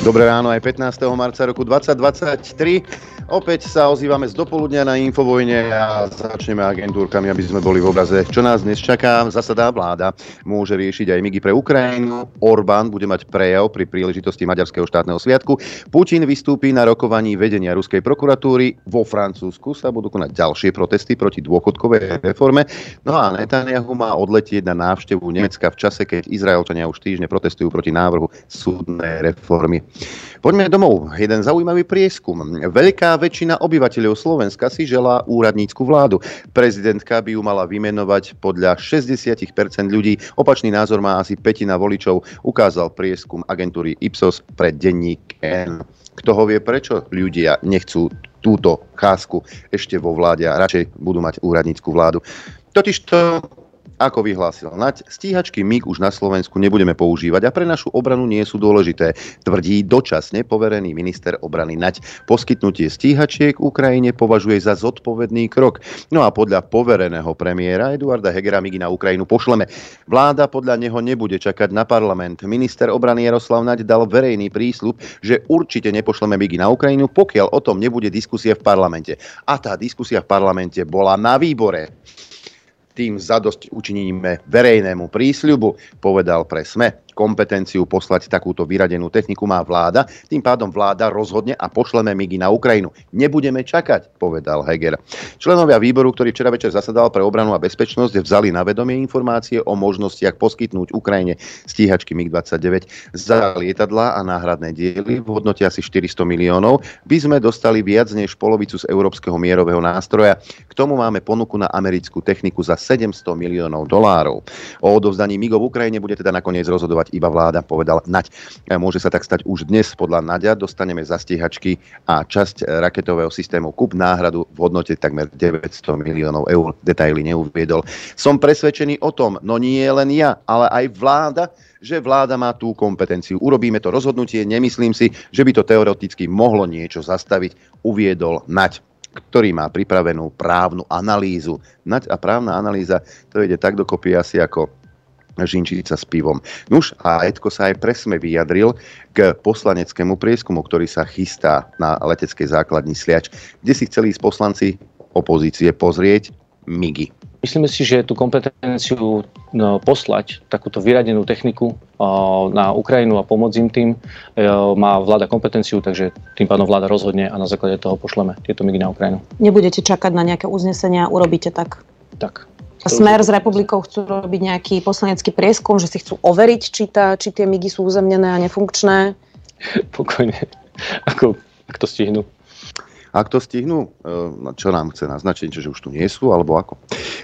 Dobré ráno aj 15. marca roku 2023. Opäť sa ozývame z dopoludnia na Infovojne a začneme agentúrkami, aby sme boli v obraze. Čo nás dnes čaká? Zasadá vláda. Môže riešiť aj migy pre Ukrajinu. Orbán bude mať prejav pri príležitosti Maďarského štátneho sviatku. Putin vystúpi na rokovaní vedenia Ruskej prokuratúry. Vo Francúzsku sa budú konať ďalšie protesty proti dôchodkovej reforme. No a Netanyahu má odletieť na návštevu Nemecka v čase, keď Izraelčania už týždne protestujú proti návrhu súdnej reformy. Poďme domov. Jeden zaujímavý prieskum. Veľká väčšina obyvateľov Slovenska si želá úradnícku vládu. Prezidentka by ju mala vymenovať podľa 60% ľudí. Opačný názor má asi petina voličov, ukázal prieskum agentúry Ipsos pre denník N. Kto ho vie, prečo ľudia nechcú túto kásku ešte vo vláde a radšej budú mať úradnícku vládu. Totižto ako vyhlásil Nať, stíhačky MIG už na Slovensku nebudeme používať a pre našu obranu nie sú dôležité, tvrdí dočasne poverený minister obrany Nať. Poskytnutie stíhačiek Ukrajine považuje za zodpovedný krok. No a podľa povereného premiéra Eduarda Hegera MIGy na Ukrajinu pošleme. Vláda podľa neho nebude čakať na parlament. Minister obrany Jaroslav Nať dal verejný prísľub, že určite nepošleme MIGy na Ukrajinu, pokiaľ o tom nebude diskusia v parlamente. A tá diskusia v parlamente bola na výbore tým zadosť učiníme verejnému prísľubu, povedal pre SME kompetenciu poslať takúto vyradenú techniku má vláda, tým pádom vláda rozhodne a pošleme migy na Ukrajinu. Nebudeme čakať, povedal Heger. Členovia výboru, ktorý včera večer zasadal pre obranu a bezpečnosť, vzali na vedomie informácie o možnostiach poskytnúť Ukrajine stíhačky MiG-29 za lietadla a náhradné diely v hodnote asi 400 miliónov. By sme dostali viac než polovicu z európskeho mierového nástroja. K tomu máme ponuku na americkú techniku za 700 miliónov dolárov. O odovzdaní MIGov Ukrajine bude teda nakoniec rozhodovať iba vláda, povedal Naď. Môže sa tak stať už dnes. Podľa Naďa dostaneme zastíhačky a časť raketového systému KUP náhradu v hodnote takmer 900 miliónov eur. Detaily neuviedol. Som presvedčený o tom, no nie len ja, ale aj vláda, že vláda má tú kompetenciu. Urobíme to rozhodnutie, nemyslím si, že by to teoreticky mohlo niečo zastaviť, uviedol Naď ktorý má pripravenú právnu analýzu. Naď a právna analýza, to ide tak dokopy asi ako žinčica s pivom. Nuž a Edko sa aj presme vyjadril k poslaneckému prieskumu, ktorý sa chystá na leteckej základni Sliač, kde si chceli ísť poslanci opozície pozrieť MIGI. Myslíme si, že tú kompetenciu no, poslať takúto vyradenú techniku na Ukrajinu a pomôcť im tým e, má vláda kompetenciu, takže tým pádom vláda rozhodne a na základe toho pošleme tieto migy na Ukrajinu. Nebudete čakať na nejaké uznesenia, urobíte tak? Tak. Smer s republikou chcú robiť nejaký poslanecký prieskum, že si chcú overiť, či, tá, či tie migy sú uzemnené a nefunkčné? Pokojne. Ako, ak to stihnú. Ak to stihnú, e, čo nám chce naznačiť, že už tu nie sú, alebo ako?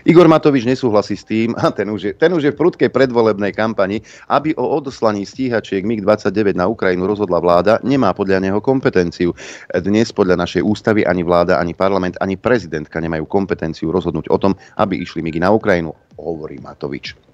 Igor Matovič nesúhlasí s tým, a ten už je, ten už je v prudkej predvolebnej kampani, aby o odoslaní stíhačiek MiG-29 na Ukrajinu rozhodla vláda, nemá podľa neho kompetenciu. Dnes podľa našej ústavy ani vláda, ani parlament, ani prezidentka nemajú kompetenciu rozhodnúť o tom, aby išli MiGy na Ukrajinu, hovorí Matovič.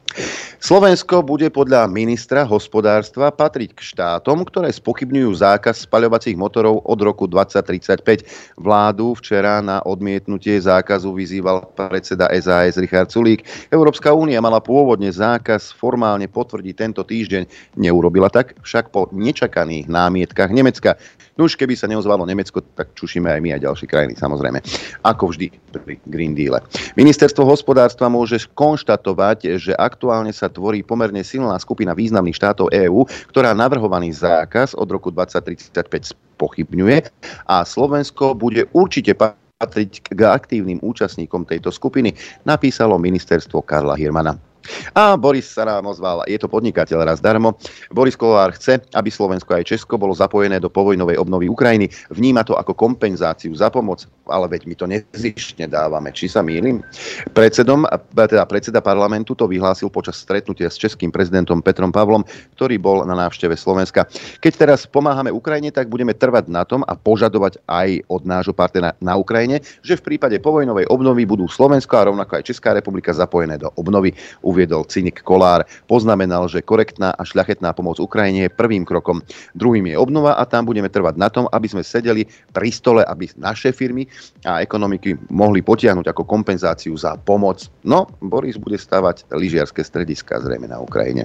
Slovensko bude podľa ministra hospodárstva patriť k štátom, ktoré spochybňujú zákaz spaľovacích motorov od roku 2035. Vládu včera na odmietnutie zákazu vyzýval predseda SAS Richard Sulík. Európska únia mala pôvodne zákaz formálne potvrdiť tento týždeň. Neurobila tak, však po nečakaných námietkach Nemecka. No už keby sa neozvalo Nemecko, tak čušíme aj my a ďalšie krajiny, samozrejme. Ako vždy pri Green Deal. Ministerstvo hospodárstva môže konštatovať, že aktuálne sa tvorí pomerne silná skupina významných štátov EÚ, ktorá navrhovaný zákaz od roku 2035 pochybňuje a Slovensko bude určite patriť k aktívnym účastníkom tejto skupiny, napísalo ministerstvo Karla Hirmana. A Boris sa nám ozval, je to podnikateľ raz darmo. Boris Kolár chce, aby Slovensko aj Česko bolo zapojené do povojnovej obnovy Ukrajiny. Vníma to ako kompenzáciu za pomoc, ale veď my to nezištne dávame. Či sa mýlim? Predsedom, teda predseda parlamentu to vyhlásil počas stretnutia s českým prezidentom Petrom Pavlom, ktorý bol na návšteve Slovenska. Keď teraz pomáhame Ukrajine, tak budeme trvať na tom a požadovať aj od nášho partnera na Ukrajine, že v prípade povojnovej obnovy budú Slovensko a rovnako aj Česká republika zapojené do obnovy uviedol cynik Kolár. Poznamenal, že korektná a šľachetná pomoc Ukrajine je prvým krokom. Druhým je obnova a tam budeme trvať na tom, aby sme sedeli pri stole, aby naše firmy a ekonomiky mohli potiahnuť ako kompenzáciu za pomoc. No, Boris bude stavať lyžiarske strediska zrejme na Ukrajine.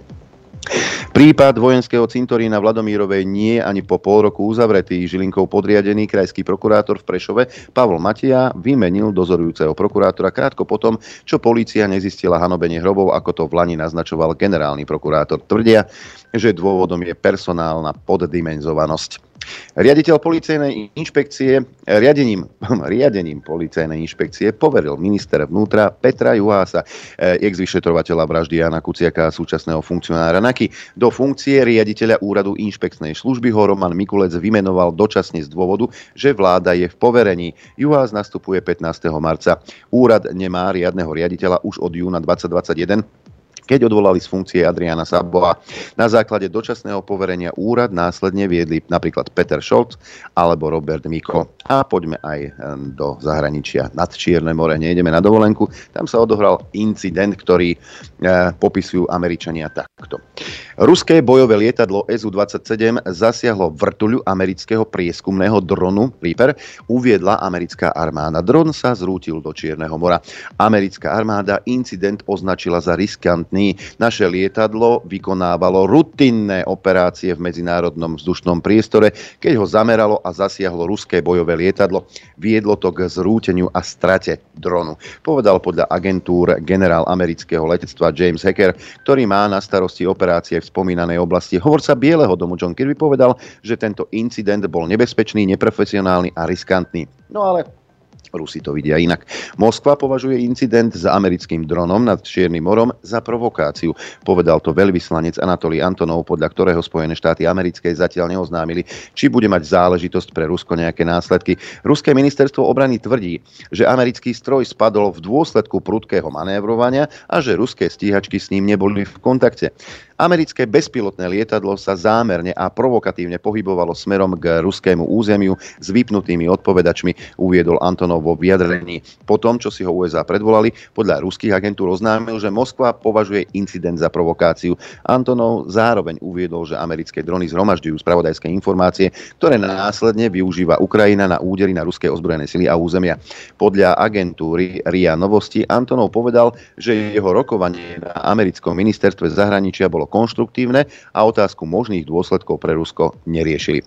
Prípad vojenského cintorína Vladomírovej nie je ani po pol roku uzavretý. Žilinkov podriadený krajský prokurátor v Prešove Pavol Matia vymenil dozorujúceho prokurátora krátko potom, čo polícia nezistila hanobenie hrobov, ako to v Lani naznačoval generálny prokurátor. Tvrdia, že dôvodom je personálna poddimenzovanosť. Riaditeľ policajnej inšpekcie, riadením, riadením policajnej inšpekcie poveril minister vnútra Petra Juhása, eh, ex-vyšetrovateľa vraždy Jana Kuciaka a súčasného funkcionára NAKY. Do funkcie riaditeľa úradu inšpekčnej služby ho Roman Mikulec vymenoval dočasne z dôvodu, že vláda je v poverení. Juhás nastupuje 15. marca. Úrad nemá riadneho riaditeľa už od júna 2021 keď odvolali z funkcie Adriana Sabova. Na základe dočasného poverenia úrad následne viedli napríklad Peter Scholz alebo Robert Miko. A poďme aj eh, do zahraničia nad Čierne more. Nejdeme na dovolenku. Tam sa odohral incident, ktorý e, popisujú Američania takto. Ruské bojové lietadlo SU-27 zasiahlo vrtuľu amerického prieskumného dronu Reaper, uviedla americká armáda. Dron sa zrútil do Čierneho mora. Americká armáda incident označila za riskantný. Naše lietadlo vykonávalo rutinné operácie v medzinárodnom vzdušnom priestore, keď ho zameralo a zasiahlo ruské bojové lietadlo. Viedlo to k zrúteniu a strate dronu. Povedal podľa agentúr generál amerického letectva James Hacker, ktorý má na starosti operácie v spomínanej oblasti. Hovorca Bieleho domu John Kirby povedal, že tento incident bol nebezpečný, neprofesionálny a riskantný. No ale Rusi to vidia inak. Moskva považuje incident s americkým dronom nad Čiernym morom za provokáciu. Povedal to veľvyslanec Anatolí Antonov, podľa ktorého Spojené štáty americké zatiaľ neoznámili, či bude mať záležitosť pre Rusko nejaké následky. Ruské ministerstvo obrany tvrdí, že americký stroj spadol v dôsledku prudkého manévrovania a že ruské stíhačky s ním neboli v kontakte. Americké bezpilotné lietadlo sa zámerne a provokatívne pohybovalo smerom k ruskému územiu s vypnutými odpovedačmi, uviedol Antonov vo vyjadrení. Po tom, čo si ho USA predvolali, podľa ruských agentúr oznámil, že Moskva považuje incident za provokáciu. Antonov zároveň uviedol, že americké drony zhromažďujú spravodajské informácie, ktoré následne využíva Ukrajina na údery na ruské ozbrojené sily a územia. Podľa agentúry RIA Novosti Antonov povedal, že jeho rokovanie na americkom ministerstve zahraničia bolo konštruktívne a otázku možných dôsledkov pre Rusko neriešili.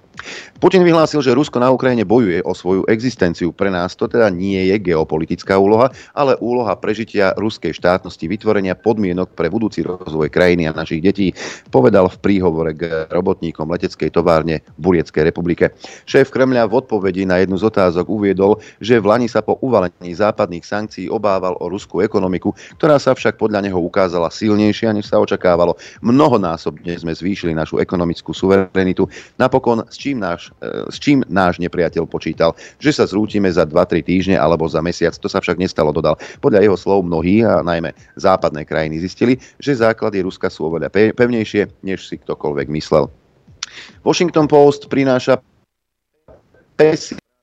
Putin vyhlásil, že Rusko na Ukrajine bojuje o svoju existenciu. Pre nás to teda nie je geopolitická úloha, ale úloha prežitia ruskej štátnosti, vytvorenia podmienok pre budúci rozvoj krajiny a našich detí, povedal v príhovore k robotníkom leteckej továrne v Burieckej republike. Šéf Kremľa v odpovedi na jednu z otázok uviedol, že v Lani sa po uvalení západných sankcií obával o ruskú ekonomiku, ktorá sa však podľa neho ukázala silnejšia, než sa očakávalo. Mnohonásobne sme zvýšili našu ekonomickú suverenitu. Napokon, s čím náš, e, s čím náš nepriateľ počítal, že sa zrútime za 2-3 týždne alebo za mesiac. To sa však nestalo, dodal. Podľa jeho slov mnohí, a najmä západné krajiny, zistili, že základy Ruska sú oveľa pevnejšie, než si ktokoľvek myslel. Washington Post prináša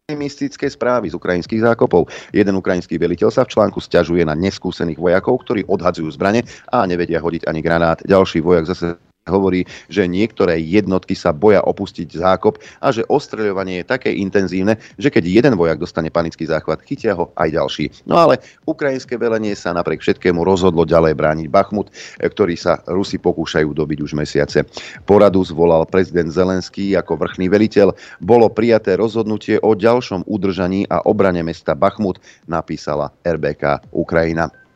pesimistické správy z ukrajinských zákopov. Jeden ukrajinský veliteľ sa v článku stiažuje na neskúsených vojakov, ktorí odhadzujú zbrane a nevedia hodiť ani granát. Ďalší vojak zase hovorí, že niektoré jednotky sa boja opustiť zákop a že ostreľovanie je také intenzívne, že keď jeden vojak dostane panický záchvat, chytia ho aj ďalší. No ale ukrajinské velenie sa napriek všetkému rozhodlo ďalej brániť Bachmut, ktorý sa Rusi pokúšajú dobiť už mesiace. Poradu zvolal prezident Zelenský ako vrchný veliteľ. Bolo prijaté rozhodnutie o ďalšom udržaní a obrane mesta Bachmut, napísala RBK Ukrajina.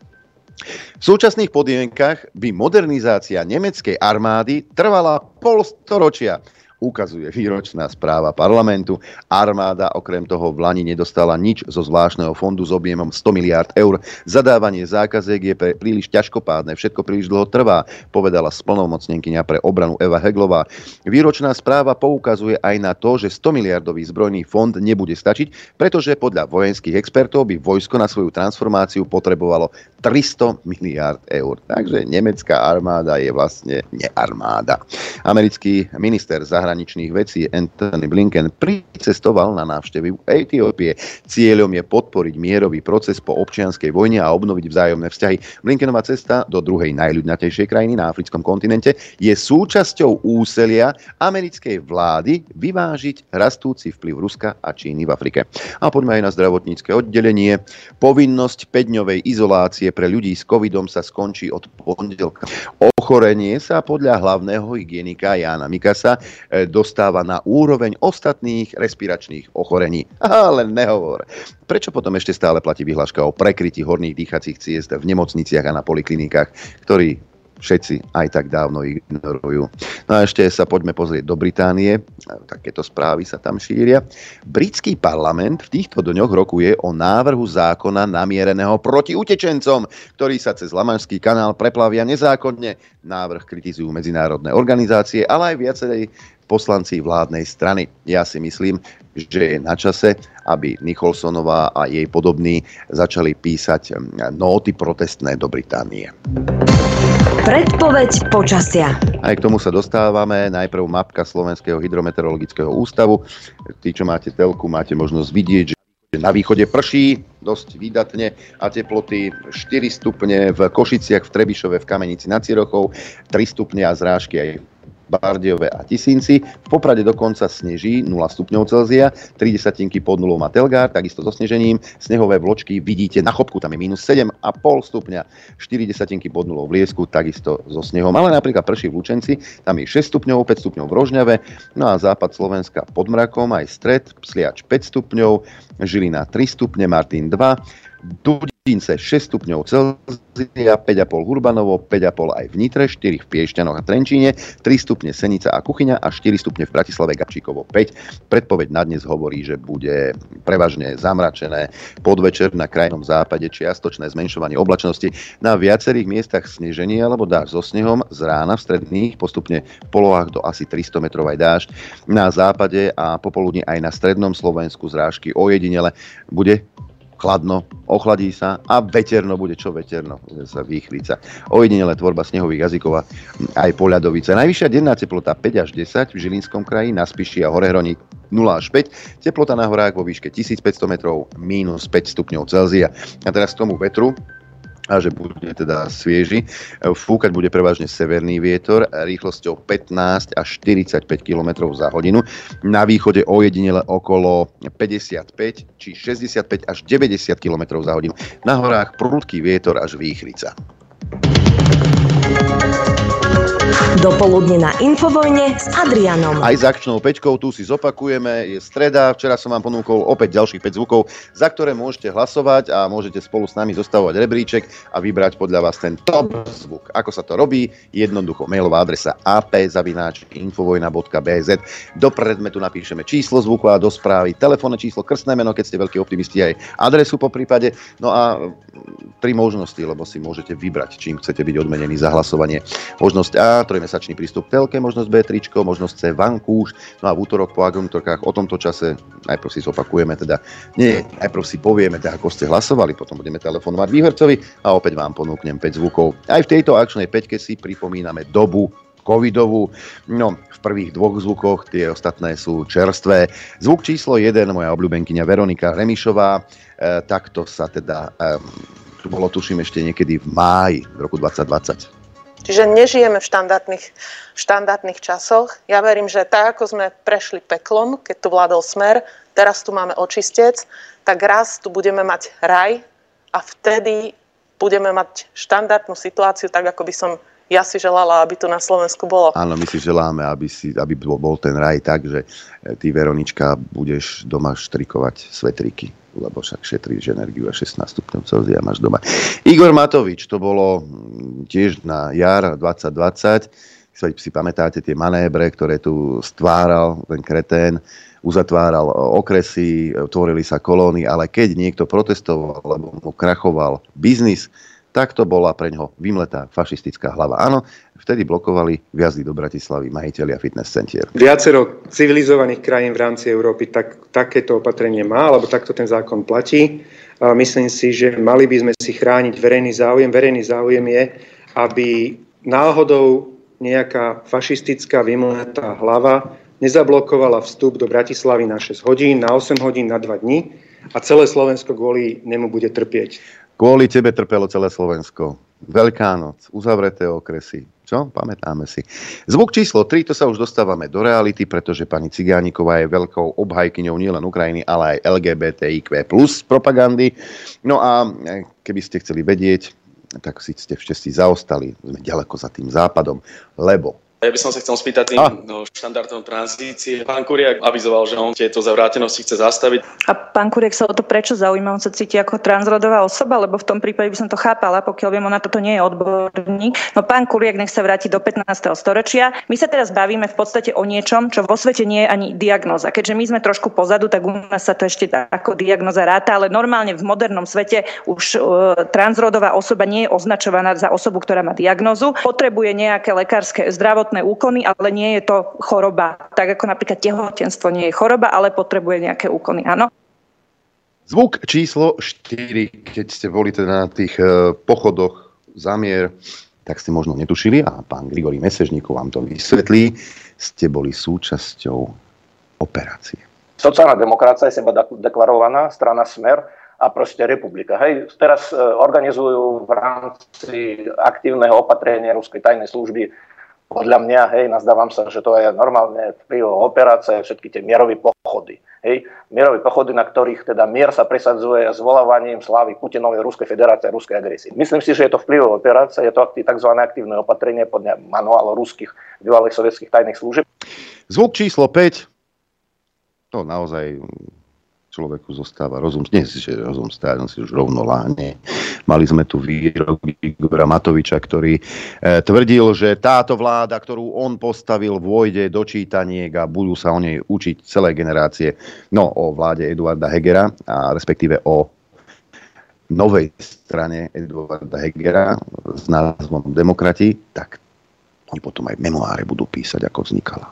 V súčasných podmienkach by modernizácia nemeckej armády trvala pol storočia ukazuje výročná správa parlamentu. Armáda okrem toho v Lani nedostala nič zo zvláštneho fondu s objemom 100 miliard eur. Zadávanie zákaziek je pre príliš ťažkopádne, všetko príliš dlho trvá, povedala splnomocnenkyňa pre obranu Eva Heglová. Výročná správa poukazuje aj na to, že 100 miliardový zbrojný fond nebude stačiť, pretože podľa vojenských expertov by vojsko na svoju transformáciu potrebovalo 300 miliard eur. Takže nemecká armáda je vlastne nearmáda. Americký minister zahraničia zahraničných vecí Anthony Blinken pricestoval na návštevu Etiópie. Cieľom je podporiť mierový proces po občianskej vojne a obnoviť vzájomné vzťahy. Blinkenová cesta do druhej najľudnatejšej krajiny na africkom kontinente je súčasťou úselia americkej vlády vyvážiť rastúci vplyv Ruska a Číny v Afrike. A poďme aj na zdravotnícke oddelenie. Povinnosť 5-dňovej izolácie pre ľudí s covidom sa skončí od pondelka. Ochorenie sa podľa hlavného hygienika Jána Mikasa dostáva na úroveň ostatných respiračných ochorení. Ale nehovor. Prečo potom ešte stále platí vyhláška o prekrytí horných dýchacích ciest v nemocniciach a na poliklinikách, ktorý všetci aj tak dávno ignorujú. No a ešte sa poďme pozrieť do Británie. Takéto správy sa tam šíria. Britský parlament v týchto dňoch rokuje o návrhu zákona namiereného proti utečencom, ktorí sa cez Lamanský kanál preplavia nezákonne. Návrh kritizujú medzinárodné organizácie, ale aj viacerej poslanci vládnej strany. Ja si myslím, že je na čase, aby Nicholsonová a jej podobní začali písať nóty protestné do Británie. Predpoveď počasia. Aj k tomu sa dostávame. Najprv mapka Slovenského hydrometeorologického ústavu. Tí, čo máte telku, máte možnosť vidieť, že na východe prší dosť výdatne a teploty 4 stupne v Košiciach, v Trebišove, v Kamenici nad Cirochou, 3 stupne a zrážky aj Bardiove a Tisinci. V Poprade dokonca sneží 0 stupňov Celzia, 3 desatinky pod nulou má Telgár, takisto so snežením. Snehové vločky vidíte na chopku, tam je minus 7,5 stupňa, 4 desatinky pod nulou v Liesku, takisto so snehom. Ale napríklad prší v Lučenci, tam je 6 stupňov, 5 stupňov v Rožňave, no a západ Slovenska pod mrakom, aj stred, Sliač 5 stupňov, Žilina 3 stupne, Martin 2, Dudince 6 stupňov Celzia, 5,5 Urbanovo, 5,5 aj v Nitre, 4 v Piešťanoch a Trenčíne, 3 stupne Senica a Kuchyňa a 4 stupne v Bratislave Gabčíkovo 5. Predpoveď na dnes hovorí, že bude prevažne zamračené podvečer na krajnom západe čiastočné zmenšovanie oblačnosti, na viacerých miestach sneženie alebo dáž so snehom, z rána v stredných postupne v polohách do asi 300 metrov aj dážď, na západe a popoludne aj na strednom Slovensku zrážky ojedinele. Bude chladno, ochladí sa a veterno bude čo veterno, bude sa výchrica. Ojedinele tvorba snehových jazykov a aj poľadovica. Najvyššia denná teplota 5 až 10 v Žilinskom kraji, na Spiši a Horehroní 0 až 5, teplota na horách vo výške 1500 metrov, minus 5 stupňov Celzia. A teraz k tomu vetru, a že bude teda svieži. Fúkať bude prevažne severný vietor rýchlosťou 15 až 45 km za hodinu. Na východe ojedinele okolo 55 či 65 až 90 km za hodinu. Na horách prudký vietor až výchrica. Dopoludne na Infovojne s Adrianom. Aj s akčnou peťkou tu si zopakujeme, je streda, včera som vám ponúkol opäť ďalších 5 zvukov, za ktoré môžete hlasovať a môžete spolu s nami zostavovať rebríček a vybrať podľa vás ten top zvuk. Ako sa to robí? Jednoducho, mailová adresa ap.infovojna.bz Do predmetu napíšeme číslo zvuku a do správy, telefónne číslo, krstné meno, keď ste veľkí optimisti, aj adresu po prípade. No a tri možnosti, lebo si môžete vybrať, čím chcete byť odmenení za hlasovanie. Možnosť A, trojmesačný prístup k telke, možnosť B, tričko, možnosť C, vankúš. No a v útorok po agenturkách o tomto čase najprv si zopakujeme, teda nie, najprv si povieme, teda, ako ste hlasovali, potom budeme telefonovať výhercovi a opäť vám ponúknem 5 zvukov. Aj v tejto akčnej peťke si pripomíname dobu covidovú. No, v prvých dvoch zvukoch, tie ostatné sú čerstvé. Zvuk číslo 1, moja obľúbenkyňa Veronika Remišová, e, takto sa teda, e, bolo tuším ešte niekedy v máji roku 2020. Čiže nežijeme v štandardných, štandardných časoch. Ja verím, že tak, ako sme prešli peklom, keď tu vládol smer, teraz tu máme očistec, tak raz tu budeme mať raj a vtedy budeme mať štandardnú situáciu, tak ako by som ja si želala, aby tu na Slovensku bolo. Áno, my si želáme, aby, si, aby bol ten raj tak, že ty, Veronička, budeš doma štrikovať svetriky lebo však šetríš energiu a 16 stupňov Celzia máš doma. Igor Matovič, to bolo mm, tiež na jar 2020, si pamätáte tie manébre, ktoré tu stváral ten kretén, uzatváral okresy, tvorili sa kolóny, ale keď niekto protestoval, lebo mu krachoval biznis, tak to bola pre ňoho vymletá fašistická hlava. Áno, vtedy blokovali viazdy do Bratislavy majiteľia fitness centier. Viacero civilizovaných krajín v rámci Európy tak, takéto opatrenie má, alebo takto ten zákon platí. A myslím si, že mali by sme si chrániť verejný záujem. Verejný záujem je, aby náhodou nejaká fašistická vymletá hlava nezablokovala vstup do Bratislavy na 6 hodín, na 8 hodín, na 2 dní a celé Slovensko kvôli nemu bude trpieť. Kvôli tebe trpelo celé Slovensko. Veľká noc, uzavreté okresy. Čo? Pamätáme si. Zvuk číslo 3, to sa už dostávame do reality, pretože pani Cigániková je veľkou obhajkyňou nielen Ukrajiny, ale aj LGBTIQ plus propagandy. No a e, keby ste chceli vedieť, tak si ste všetci zaostali. Sme ďaleko za tým západom, lebo ja by som sa chcel spýtať tým A. no, štandardom tranzície. Pán Kuriak avizoval, že on tieto zavrátenosti chce zastaviť. A pán Kuriek sa o to prečo zaujíma? On sa cíti ako transrodová osoba, lebo v tom prípade by som to chápala, pokiaľ viem, on na toto nie je odborník. No pán Kuriek nech sa vráti do 15. storočia. My sa teraz bavíme v podstate o niečom, čo vo svete nie je ani diagnoza. Keďže my sme trošku pozadu, tak u nás sa to ešte ako diagnoza ráta, ale normálne v modernom svete už uh, transrodová osoba nie je označovaná za osobu, ktorá má diagnozu. Potrebuje nejaké lekárske zdravotné úkony, ale nie je to choroba. Tak ako napríklad tehotenstvo nie je choroba, ale potrebuje nejaké úkony. Áno. Zvuk číslo 4, keď ste boli teda na tých e, pochodoch zamier, tak ste možno netušili, a pán Grigory Mesežníkov vám to vysvetlí, ste boli súčasťou operácie. Sociálna demokracia je seba deklarovaná, strana Smer a proste republika. Hej, teraz e, organizujú v rámci aktívneho opatrenia ruskej tajnej služby podľa mňa, hej, nazdávam sa, že to je normálne vplyv operácie, všetky tie mierové pochody. Hej, mierové pochody, na ktorých teda mier sa presadzuje zvolávaním slávy Putinovej Ruskej federácie a ruskej agresie. Myslím si, že je to vplyv operácia, je to tzv. aktívne opatrenie podľa manuálu ruských bývalých sovietských tajných služieb. Zvuk číslo 5, to naozaj človeku zostáva rozum, nie že rozum stále, si už rovno láhne. Mali sme tu výrok Igora Matoviča, ktorý e, tvrdil, že táto vláda, ktorú on postavil, vôjde do čítaniek a budú sa o nej učiť celé generácie. No, o vláde Eduarda Hegera, a respektíve o novej strane Eduarda Hegera s názvom Demokrati, tak oni potom aj memoáre budú písať, ako vznikala.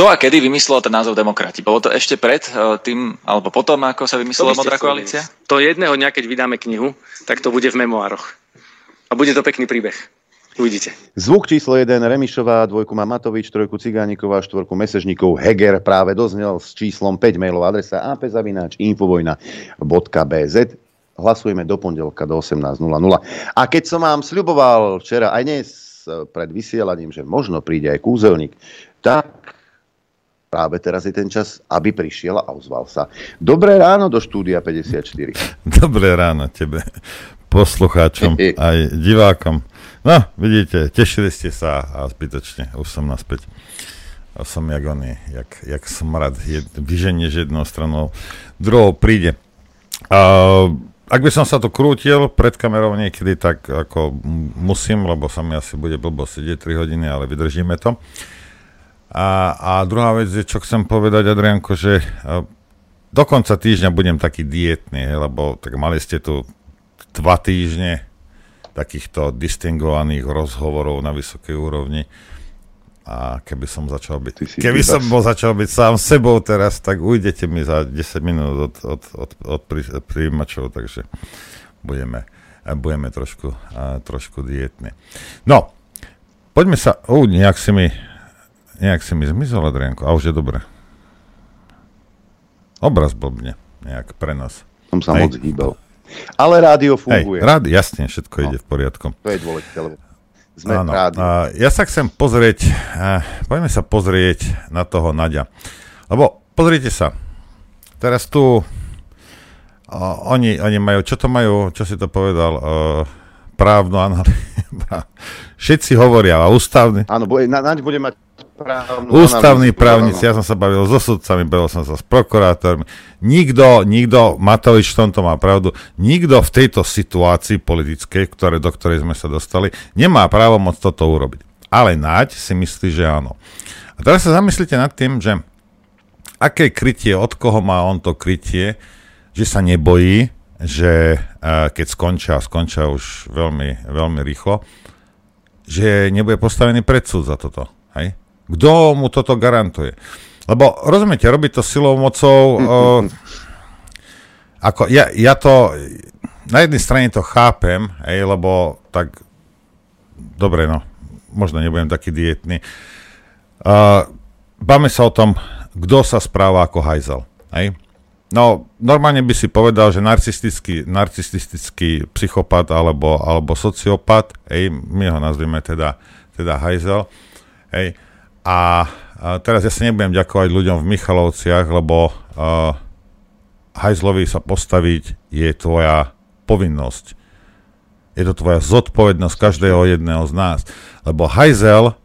Kto a kedy vymyslel ten názov demokrati? Bolo to ešte pred e, tým, alebo potom, ako sa vymyslela Modrá koalícia? To jedného dňa, keď vydáme knihu, tak to bude v memoároch. A bude to pekný príbeh. Uvidíte. Zvuk číslo 1, Remišová, dvojku má Matovič, trojku Cigániková, štvorku Mesežníkov, Heger práve doznel s číslom 5, mailová adresa apzavináč.infovojna.bz Hlasujeme do pondelka do 18.00. A keď som vám sľuboval včera, aj dnes e, pred vysielaním, že možno príde aj kúzelník, tak práve teraz je ten čas, aby prišiel a ozval sa. Dobré ráno do štúdia 54. Dobré ráno tebe, poslucháčom aj divákom. No, vidíte, tešili ste sa a zbytočne, už som naspäť. A som jak oný, jak, jak smrad, jed, vyženieš jednou stranou, druhou príde. A, ak by som sa tu krútil pred kamerou niekedy, tak ako musím, lebo sa mi asi bude blbo sedieť 3 hodiny, ale vydržíme to. A, a druhá vec je, čo chcem povedať, Adrianko, že do konca týždňa budem taký dietný, he, lebo tak mali ste tu dva týždne takýchto distingovaných rozhovorov na vysokej úrovni. A keby som začal byť, keby som bol začal byť sám sebou teraz, tak ujdete mi za 10 minút od, od, od, od príjimačov, takže budeme, budeme trošku, trošku dietní. No, poďme sa, uh, nejak si mi Nejak si mi zmizol, Adrianko, a už je dobre. Obraz blbne, nejak pre nás. Som sa Hej. moc hýbal. Ale rádio funguje. Hej, rád, jasne, všetko no. ide v poriadku. To je dôležité, lebo sme Áno, a ja sa chcem pozrieť, poďme sa pozrieť na toho Nadia. Lebo pozrite sa, teraz tu oni, oni majú, čo to majú, čo si to povedal, uh, právnu analýzu. Všetci hovoria, a ústavný. Áno, Naď bude mať právnu Ústavní právnici, ja som sa bavil so sudcami, bavil som sa s prokurátormi. Nikto, nikto, Matovič v tomto má pravdu, nikto v tejto situácii politickej, ktoré, do ktorej sme sa dostali, nemá právo moc toto urobiť. Ale Naď si myslí, že áno. A teraz sa zamyslite nad tým, že aké krytie, od koho má on to krytie, že sa nebojí, že uh, keď skončia, skončia už veľmi, veľmi rýchlo, že nebude postavený predsud za toto. Hej? Kto mu toto garantuje? Lebo, rozumiete, robiť to silou mocou... Uh, ako, ja, ja to... Na jednej strane to chápem, hej, lebo tak... Dobre, no, možno nebudem taký dietný. Uh, Báme sa o tom kto sa správa ako hajzel. Hej? No, normálne by si povedal, že narcistický, narcistický psychopat alebo, alebo sociopat, hej, my ho nazvime teda, teda hajzel, hej, a, teraz ja sa nebudem ďakovať ľuďom v Michalovciach, lebo uh, hajzlovi sa postaviť je tvoja povinnosť. Je to tvoja zodpovednosť každého jedného z nás. Lebo hajzel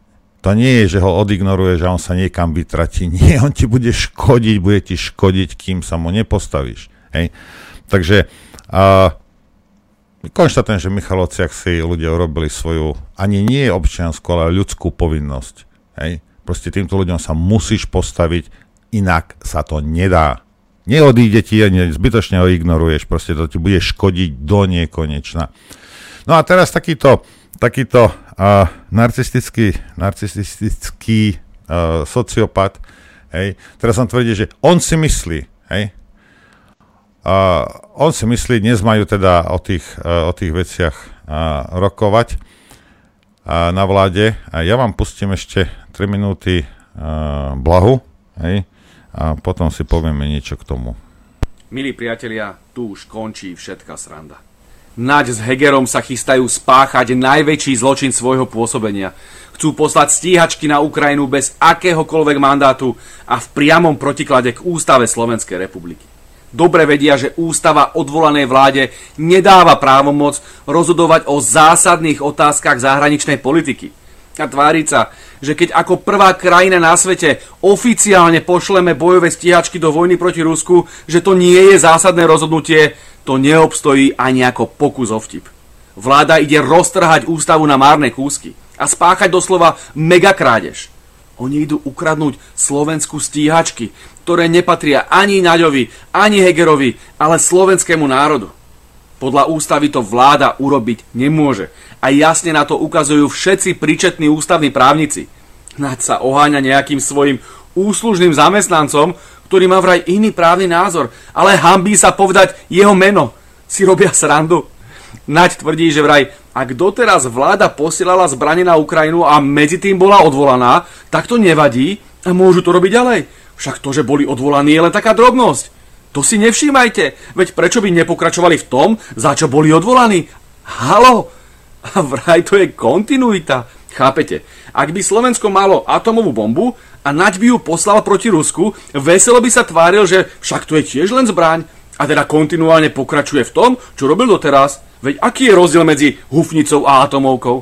to nie je, že ho odignoruje, že on sa niekam vytratí. Nie, on ti bude škodiť, bude ti škodiť, kým sa mu nepostavíš. Hej? Takže uh, konštatujem, že Michalovciach si ľudia urobili svoju, ani nie občiansku, ale ľudskú povinnosť. Hej? Proste týmto ľuďom sa musíš postaviť, inak sa to nedá. Neodíde ti, zbytočne ho ignoruješ, proste to ti bude škodiť do nekonečna. No a teraz takýto takýto uh, narcistický, narcistický uh, sociopat, hej, teraz som tvrdí, že on si myslí, hej, uh, on si myslí, dnes majú teda o tých, uh, o tých veciach uh, rokovať uh, na vláde a ja vám pustím ešte 3 minúty uh, blahu, hej, a potom si povieme niečo k tomu. Milí priatelia, tu už končí všetká sranda. Naď s Hegerom sa chystajú spáchať najväčší zločin svojho pôsobenia. Chcú poslať stíhačky na Ukrajinu bez akéhokoľvek mandátu a v priamom protiklade k ústave Slovenskej republiky. Dobre vedia, že ústava odvolanej vláde nedáva právomoc rozhodovať o zásadných otázkach zahraničnej politiky. A tváriť sa, že keď ako prvá krajina na svete oficiálne pošleme bojové stíhačky do vojny proti Rusku, že to nie je zásadné rozhodnutie, to neobstojí ani ako pokus o vtip. Vláda ide roztrhať ústavu na márne kúsky a spáchať doslova megakrádež. Oni idú ukradnúť slovenskú stíhačky, ktoré nepatria ani Naďovi, ani Hegerovi, ale slovenskému národu. Podľa ústavy to vláda urobiť nemôže. A jasne na to ukazujú všetci príčetní ústavní právnici. Naď sa oháňa nejakým svojim úslužným zamestnancom, ktorý má vraj iný právny názor, ale hambí sa povedať jeho meno. Si robia srandu. Naď tvrdí, že vraj, ak doteraz vláda posielala zbranie na Ukrajinu a medzi tým bola odvolaná, tak to nevadí a môžu to robiť ďalej. Však to, že boli odvolaní, je len taká drobnosť. To si nevšímajte, veď prečo by nepokračovali v tom, za čo boli odvolaní? Halo? A vraj to je kontinuita. Chápete? Ak by Slovensko malo atomovú bombu a Naď by ju poslal proti Rusku, veselo by sa tváril, že však to je tiež len zbraň a teda kontinuálne pokračuje v tom, čo robil doteraz. Veď aký je rozdiel medzi hufnicou a atomovkou?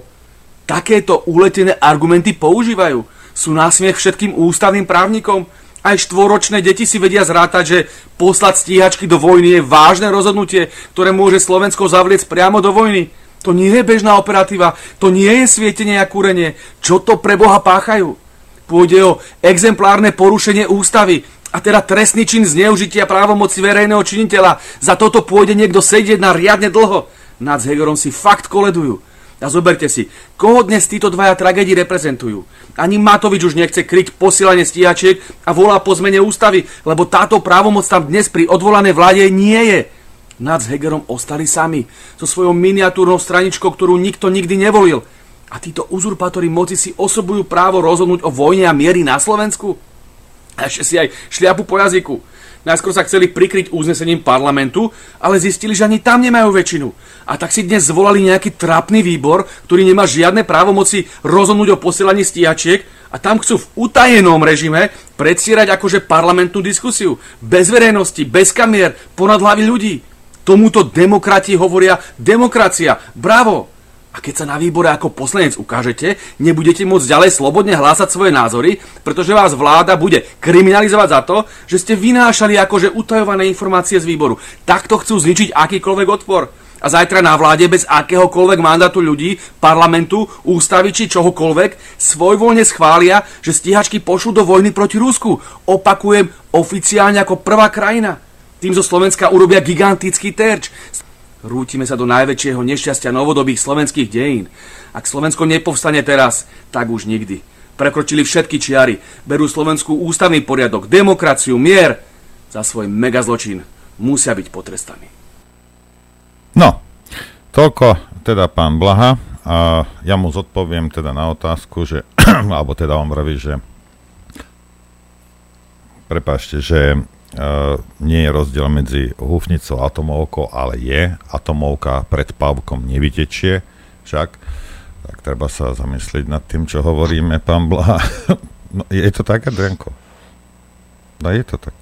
Takéto uletené argumenty používajú. Sú násmiech všetkým ústavným právnikom. Aj štvoročné deti si vedia zrátať, že poslať stíhačky do vojny je vážne rozhodnutie, ktoré môže Slovensko zavliec priamo do vojny. To nie je bežná operatíva, to nie je svietenie a kúrenie. Čo to pre Boha páchajú? Pôjde o exemplárne porušenie ústavy a teda trestný čin zneužitia právomoci verejného činiteľa. Za toto pôjde niekto sedieť na riadne dlho. Nad Hegerom si fakt koledujú. A zoberte si, koho dnes títo dvaja tragédii reprezentujú. Ani Matovič už nechce kryť posielanie stíhačiek a volá po zmene ústavy, lebo táto právomoc tam dnes pri odvolanej vláde nie je. Nad s Hegerom ostali sami, so svojou miniatúrnou straničkou, ktorú nikto nikdy nevolil. A títo uzurpátori moci si osobujú právo rozhodnúť o vojne a miery na Slovensku? A ešte si aj šliapu po jazyku. Najskôr sa chceli prikryť uznesením parlamentu, ale zistili, že ani tam nemajú väčšinu. A tak si dnes zvolali nejaký trápny výbor, ktorý nemá žiadne právomoci rozhodnúť o posielaní stíhačiek a tam chcú v utajenom režime predstierať akože parlamentnú diskusiu. Bez verejnosti, bez kamier, ponad hlavy ľudí. Tomuto demokrati hovoria demokracia. Bravo! A keď sa na výbore ako poslanec ukážete, nebudete môcť ďalej slobodne hlásať svoje názory, pretože vás vláda bude kriminalizovať za to, že ste vynášali akože utajované informácie z výboru. Takto chcú zničiť akýkoľvek odpor. A zajtra na vláde bez akéhokoľvek mandátu ľudí, parlamentu, ústavy či čohokoľvek svojvoľne schvália, že stíhačky pošlu do vojny proti Rusku. Opakujem, oficiálne ako prvá krajina. Tým zo Slovenska urobia gigantický terč. Rútime sa do najväčšieho nešťastia novodobých slovenských dejín. Ak Slovensko nepovstane teraz, tak už nikdy. Prekročili všetky čiary, berú Slovensku ústavný poriadok, demokraciu, mier. Za svoj megazločin musia byť potrestaní. No, toľko teda pán Blaha. A ja mu zodpoviem teda na otázku, že, alebo teda on vraví, že prepáčte, že nie je rozdiel medzi húfnicou a atomovkou, ale je. Atomovka pred pavkom nevytečie však. Tak treba sa zamyslieť nad tým, čo hovoríme, pán Blaha. No, je to tak, Adrianko? No je to tak.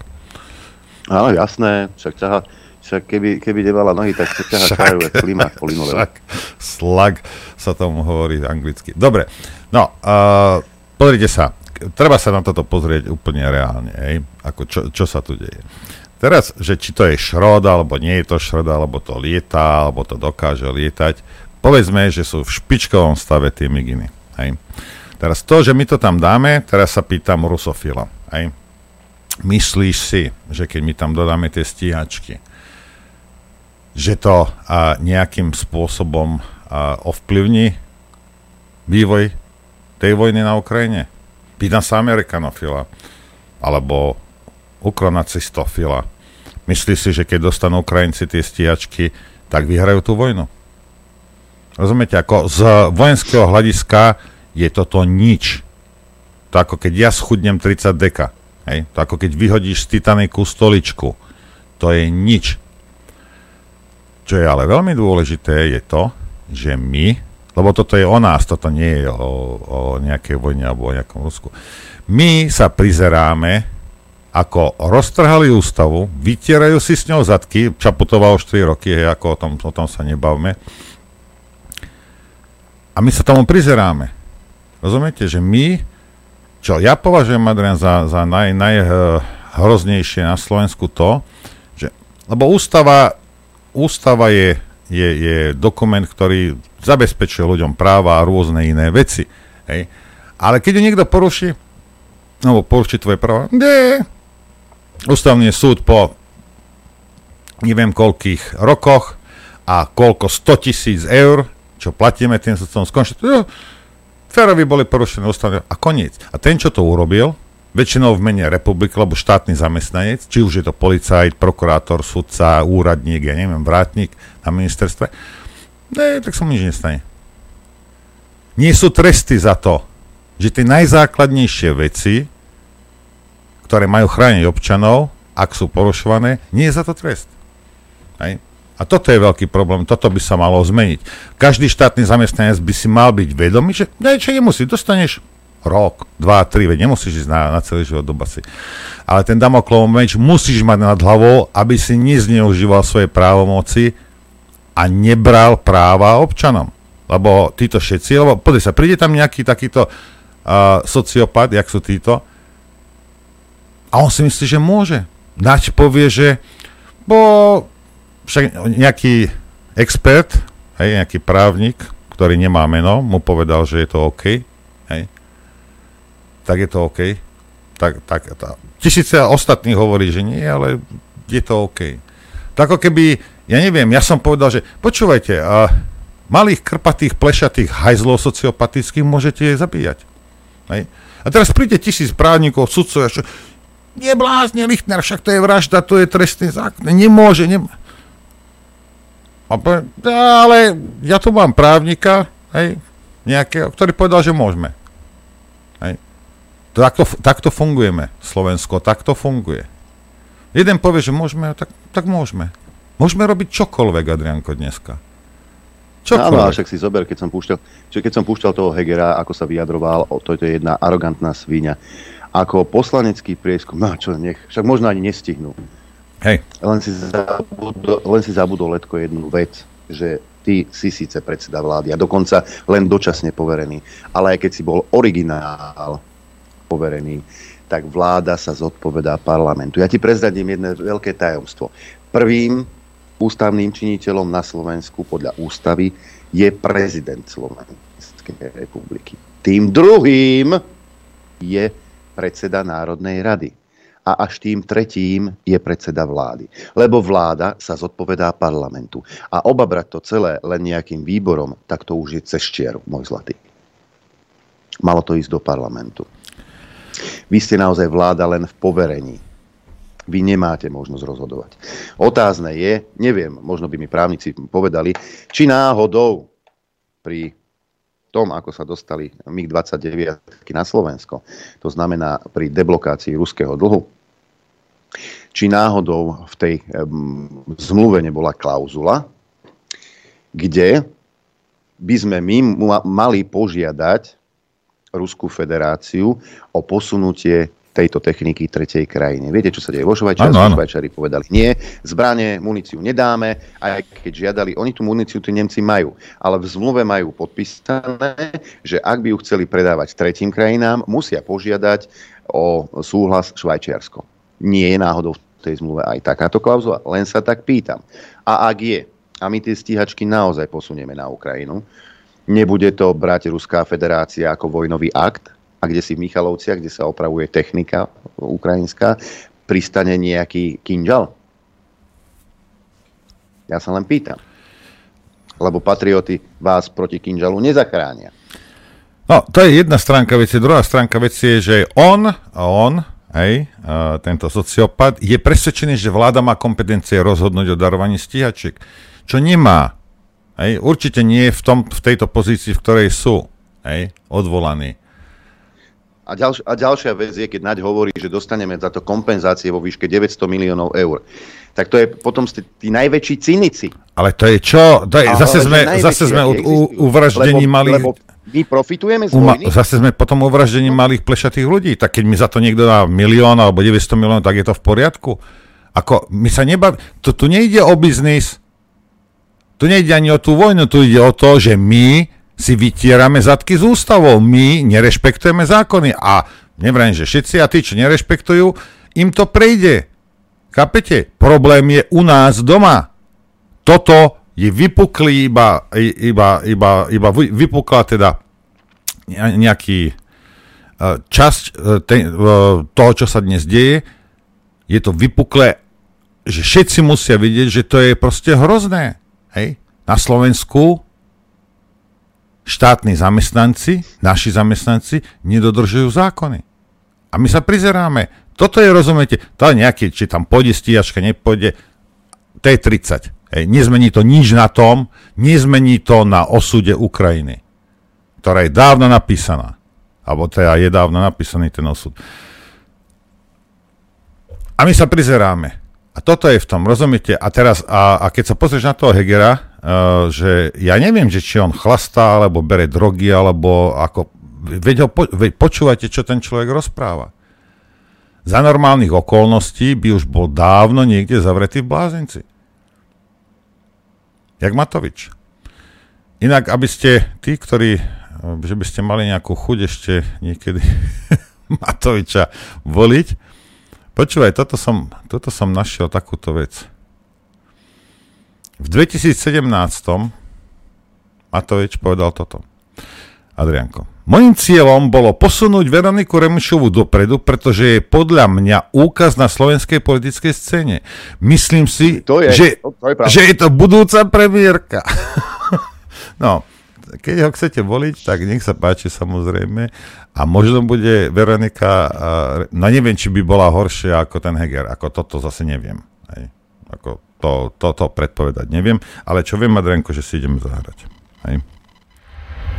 Áno, jasné, však ťaha, však keby, keby nemala nohy, tak sa ťaha klimák po linoleu. Slag sa tomu hovorí anglicky. Dobre, no, uh, pozrite sa, treba sa na toto pozrieť úplne reálne, hej? Ako čo, čo sa tu deje. Teraz, že či to je šrod, alebo nie je to šrod, alebo to lieta, alebo to dokáže lietať, povedzme, že sú v špičkovom stave tie miginy. Hej? Teraz to, že my to tam dáme, teraz sa pýtam rusofila. Hej? Myslíš si, že keď my tam dodáme tie stíhačky, že to a, nejakým spôsobom a, ovplyvní vývoj tej vojny na Ukrajine? Pýtam sa Amerikanofila, alebo ukronacistofila. Myslíš si, že keď dostanú Ukrajinci tie stíhačky, tak vyhrajú tú vojnu? Rozumiete, ako z vojenského hľadiska je toto nič. To ako keď ja schudnem 30 deka. Hej? To ako keď vyhodíš z Titaniku stoličku. To je nič. Čo je ale veľmi dôležité je to, že my, lebo toto je o nás, toto nie je o, o nejakej vojne alebo o nejakom Rusku, my sa prizeráme, ako roztrhali ústavu, vytierajú si s ňou zadky, Čaputová už 4 roky, hej, ako o tom, o tom sa nebavme. A my sa tomu prizeráme. Rozumiete, že my, čo ja považujem, Adrian, za, za naj, najhroznejšie na Slovensku to, že, lebo ústava, ústava je, je, je dokument, ktorý zabezpečuje ľuďom práva a rôzne iné veci. Hej. Ale keď niekto poruší, alebo poruší tvoje práva, nie. Ústavný súd po neviem koľkých rokoch a koľko 100 tisíc eur, čo platíme tým sudcom, skončí, Férovi boli porušené ústavné a koniec. A ten, čo to urobil, väčšinou v mene republiky, lebo štátny zamestnanec, či už je to policajt, prokurátor, sudca, úradník, ja neviem, vrátnik na ministerstve, ne, tak sa mu nič nestane. Nie sú tresty za to, že tie najzákladnejšie veci, ktoré majú chrániť občanov, ak sú porušované, nie je za to trest. Hej. A toto je veľký problém, toto by sa malo zmeniť. Každý štátny zamestnanec by si mal byť vedomý, že niečo nemusí, dostaneš rok, dva, tri, veď nemusíš ísť na, na celý život do basy. Ale ten Damoklov meč musíš mať nad hlavou, aby si nezneužíval svoje právomoci a nebral práva občanom. Lebo títo všetci, lebo pozri sa, príde tam nejaký takýto uh, sociopat, jak sú títo, a on si myslí, že môže. Nať povie, že bo však nejaký expert, hej, nejaký právnik, ktorý nemá meno, mu povedal, že je to OK, tak je to OK. Tak, tak, tá. Tisíce ostatných hovorí, že nie, ale je to OK. Tak ako keby, ja neviem, ja som povedal, že počúvajte, a malých krpatých, plešatých hajzlov sociopatických môžete zabíjať. Hej. A teraz príde tisíc právnikov, sudcov, čo, neblázne Lichtner, však to je vražda, to je trestný zákon. Nemôže, nemôže. Ale ja tu mám právnika, hej, nejakého, ktorý povedal, že môžeme. Takto, takto fungujeme, Slovensko, takto funguje. Jeden povie, že môžeme, tak, tak môžeme. Môžeme robiť čokoľvek, Adrianko, dneska. Čokoľvek. Áno, však si zober, keď som púšťal, keď som púšťal toho Hegera, ako sa vyjadroval, o, to je jedna arogantná svíňa. Ako poslanecký prieskum, no čo, nech, však možno ani nestihnú Hej. Len si, zabudol, len si zabudol Letko jednu vec, že ty si síce predseda vlády a dokonca len dočasne poverený, ale aj keď si bol originál poverený, tak vláda sa zodpovedá parlamentu. Ja ti prezradím jedno veľké tajomstvo. Prvým ústavným činiteľom na Slovensku podľa ústavy je prezident Slovenskej republiky. Tým druhým je predseda Národnej rady a až tým tretím je predseda vlády. Lebo vláda sa zodpovedá parlamentu. A obabrať to celé len nejakým výborom, tak to už je cez čieru, môj zlatý. Malo to ísť do parlamentu. Vy ste naozaj vláda len v poverení. Vy nemáte možnosť rozhodovať. Otázne je, neviem, možno by mi právnici povedali, či náhodou pri tom, ako sa dostali MiG-29 na Slovensko, to znamená pri deblokácii ruského dlhu, či náhodou v tej zmluve nebola klauzula, kde by sme my mali požiadať Ruskú federáciu o posunutie tejto techniky tretej krajine. Viete, čo sa deje vo Švajčiarsku? Švajčari povedali nie, zbranie, muníciu nedáme, aj keď žiadali, oni tú muníciu tí Nemci majú, ale v zmluve majú podpísané, že ak by ju chceli predávať tretím krajinám, musia požiadať o súhlas Švajčiarsko. Nie je náhodou v tej zmluve aj takáto klauzula, len sa tak pýtam. A ak je, a my tie stíhačky naozaj posunieme na Ukrajinu, nebude to brať Ruská federácia ako vojnový akt, a kde si v Michalovciach, kde sa opravuje technika ukrajinská, pristane nejaký kinžal? Ja sa len pýtam. Lebo patrioty vás proti kinžalu nezachránia. No, to je jedna stránka veci. Druhá stránka veci je, že on, on, hej, tento sociopat, je presvedčený, že vláda má kompetencie rozhodnúť o darovaní stíhačiek. Čo nemá. Hej, určite nie je v, tom, v tejto pozícii, v ktorej sú hej, odvolaní. A, ďalš- a ďalšia vec je, keď Naď hovorí, že dostaneme za to kompenzácie vo výške 900 miliónov eur. Tak to je potom ste tí najväčší cynici. Ale to je čo? To je, zase, sme, zase sme u, u, u vraždení lebo, malých... Lebo my profitujeme z vojny? Zase sme potom u vraždení malých plešatých ľudí. Tak keď mi za to niekto dá milión alebo 900 miliónov, tak je to v poriadku. Ako, my sa nebav... To tu nejde o biznis. Tu nejde ani o tú vojnu, tu ide o to, že my si vytierame zadky z ústavou. My nerešpektujeme zákony a nevrajím, že všetci a tí, čo nerešpektujú, im to prejde. Kapete? Problém je u nás doma. Toto je vypuklý iba, iba, iba, iba vypukla teda nejaký e, časť e, e, toho, čo sa dnes deje. Je to vypuklé, že všetci musia vidieť, že to je proste hrozné. Hej? Na Slovensku štátni zamestnanci, naši zamestnanci, nedodržujú zákony. A my sa prizeráme. Toto je, rozumiete, to je nejaký, či tam pôjde stíhačka, nepôjde, to je 30. Hej, nezmení to nič na tom, nezmení to na osude Ukrajiny, ktorá je dávno napísaná. Alebo teda je dávno napísaný ten osud. A my sa prizeráme. A toto je v tom, rozumiete? A teraz, a, a keď sa pozrieš na toho Hegera, uh, že ja neviem, že či on chlastá, alebo bere drogy, alebo ako... Veď, ho, po, veď počúvajte, čo ten človek rozpráva. Za normálnych okolností by už bol dávno niekde zavretý v blázenci. Jak Matovič. Inak, aby ste tí, ktorí, že by ste mali nejakú chuť ešte niekedy Matoviča voliť, počúvaj, toto som, toto som našiel takúto vec. V 2017 Matovič povedal toto. Adrianko. Mojím cieľom bolo posunúť Veroniku Remišovu dopredu, pretože je podľa mňa úkaz na slovenskej politickej scéne. Myslím si, to je, že, to, je že je to budúca premiérka. no, keď ho chcete voliť, tak nech sa páči samozrejme. A možno bude Veronika, no neviem, či by bola horšia ako ten Heger, ako toto zase neviem. Hej. Ako to, toto predpovedať neviem, ale čo viem, Adrianko, že si ideme zahrať. Hej.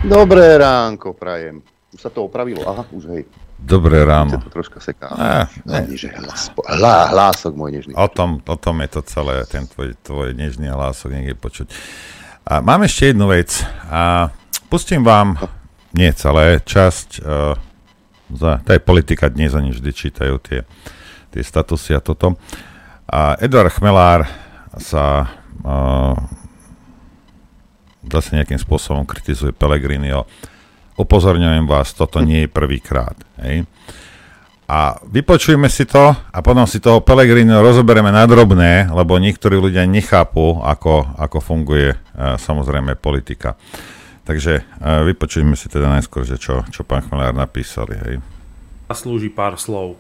Dobré ránko, prajem. Už sa to opravilo, aha, už hej. Dobré ráno. to troška seká. A, ne. že hlas, hlá, hlások môj nežný. O tom, o tom je to celé, ten tvoj, tvoj nežný hlások niekde počuť. A mám ešte jednu vec. A pustím vám, nie celé, časť, uh, za, to je politika dnes, oni vždy čítajú tie, tie statusy a toto. A Eduard Chmelár sa uh, zase nejakým spôsobom kritizuje Pellegrinio. Upozorňujem vás, toto nie je prvýkrát. Hej. A vypočujme si to a potom si toho Pellegrinio rozoberieme na drobné, lebo niektorí ľudia nechápu, ako, ako funguje uh, samozrejme politika. Takže uh, vypočujme si teda najskôr, že čo, čo pán Chmelár napísali. Hej. Slúži pár slov.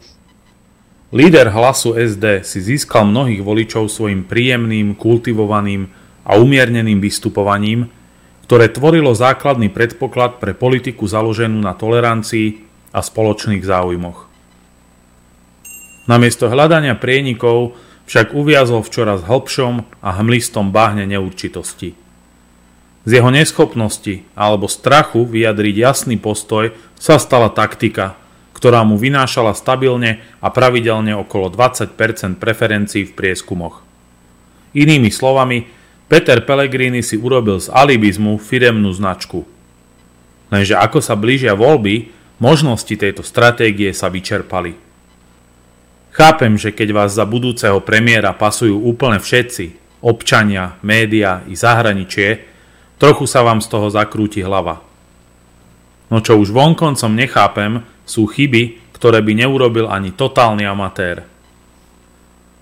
Líder hlasu SD si získal mnohých voličov svojim príjemným, kultivovaným a umierneným vystupovaním, ktoré tvorilo základný predpoklad pre politiku založenú na tolerancii a spoločných záujmoch. Namiesto hľadania prienikov však uviazol v čoraz hlbšom a hmlistom bahne neurčitosti. Z jeho neschopnosti alebo strachu vyjadriť jasný postoj sa stala taktika, ktorá mu vynášala stabilne a pravidelne okolo 20% preferencií v prieskumoch. Inými slovami, Peter Pellegrini si urobil z alibizmu firemnú značku. Lenže ako sa blížia voľby, možnosti tejto stratégie sa vyčerpali. Chápem, že keď vás za budúceho premiéra pasujú úplne všetci, občania, média i zahraničie, trochu sa vám z toho zakrúti hlava. No čo už vonkoncom nechápem, sú chyby, ktoré by neurobil ani totálny amatér.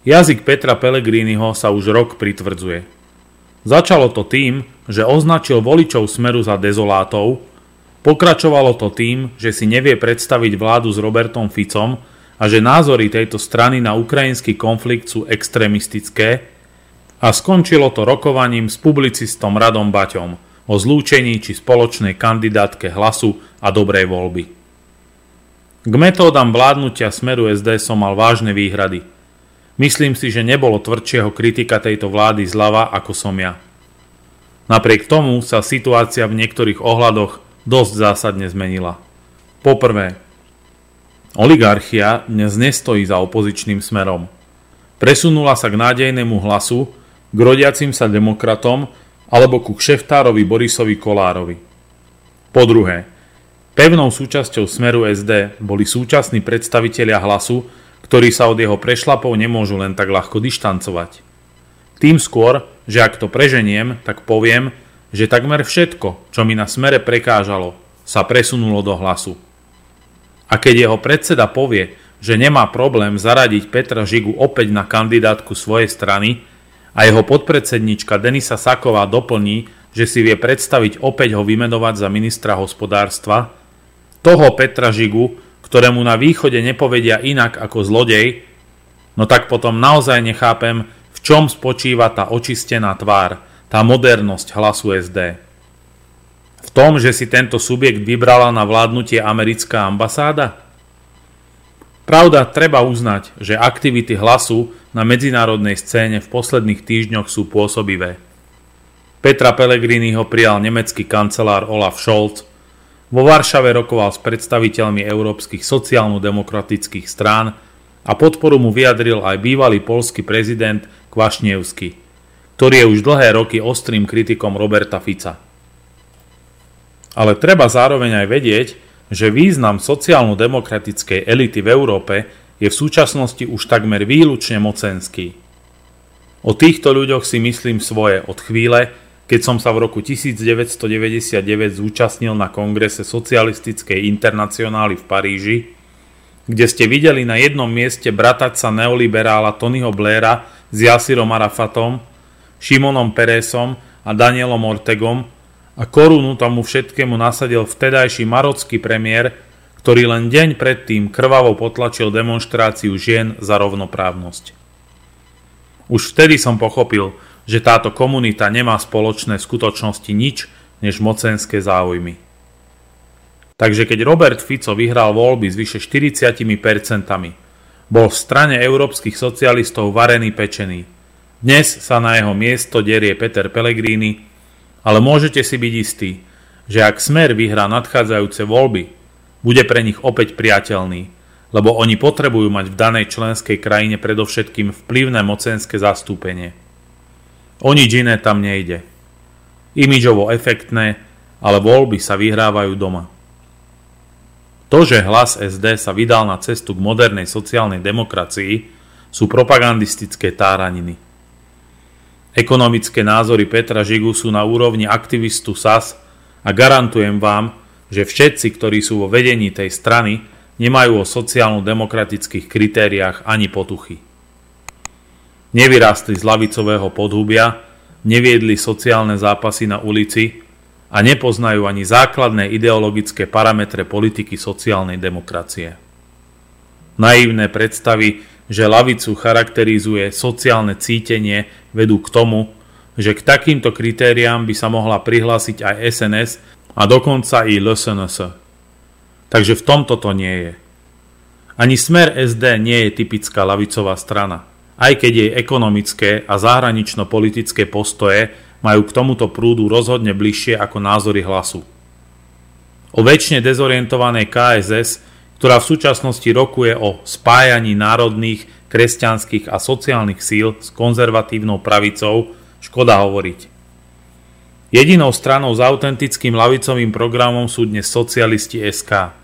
Jazyk Petra Pellegriniho sa už rok pritvrdzuje. Začalo to tým, že označil voličov Smeru za dezolátov, pokračovalo to tým, že si nevie predstaviť vládu s Robertom Ficom a že názory tejto strany na ukrajinský konflikt sú extrémistické a skončilo to rokovaním s publicistom Radom Baťom o zlúčení či spoločnej kandidátke hlasu a dobrej voľby. K metódam vládnutia Smeru SD som mal vážne výhrady. Myslím si, že nebolo tvrdšieho kritika tejto vlády zľava ako som ja. Napriek tomu sa situácia v niektorých ohľadoch dosť zásadne zmenila. Poprvé, oligarchia dnes nestojí za opozičným smerom. Presunula sa k nádejnému hlasu, k rodiacim sa demokratom alebo ku kšeftárovi Borisovi Kolárovi. Po druhé, pevnou súčasťou Smeru SD boli súčasní predstavitelia hlasu, ktorí sa od jeho prešlapov nemôžu len tak ľahko dištancovať. Tým skôr, že ak to preženiem, tak poviem, že takmer všetko, čo mi na smere prekážalo, sa presunulo do hlasu. A keď jeho predseda povie, že nemá problém zaradiť Petra Žigu opäť na kandidátku svojej strany, a jeho podpredsednička Denisa Saková doplní, že si vie predstaviť opäť ho vymenovať za ministra hospodárstva, toho Petra Žigu, ktorému na východe nepovedia inak ako zlodej, no tak potom naozaj nechápem, v čom spočíva tá očistená tvár, tá modernosť hlasu SD. Tom, že si tento subjekt vybrala na vládnutie americká ambasáda? Pravda, treba uznať, že aktivity hlasu na medzinárodnej scéne v posledných týždňoch sú pôsobivé. Petra Pellegriniho prijal nemecký kancelár Olaf Scholz, vo Varšave rokoval s predstaviteľmi európskych sociálno-demokratických strán a podporu mu vyjadril aj bývalý polský prezident Kvašnievsky, ktorý je už dlhé roky ostrým kritikom Roberta Fica. Ale treba zároveň aj vedieť, že význam sociálno-demokratickej elity v Európe je v súčasnosti už takmer výlučne mocenský. O týchto ľuďoch si myslím svoje od chvíle, keď som sa v roku 1999 zúčastnil na kongrese socialistickej internacionály v Paríži, kde ste videli na jednom mieste bratať neoliberála Tonyho Blaira s Yasirom Arafatom, Šimonom Peresom a Danielom Ortegom a korunu tomu všetkému nasadil vtedajší marocký premiér ktorý len deň predtým krvavo potlačil demonstráciu žien za rovnoprávnosť. Už vtedy som pochopil, že táto komunita nemá spoločné v skutočnosti nič než mocenské záujmy. Takže keď Robert Fico vyhral voľby s vyše 40%, bol v strane európskych socialistov varený pečený. Dnes sa na jeho miesto derie Peter Pellegrini, ale môžete si byť istí, že ak Smer vyhrá nadchádzajúce voľby, bude pre nich opäť priateľný, lebo oni potrebujú mať v danej členskej krajine predovšetkým vplyvné mocenské zastúpenie. O nič iné tam nejde. Imidžovo efektné, ale voľby sa vyhrávajú doma. To, že hlas SD sa vydal na cestu k modernej sociálnej demokracii, sú propagandistické táraniny. Ekonomické názory Petra Žigu sú na úrovni aktivistu SAS a garantujem vám, že všetci, ktorí sú vo vedení tej strany, nemajú o sociálno-demokratických kritériách ani potuchy. Nevyrástli z lavicového podhubia, neviedli sociálne zápasy na ulici a nepoznajú ani základné ideologické parametre politiky sociálnej demokracie. Naivné predstavy, že lavicu charakterizuje sociálne cítenie, vedú k tomu, že k takýmto kritériám by sa mohla prihlásiť aj SNS a dokonca i LSNS. Takže v tomto to nie je. Ani smer SD nie je typická lavicová strana, aj keď jej ekonomické a zahranično-politické postoje majú k tomuto prúdu rozhodne bližšie ako názory hlasu. O väčšine dezorientovanej KSS, ktorá v súčasnosti rokuje o spájaní národných, kresťanských a sociálnych síl s konzervatívnou pravicou, škoda hovoriť. Jedinou stranou s autentickým lavicovým programom sú dnes socialisti SK,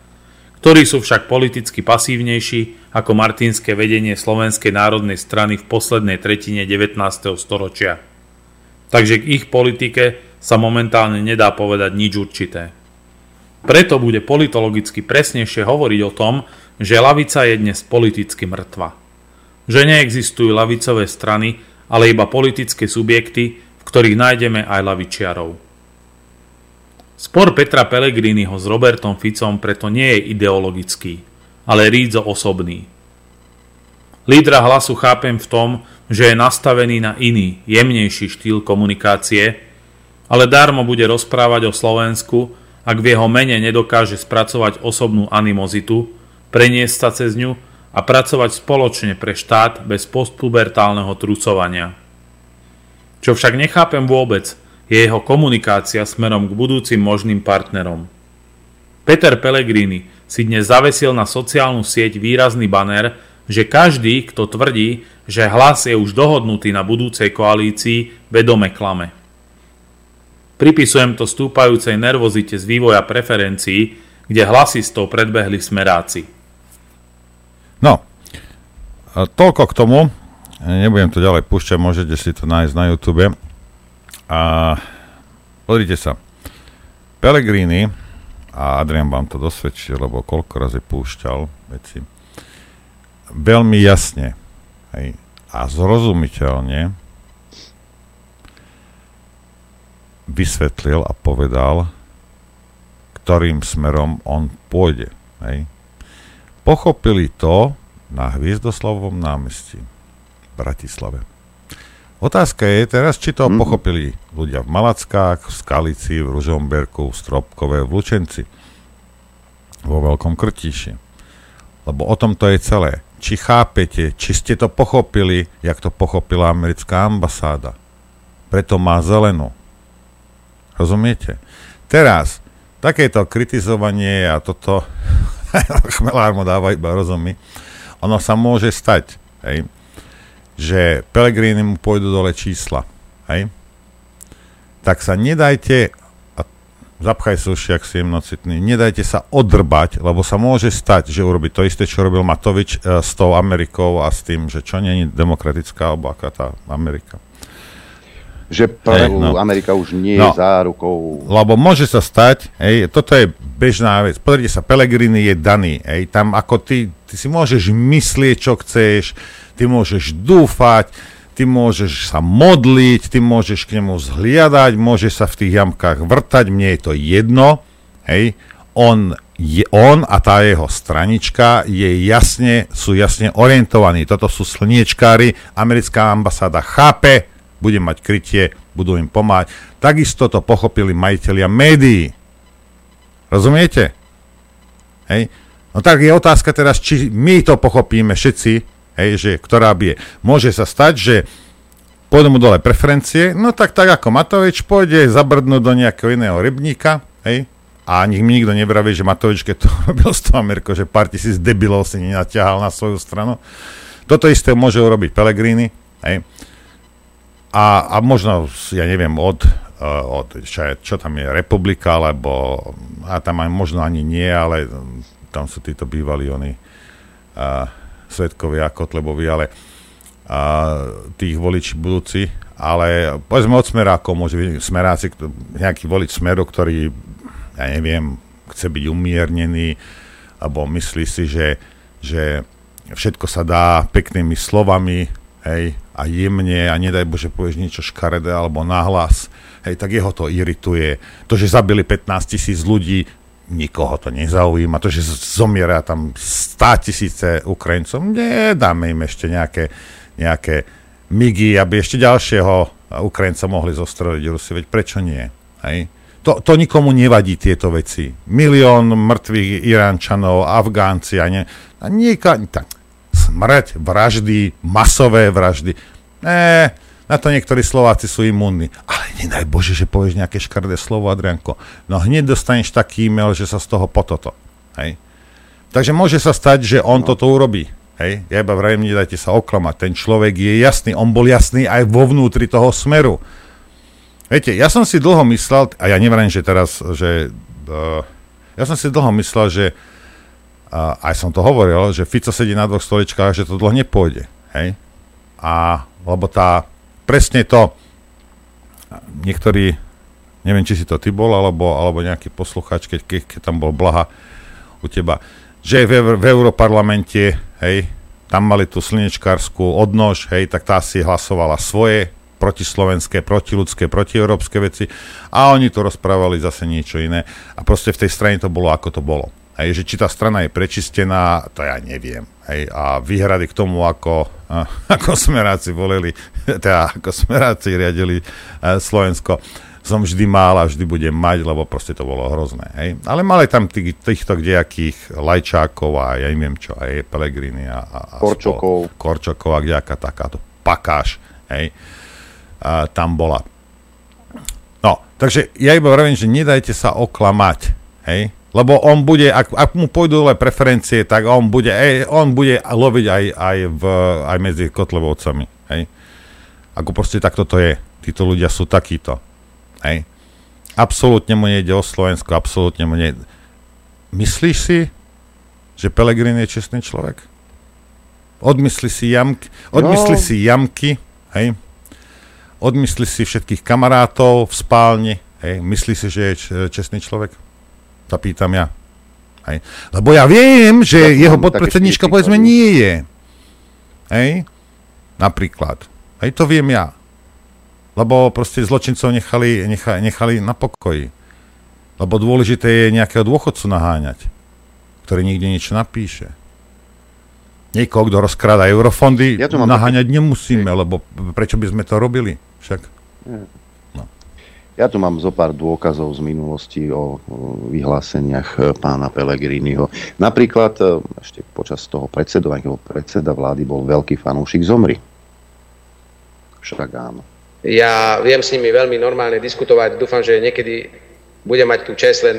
ktorí sú však politicky pasívnejší ako martinské vedenie Slovenskej národnej strany v poslednej tretine 19. storočia. Takže k ich politike sa momentálne nedá povedať nič určité. Preto bude politologicky presnejšie hovoriť o tom, že lavica je dnes politicky mŕtva. Že neexistujú lavicové strany, ale iba politické subjekty, v ktorých nájdeme aj lavičiarov. Spor Petra Pellegriniho s Robertom Ficom preto nie je ideologický, ale rídzo osobný. Lídra hlasu chápem v tom, že je nastavený na iný, jemnejší štýl komunikácie, ale darmo bude rozprávať o Slovensku, ak v jeho mene nedokáže spracovať osobnú animozitu, preniesť sa cez ňu a pracovať spoločne pre štát bez postpubertálneho trucovania. Čo však nechápem vôbec, je jeho komunikácia smerom k budúcim možným partnerom. Peter Pellegrini si dnes zavesil na sociálnu sieť výrazný baner, že každý, kto tvrdí, že hlas je už dohodnutý na budúcej koalícii, vedome klame. Pripisujem to stúpajúcej nervozite z vývoja preferencií, kde hlasistov predbehli smeráci. No, toľko k tomu. Nebudem to ďalej púšťať, môžete si to nájsť na YouTube. A pozrite sa. Pellegrini, a Adrian vám to dosvedčil, lebo koľko razy púšťal veci, veľmi jasne hej, a zrozumiteľne vysvetlil a povedal, ktorým smerom on pôjde. Hej. Pochopili to na Hviezdoslavovom námestí v Bratislave. Otázka je teraz, či to mm. pochopili ľudia v Malackách, v Skalici, v Ružomberku, v Stropkové, v Lučenci, vo Veľkom Krtíši. Lebo o tom to je celé. Či chápete, či ste to pochopili, jak to pochopila americká ambasáda. Preto má zelenú. Rozumiete? Teraz, takéto kritizovanie a toto, chmelár mu dáva iba rozumí, ono sa môže stať, hej, že Pelegrini mu pôjdu dole čísla, hej, tak sa nedajte, zapchaj sa už, ak si jemnocitný, nedajte sa odrbať, lebo sa môže stať, že urobi to isté, čo robil Matovič e, s tou Amerikou a s tým, že čo nie je demokratická, aká tá Amerika že hey, no. Amerika už nie no, je zárukou. Lebo môže sa stať, hej, toto je bežná vec. Pozrite sa, Pelegrini je daný. Hej, tam ako ty, ty si môžeš myslieť, čo chceš, ty môžeš dúfať, ty môžeš sa modliť, ty môžeš k nemu zhliadať, môžeš sa v tých jamkách vrtať, mne je to jedno. Hej, on, je, on a tá jeho stranička je jasne, sú jasne orientovaní. Toto sú slniečkári, americká ambasáda chápe, bude mať krytie, budú im pomáhať. Takisto to pochopili majiteľia médií. Rozumiete? Hej? No tak je otázka teraz, či my to pochopíme všetci, hej, že ktorá bije. Môže sa stať, že pôjdu mu dole preferencie, no tak tak ako Matovič pôjde zabrdnúť do nejakého iného rybníka, hej, a nich mi nikto nevraví, že Matovič, keď to robil s tou Amerikou, že pár tisíc debilov si nenaťahal na svoju stranu. Toto isté môže urobiť Pellegrini, hej a, a možno, ja neviem, od, uh, od čo, čo tam je, Republika, alebo a tam aj možno ani nie, ale tam sú títo bývalí oni uh, svetkovia Kotlebovi, ale uh, tých voliči budúci, ale povedzme od smerákov, môže byť smeráci, nejaký volič smeru, ktorý, ja neviem, chce byť umiernený, alebo myslí si, že, že všetko sa dá peknými slovami, hej, a jemne a nedaj Bože povieš niečo škaredé alebo nahlas, hej, tak jeho to irituje. To, že zabili 15 tisíc ľudí, nikoho to nezaujíma. To, že zomiera tam 100 tisíce Ukrajincov, nedáme im ešte nejaké, nejaké migy, aby ešte ďalšieho Ukrajinca mohli zostreliť Rusy. Veď prečo nie? Hej? To, to nikomu nevadí tieto veci. Milión mŕtvych Iránčanov, Afgánci a, nie, a nieka, tak, smrť, vraždy, masové vraždy. Ne, na to niektorí Slováci sú imúnni. Ale nedaj Bože, že povieš nejaké škrdé slovo, Adrianko. No hneď dostaneš taký e-mail, že sa z toho pototo. Hej. Takže môže sa stať, že on no. toto urobí. Hej, ja iba vravím, nedajte sa oklamať. Ten človek je jasný, on bol jasný aj vo vnútri toho smeru. Viete, ja som si dlho myslel, a ja neviem, že teraz, že... Uh, ja som si dlho myslel, že aj som to hovoril, že Fico sedí na dvoch stoličkách, že to dlho nepôjde. Hej? A lebo tá, presne to, niektorí, neviem, či si to ty bol, alebo, alebo nejaký posluchač, keď, keď, keď tam bol Blaha u teba, že v, v Europarlamente, hej, tam mali tú slnečkárskú odnož, hej, tak tá si hlasovala svoje protislovenské, protiludské, protieurópske veci a oni to rozprávali zase niečo iné a proste v tej strane to bolo, ako to bolo. Hej, že či tá strana je prečistená, to ja neviem. Hej, a výhrady k tomu, ako, ako smeráci volili, teda ako smeráci riadili uh, Slovensko, som vždy mal a vždy budem mať, lebo proste to bolo hrozné. Hej. Ale mali tam tých, týchto kdejakých lajčákov a ja neviem čo, aj Pelegrini a, a, a Korčokov. Spol, Korčokov a kdejaká takáto pakáš. Hej. A, tam bola. No, takže ja iba vravím, že nedajte sa oklamať. Hej. Lebo on bude, ak, ak mu pôjdu dole preferencie, tak on bude, ej, on bude loviť aj, aj, v, aj medzi kotlevovcami. Hej. Ako proste takto to je. Títo ľudia sú takíto. Hej. Absolútne mu nejde o Slovensko, absolútne mu nejde. Myslíš si, že Pelegrin je čestný človek? Odmysli si jamky, odmysli no. si jamky, hej? Odmysli si všetkých kamarátov v spálni, hej? Myslí si, že je čestný človek? To pýtam ja. Hej? Lebo ja viem, že ja jeho podpredsednička povedzme nie je. Hej? Napríklad. Hej, to viem ja lebo proste zločincov nechali, nechali, nechali na pokoji. Lebo dôležité je nejakého dôchodcu naháňať, ktorý nikde niečo napíše. Niekoho, kto rozkráda eurofondy, ja naháňať nemusíme, lebo prečo by sme to robili? Však. No. Ja tu mám zo pár dôkazov z minulosti o vyhláseniach e, pána Pelegriniho. Napríklad e, ešte počas toho predsedovania, predseda vlády bol veľký fanúšik Zomri. Však áno. Ja viem s nimi veľmi normálne diskutovať, dúfam, že niekedy budem mať tú čest, len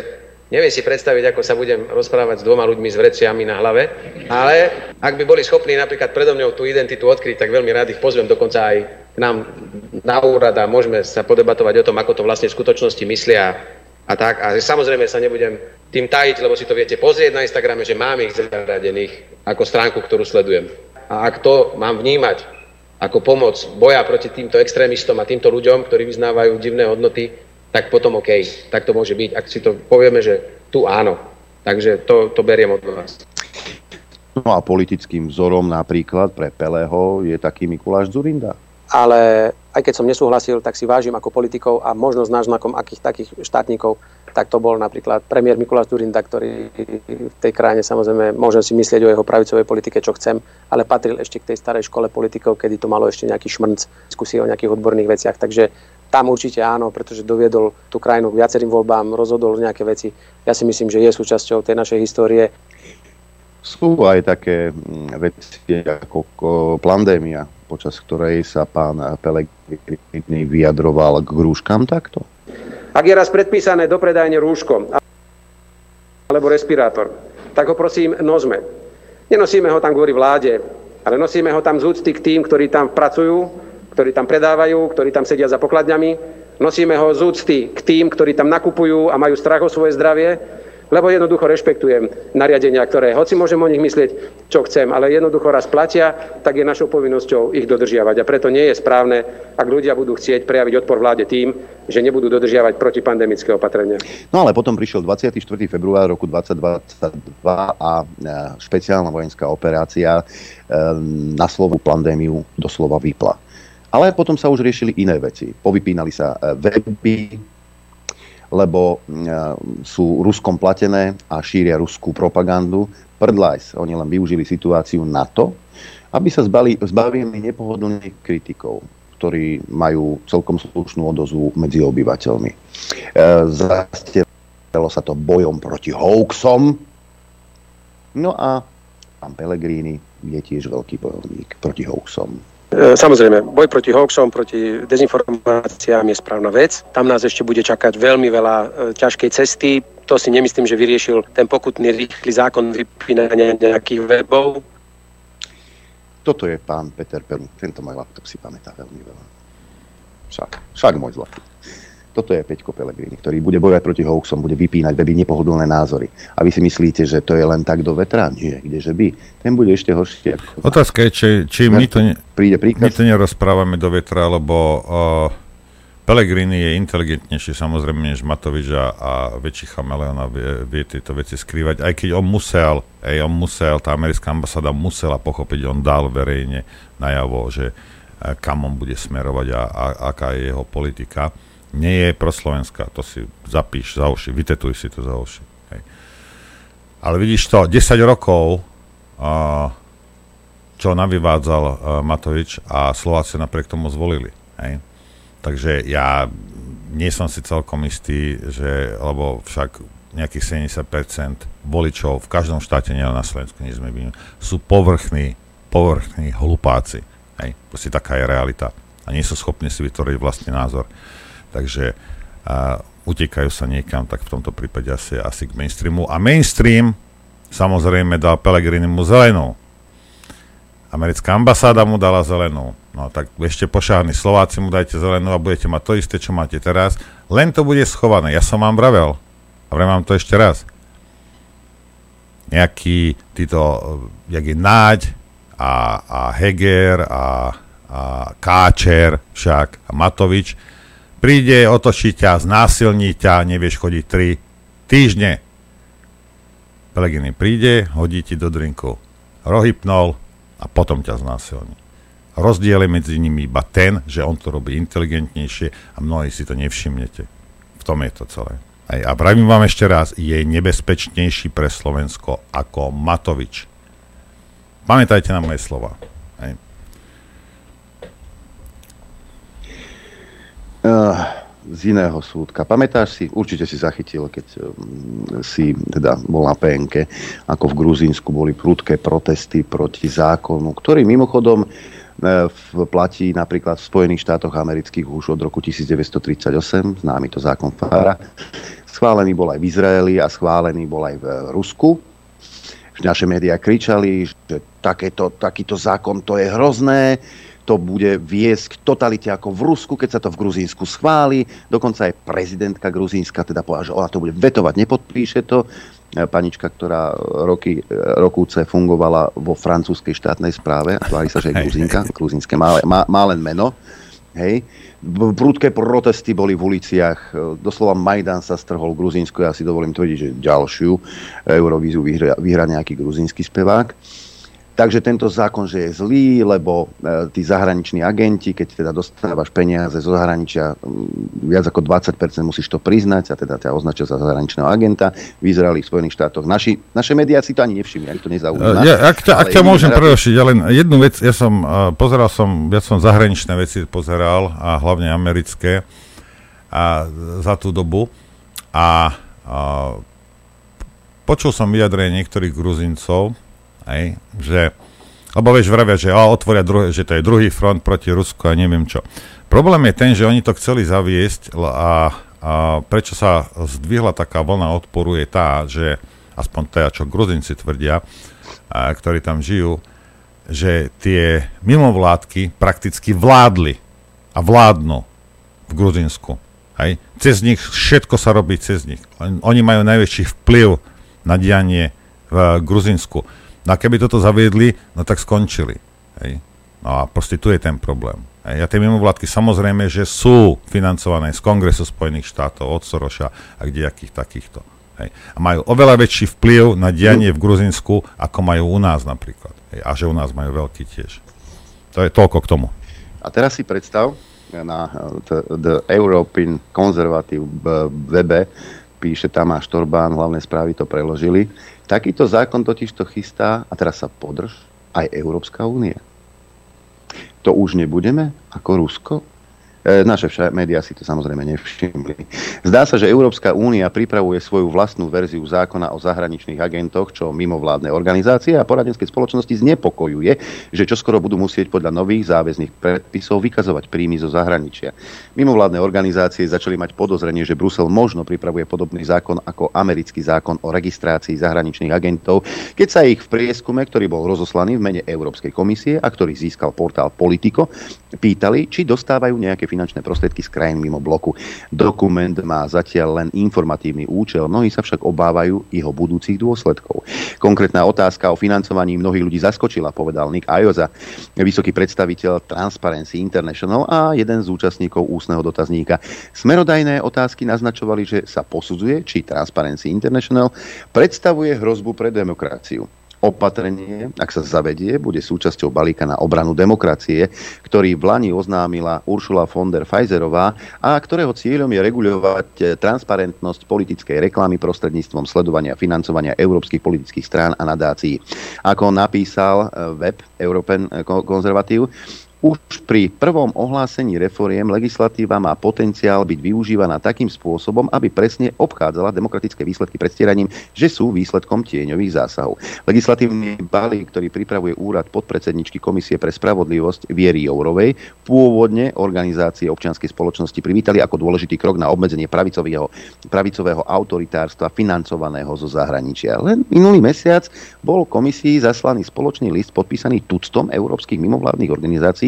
neviem si predstaviť, ako sa budem rozprávať s dvoma ľuďmi s vreciami na hlave, ale ak by boli schopní napríklad predo mňou tú identitu odkryť, tak veľmi rád ich pozvem dokonca aj nám na úrad a môžeme sa podebatovať o tom, ako to vlastne v skutočnosti myslia a tak. A samozrejme sa nebudem tým tajiť, lebo si to viete pozrieť na Instagrame, že mám ich zaradených ako stránku, ktorú sledujem. A ak to mám vnímať ako pomoc boja proti týmto extrémistom a týmto ľuďom, ktorí vyznávajú divné hodnoty, tak potom OK, tak to môže byť. Ak si to povieme, že tu áno. Takže to, to beriem od vás. No a politickým vzorom napríklad pre Pelého je taký Mikuláš Zurinda. Ale aj keď som nesúhlasil, tak si vážim ako politikov a možno s náznakom akých takých štátnikov, tak to bol napríklad premiér Mikuláš Durinda, ktorý v tej krajine samozrejme môžem si myslieť o jeho pravicovej politike, čo chcem, ale patril ešte k tej starej škole politikov, kedy to malo ešte nejaký šmrnc, diskusie o nejakých odborných veciach. Takže tam určite áno, pretože doviedol tú krajinu k viacerým voľbám, rozhodol nejaké veci. Ja si myslím, že je súčasťou tej našej histórie. Sú aj také mm, veci ako pandémia, počas ktorej sa pán Pelegrini vyjadroval k rúškam takto? Ak je raz predpísané do predajne rúško alebo respirátor, tak ho prosím nosme. Nenosíme ho tam kvôli vláde, ale nosíme ho tam z úcty k tým, ktorí tam pracujú, ktorí tam predávajú, ktorí tam sedia za pokladňami. Nosíme ho z úcty k tým, ktorí tam nakupujú a majú strach o svoje zdravie lebo jednoducho rešpektujem nariadenia, ktoré, hoci môžem o nich myslieť, čo chcem, ale jednoducho raz platia, tak je našou povinnosťou ich dodržiavať. A preto nie je správne, ak ľudia budú chcieť prejaviť odpor vláde tým, že nebudú dodržiavať protipandemické opatrenia. No ale potom prišiel 24. február roku 2022 a e, špeciálna vojenská operácia e, na slovu pandémiu doslova vypla. Ale potom sa už riešili iné veci. Povypínali sa e, weby, lebo mm, sú Ruskom platené a šíria ruskú propagandu. Prdlajs, oni len využili situáciu na to, aby sa zbali, zbavili nepohodlných kritikov, ktorí majú celkom slušnú odozvu medzi obyvateľmi. E, sa to bojom proti hoaxom. No a pán Pellegrini je tiež veľký bojovník proti hoaxom. Samozrejme, boj proti hoaxom, proti dezinformáciám je správna vec. Tam nás ešte bude čakať veľmi veľa e, ťažkej cesty. To si nemyslím, že vyriešil ten pokutný rýchly zákon vypínania nejakých webov. Toto je pán Peter Pelu. Tento môj laptop si pamätá veľmi veľa. Však, však môj zlatý. Toto je Peťko Pellegrini, ktorý bude bojovať proti hoaxom, bude vypínať weby nepohodlné názory. A vy si myslíte, že to je len tak do vetra? Nie, kdeže by. Ten bude ešte horší. Ako... Otázka je, či, či my, to ne, príde my to nerozprávame do vetra, lebo uh, Pellegrini je inteligentnejší samozrejme než Matovič a, a väčší chameleon a vie, vie tieto veci skrývať. Aj keď on musel, aj on musel, tá americká ambasáda musela pochopiť, on dal verejne najavo, že uh, kam on bude smerovať a, a aká je jeho politika nie je proslovenská. To si zapíš za uši, vytetuj si to za uši. Hej. Ale vidíš to, 10 rokov, uh, čo navyvádzal uh, Matovič a Slováci napriek tomu zvolili. Hej. Takže ja nie som si celkom istý, že, lebo však nejakých 70% voličov v každom štáte, nielen na Slovensku, nie sme byli, sú povrchní, povrchní hlupáci. Hej. Proste taká je realita. A nie sú schopní si vytvoriť vlastný názor takže a, utekajú sa niekam, tak v tomto prípade asi, asi k mainstreamu. A mainstream samozrejme dal mu zelenú. Americká ambasáda mu dala zelenú. No tak ešte pošárni Slováci mu dajte zelenú a budete mať to isté, čo máte teraz. Len to bude schované. Ja som vám vravel. A vrem to ešte raz. Nejaký títo, jak je Náď a, a Heger a, a Káčer však a Matovič, Príde, otočí ťa, znásilní ťa, nevieš chodiť 3 týždne. Pelegrini príde, hodí ti do drinku rohypnol a potom ťa znásilní. Rozdiel je medzi nimi iba ten, že on to robí inteligentnejšie a mnohí si to nevšimnete. V tom je to celé. Aj, a pravím vám ešte raz, je nebezpečnejší pre Slovensko ako Matovič. Pamätajte na moje slova. Aj. Uh, z iného súdka. Pamätáš si, určite si zachytil, keď um, si teda bol na PNK, ako v Gruzínsku boli prudké protesty proti zákonu, ktorý mimochodom uh, platí napríklad v Spojených štátoch amerických už od roku 1938, známy to zákon Fara. Schválený bol aj v Izraeli a schválený bol aj v Rusku. Naše médiá kričali, že takéto, takýto zákon to je hrozné, to bude viesť k totalite ako v Rusku, keď sa to v Gruzínsku schváli. Dokonca aj prezidentka Gruzínska teda povedala, že ona to bude vetovať, nepodpíše to. E, panička, ktorá roky, e, rokúce fungovala vo francúzskej štátnej správe, tvári sa, že je Gruzínka, gruzínske má, má, má len meno. Hej. Prudké protesty boli v uliciach, e, doslova Majdan sa strhol v Gruzínsku, ja si dovolím tvrdiť, že ďalšiu Eurovízu vyhra, vyhra nejaký gruzínsky spevák. Takže tento zákon, že je zlý, lebo e, tí zahraniční agenti, keď teda dostávaš peniaze zo zahraničia, viac ako 20% musíš to priznať a teda ťa označia za zahraničného agenta v Izraeli, v Spojených štátoch. Naši, naše médiá si to ani nevšimli, ani to nezaujíma. Ja, ak ťa, ak ťa môžem prerušiť, ja len jednu vec, ja som uh, pozeral som, ja som zahraničné veci pozeral a hlavne americké a za tú dobu a, a počul som vyjadrenie niektorých Gruzincov, Hej? Že, lebo vieš, vravia, že a, otvoria druhé, že to je druhý front proti Rusku a neviem čo. Problém je ten, že oni to chceli zaviesť a, a prečo sa zdvihla taká vlna odporu je tá, že aspoň teda, čo Gruzinci tvrdia, a, ktorí tam žijú, že tie mimovládky prakticky vládli a vládnu v Gruzinsku. Hej. Cez nich všetko sa robí cez nich. Oni majú najväčší vplyv na dianie v Gruzinsku. No a keby toto zaviedli, no tak skončili. Hej. No a proste tu je ten problém. Hej. A tie mimovládky samozrejme, že sú financované z Kongresu Spojených štátov, od Soroša a kdejakých takýchto. Hej. A majú oveľa väčší vplyv na dianie v Gruzinsku, ako majú u nás napríklad. Hej. A že u nás majú veľký tiež. To je toľko k tomu. A teraz si predstav, na The, the European Conservative webe píše Tamáš Torbán, hlavné správy to preložili, Takýto zákon totiž to chystá, a teraz sa podrž, aj Európska únia. To už nebudeme? Ako Rusko, naše vša- médiá si to samozrejme nevšimli. Zdá sa, že Európska únia pripravuje svoju vlastnú verziu zákona o zahraničných agentoch, čo mimovládne organizácie a poradenské spoločnosti znepokojuje, že čoskoro budú musieť podľa nových záväzných predpisov vykazovať príjmy zo zahraničia. Mimovládne organizácie začali mať podozrenie, že Brusel možno pripravuje podobný zákon ako americký zákon o registrácii zahraničných agentov, keď sa ich v prieskume, ktorý bol rozoslaný v mene Európskej komisie a ktorý získal portál Politico, pýtali, či dostávajú nejaké finančné prostriedky z krajín mimo bloku. Dokument má zatiaľ len informatívny účel, mnohí sa však obávajú jeho budúcich dôsledkov. Konkrétna otázka o financovaní mnohých ľudí zaskočila, povedal Nick Ajoza, vysoký predstaviteľ Transparency International a jeden z účastníkov ústneho dotazníka. Smerodajné otázky naznačovali, že sa posudzuje, či Transparency International predstavuje hrozbu pre demokraciu. Opatrenie, ak sa zavedie, bude súčasťou balíka na obranu demokracie, ktorý v Lani oznámila Uršula von der Pfizerová a ktorého cieľom je regulovať eh, transparentnosť politickej reklamy prostredníctvom sledovania financovania európskych politických strán a nadácií. Ako napísal eh, web European Conservative, už pri prvom ohlásení reforiem legislatíva má potenciál byť využívaná takým spôsobom, aby presne obchádzala demokratické výsledky predstieraním, že sú výsledkom tieňových zásahov. Legislatívny balík, ktorý pripravuje úrad podpredsedničky Komisie pre spravodlivosť Viery Jourovej, pôvodne organizácie občianskej spoločnosti privítali ako dôležitý krok na obmedzenie pravicového, pravicového autoritárstva financovaného zo zahraničia. Len minulý mesiac bol komisii zaslaný spoločný list podpísaný tuctom európskych mimovládnych organizácií,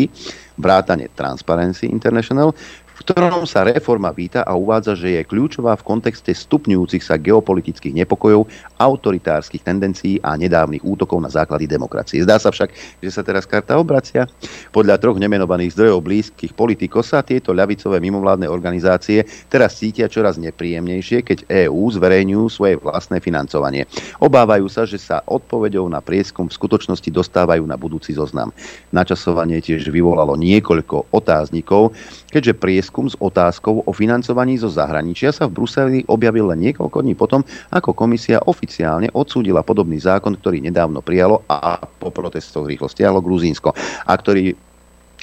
vrátane Transparency International, v ktorom sa reforma víta a uvádza, že je kľúčová v kontexte stupňujúcich sa geopolitických nepokojov, autoritárskych tendencií a nedávnych útokov na základy demokracie. Zdá sa však, že sa teraz karta obracia. Podľa troch nemenovaných zdrojov blízkych politikov sa tieto ľavicové mimovládne organizácie teraz cítia čoraz nepríjemnejšie, keď EÚ zverejňujú svoje vlastné financovanie. Obávajú sa, že sa odpoveďou na prieskum v skutočnosti dostávajú na budúci zoznam. Načasovanie tiež vyvolalo niekoľko otáznikov, keďže prieskum prieskum s otázkou o financovaní zo zahraničia sa v Bruseli objavil len niekoľko dní potom, ako komisia oficiálne odsúdila podobný zákon, ktorý nedávno prijalo a po protestoch rýchlo stiahlo Gruzínsko a ktorý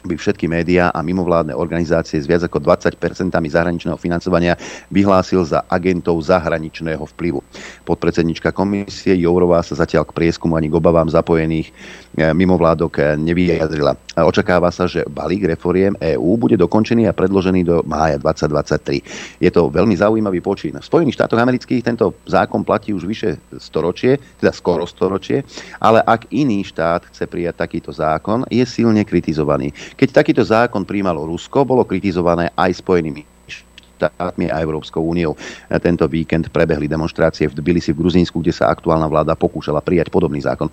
by všetky médiá a mimovládne organizácie s viac ako 20% zahraničného financovania vyhlásil za agentov zahraničného vplyvu. Podpredsednička komisie Jourová sa zatiaľ k prieskumu ani k obavám zapojených e, mimovládok e, nevyjadrila. Očakáva sa, že balík reforiem EÚ bude dokončený a predložený do mája 2023. Je to veľmi zaujímavý počín. V Spojených štátoch amerických tento zákon platí už vyše storočie, teda skoro storočie, ale ak iný štát chce prijať takýto zákon, je silne kritizovaný. Keď takýto zákon príjmalo Rusko, bolo kritizované aj Spojenými štátmi a Európskou úniou. Tento víkend prebehli demonstrácie v Tbilisi v Gruzínsku, kde sa aktuálna vláda pokúšala prijať podobný zákon.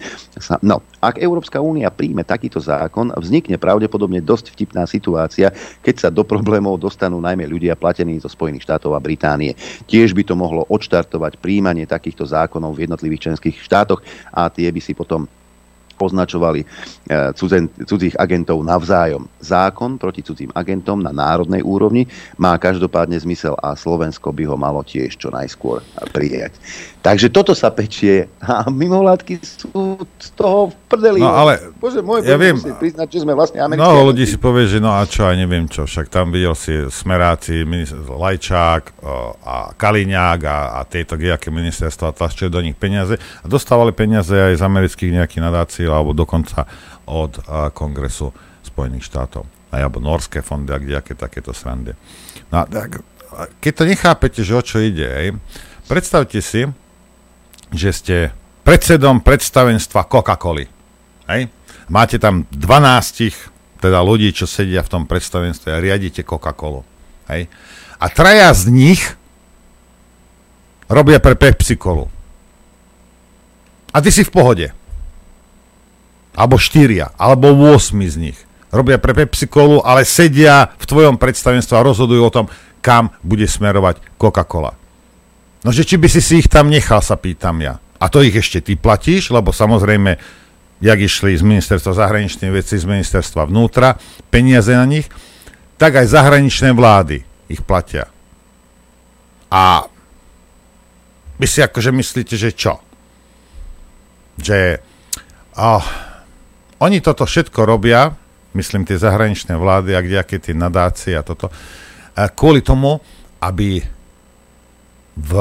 No, ak Európska únia príjme takýto zákon, vznikne pravdepodobne dosť vtipná situácia, keď sa do problémov dostanú najmä ľudia platení zo Spojených štátov a Británie. Tiež by to mohlo odštartovať príjmanie takýchto zákonov v jednotlivých členských štátoch a tie by si potom označovali e, cudzen, cudzích agentov navzájom. Zákon proti cudzím agentom na národnej úrovni má každopádne zmysel a Slovensko by ho malo tiež čo najskôr prijať. Takže toto sa pečie a mimovládky sú z toho v prdeli. No ale, Bože môj, ja viem, priznať, že sme vlastne americkí. Mnoho ľudí si povie, že no a čo, aj neviem čo, však tam videl si Smeráci, Lajčák a Kaliňák a, a tieto nejaké ministerstva tlačili do nich peniaze a dostávali peniaze aj z amerických nejakých nadácií alebo dokonca od a, kongresu Spojených štátov alebo norské fondy a kdejaké takéto srandy. No, tak, keď to nechápete, že o čo ide, aj, predstavte si, že ste predsedom predstavenstva Coca-Coly. Hej? Máte tam 12 teda ľudí, čo sedia v tom predstavenstve a riadite Coca-Colu. Hej? A traja z nich robia pre Pepsi Colu. A ty si v pohode. Alebo štyria, alebo 8 z nich robia pre Pepsi ale sedia v tvojom predstavenstve a rozhodujú o tom, kam bude smerovať Coca-Cola. No že či by si si ich tam nechal, sa pýtam ja. A to ich ešte ty platíš, lebo samozrejme, jak išli z ministerstva zahraničných vecí, z ministerstva vnútra, peniaze na nich, tak aj zahraničné vlády ich platia. A vy si akože myslíte, že čo? Že oh, oni toto všetko robia, myslím tie zahraničné vlády a kdejaké tie nadácie a toto, a kvôli tomu, aby v,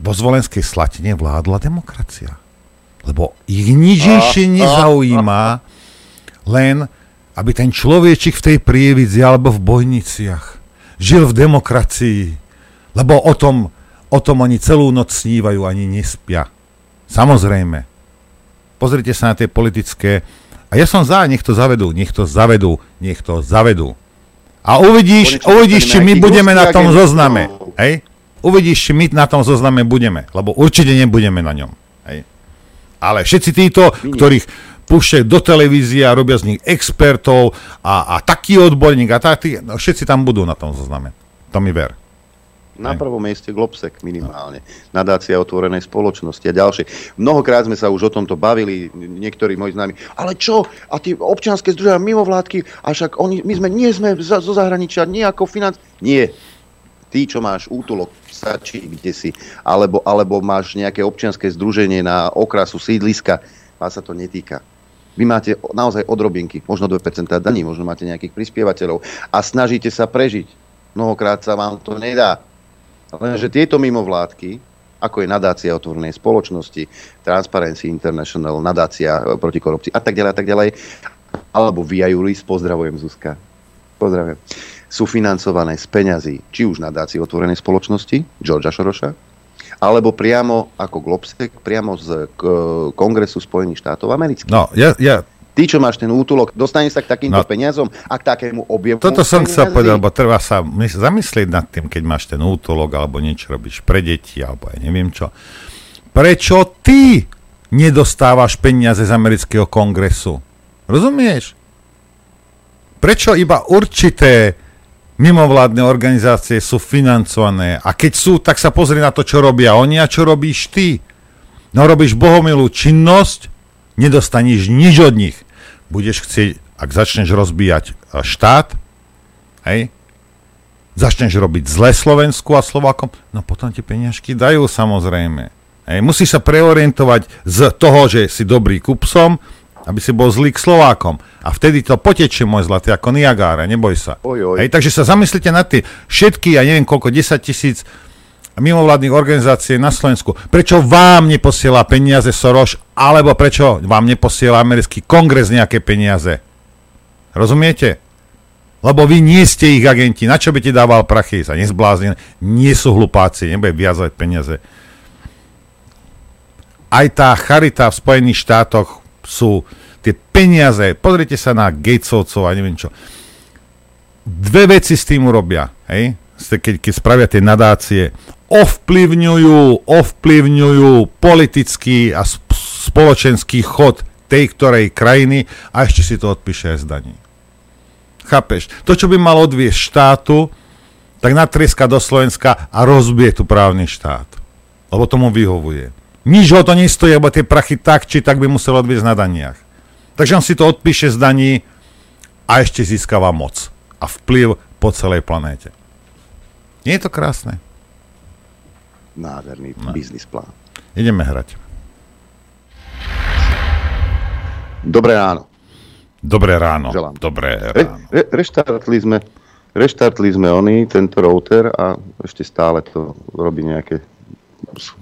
vo zvolenskej slatine vládla demokracia. Lebo ich nič ešte nezaujíma, len aby ten človečik v tej prievidzi alebo v bojniciach žil v demokracii, lebo o tom, o tom oni celú noc snívajú, ani nespia. Samozrejme. Pozrite sa na tie politické a ja som za, nech to zavedú, nech to zavedú, nech to zavedú. A uvidíš, Konečne uvidíš, či my budeme na tom zozname. agent. Hej? Uvidíš, či my na tom zozname budeme, lebo určite nebudeme na ňom. Hej? Ale všetci títo, ktorých púšťajú do televízie a robia z nich expertov a, a taký odborník a taký, no, všetci tam budú na tom zozname. To mi ver. Na prvom mieste Globsek minimálne. Nadácia otvorenej spoločnosti a ďalšie. Mnohokrát sme sa už o tomto bavili, niektorí moji známi. Ale čo? A tie občianske združenia mimovládky, a však oni, my sme, nie sme za, zo zahraničia, nie ako financ... Nie. Ty, čo máš útulok Sači, kde si, alebo, alebo máš nejaké občianske združenie na okrasu sídliska, vás sa to netýka. Vy máte naozaj odrobinky, možno 2% daní, možno máte nejakých prispievateľov a snažíte sa prežiť. Mnohokrát sa vám to nedá. Lenže tieto mimovládky, ako je nadácia otvorenej spoločnosti, Transparency International, nadácia e, proti korupcii a tak ďalej a tak ďalej, alebo Via Juris, pozdravujem Zuzka, pozdravujem, sú financované z peňazí, či už nadácie otvorenej spoločnosti, Georgia Šoroša, alebo priamo ako Globsec, priamo z k- Kongresu Spojených štátov amerických. No, ja, ja Ty, čo máš ten útulok, dostaneš sa k takýmto No. peniazom a k takému objemu Toto som chcel povedať, lebo treba sa mys- zamyslieť nad tým, keď máš ten útolok alebo niečo robíš pre deti alebo ja neviem čo. Prečo ty nedostávaš peniaze z amerického kongresu? Rozumieš? Prečo iba určité mimovládne organizácie sú financované a keď sú, tak sa pozri na to, čo robia oni a čo robíš ty. No robíš bohomilú činnosť, nedostaneš nič od nich. Budeš chcieť, ak začneš rozbíjať e, štát, hej, začneš robiť zle Slovensku a Slovákom, no potom ti peniažky dajú samozrejme. Hej, musíš sa preorientovať z toho, že si dobrý kupsom, aby si bol zlý k Slovákom. A vtedy to potečie, môj zlatý, ako Niagara, neboj sa. Oj, oj. Hej, takže sa zamyslite na tie všetky, ja neviem koľko, 10 tisíc mimovládnych organizácií na Slovensku. Prečo vám neposiela peniaze Soros, alebo prečo vám neposiela americký kongres nejaké peniaze? Rozumiete? Lebo vy nie ste ich agenti. Na čo by ti dával prachy? Sa nezblázni. Nie sú hlupáci, nebude viazať peniaze. Aj tá charita v Spojených štátoch sú tie peniaze. Pozrite sa na Gatesovcov a neviem čo. Dve veci s tým urobia. Hej? Keď, keď spravia tie nadácie, ovplyvňujú, ovplyvňujú politický a sp- spoločenský chod tej ktorej krajiny a ešte si to odpíše aj z daní. Chápeš? To, čo by mal odviesť štátu, tak natrieska do Slovenska a rozbije tu právny štát. Lebo tomu vyhovuje. Nič ho to nestojí, lebo tie prachy tak, či tak by musel odviesť na daniach. Takže on si to odpíše z daní a ešte získava moc a vplyv po celej planéte. Nie je to krásne? Nádherný No. biznis plán. Ideme hrať. Dobré ráno. Dobré ráno. Želám. Dobré ráno. re, reštartli sme reštartli sme oný, tento router a ešte stále to robí nejaké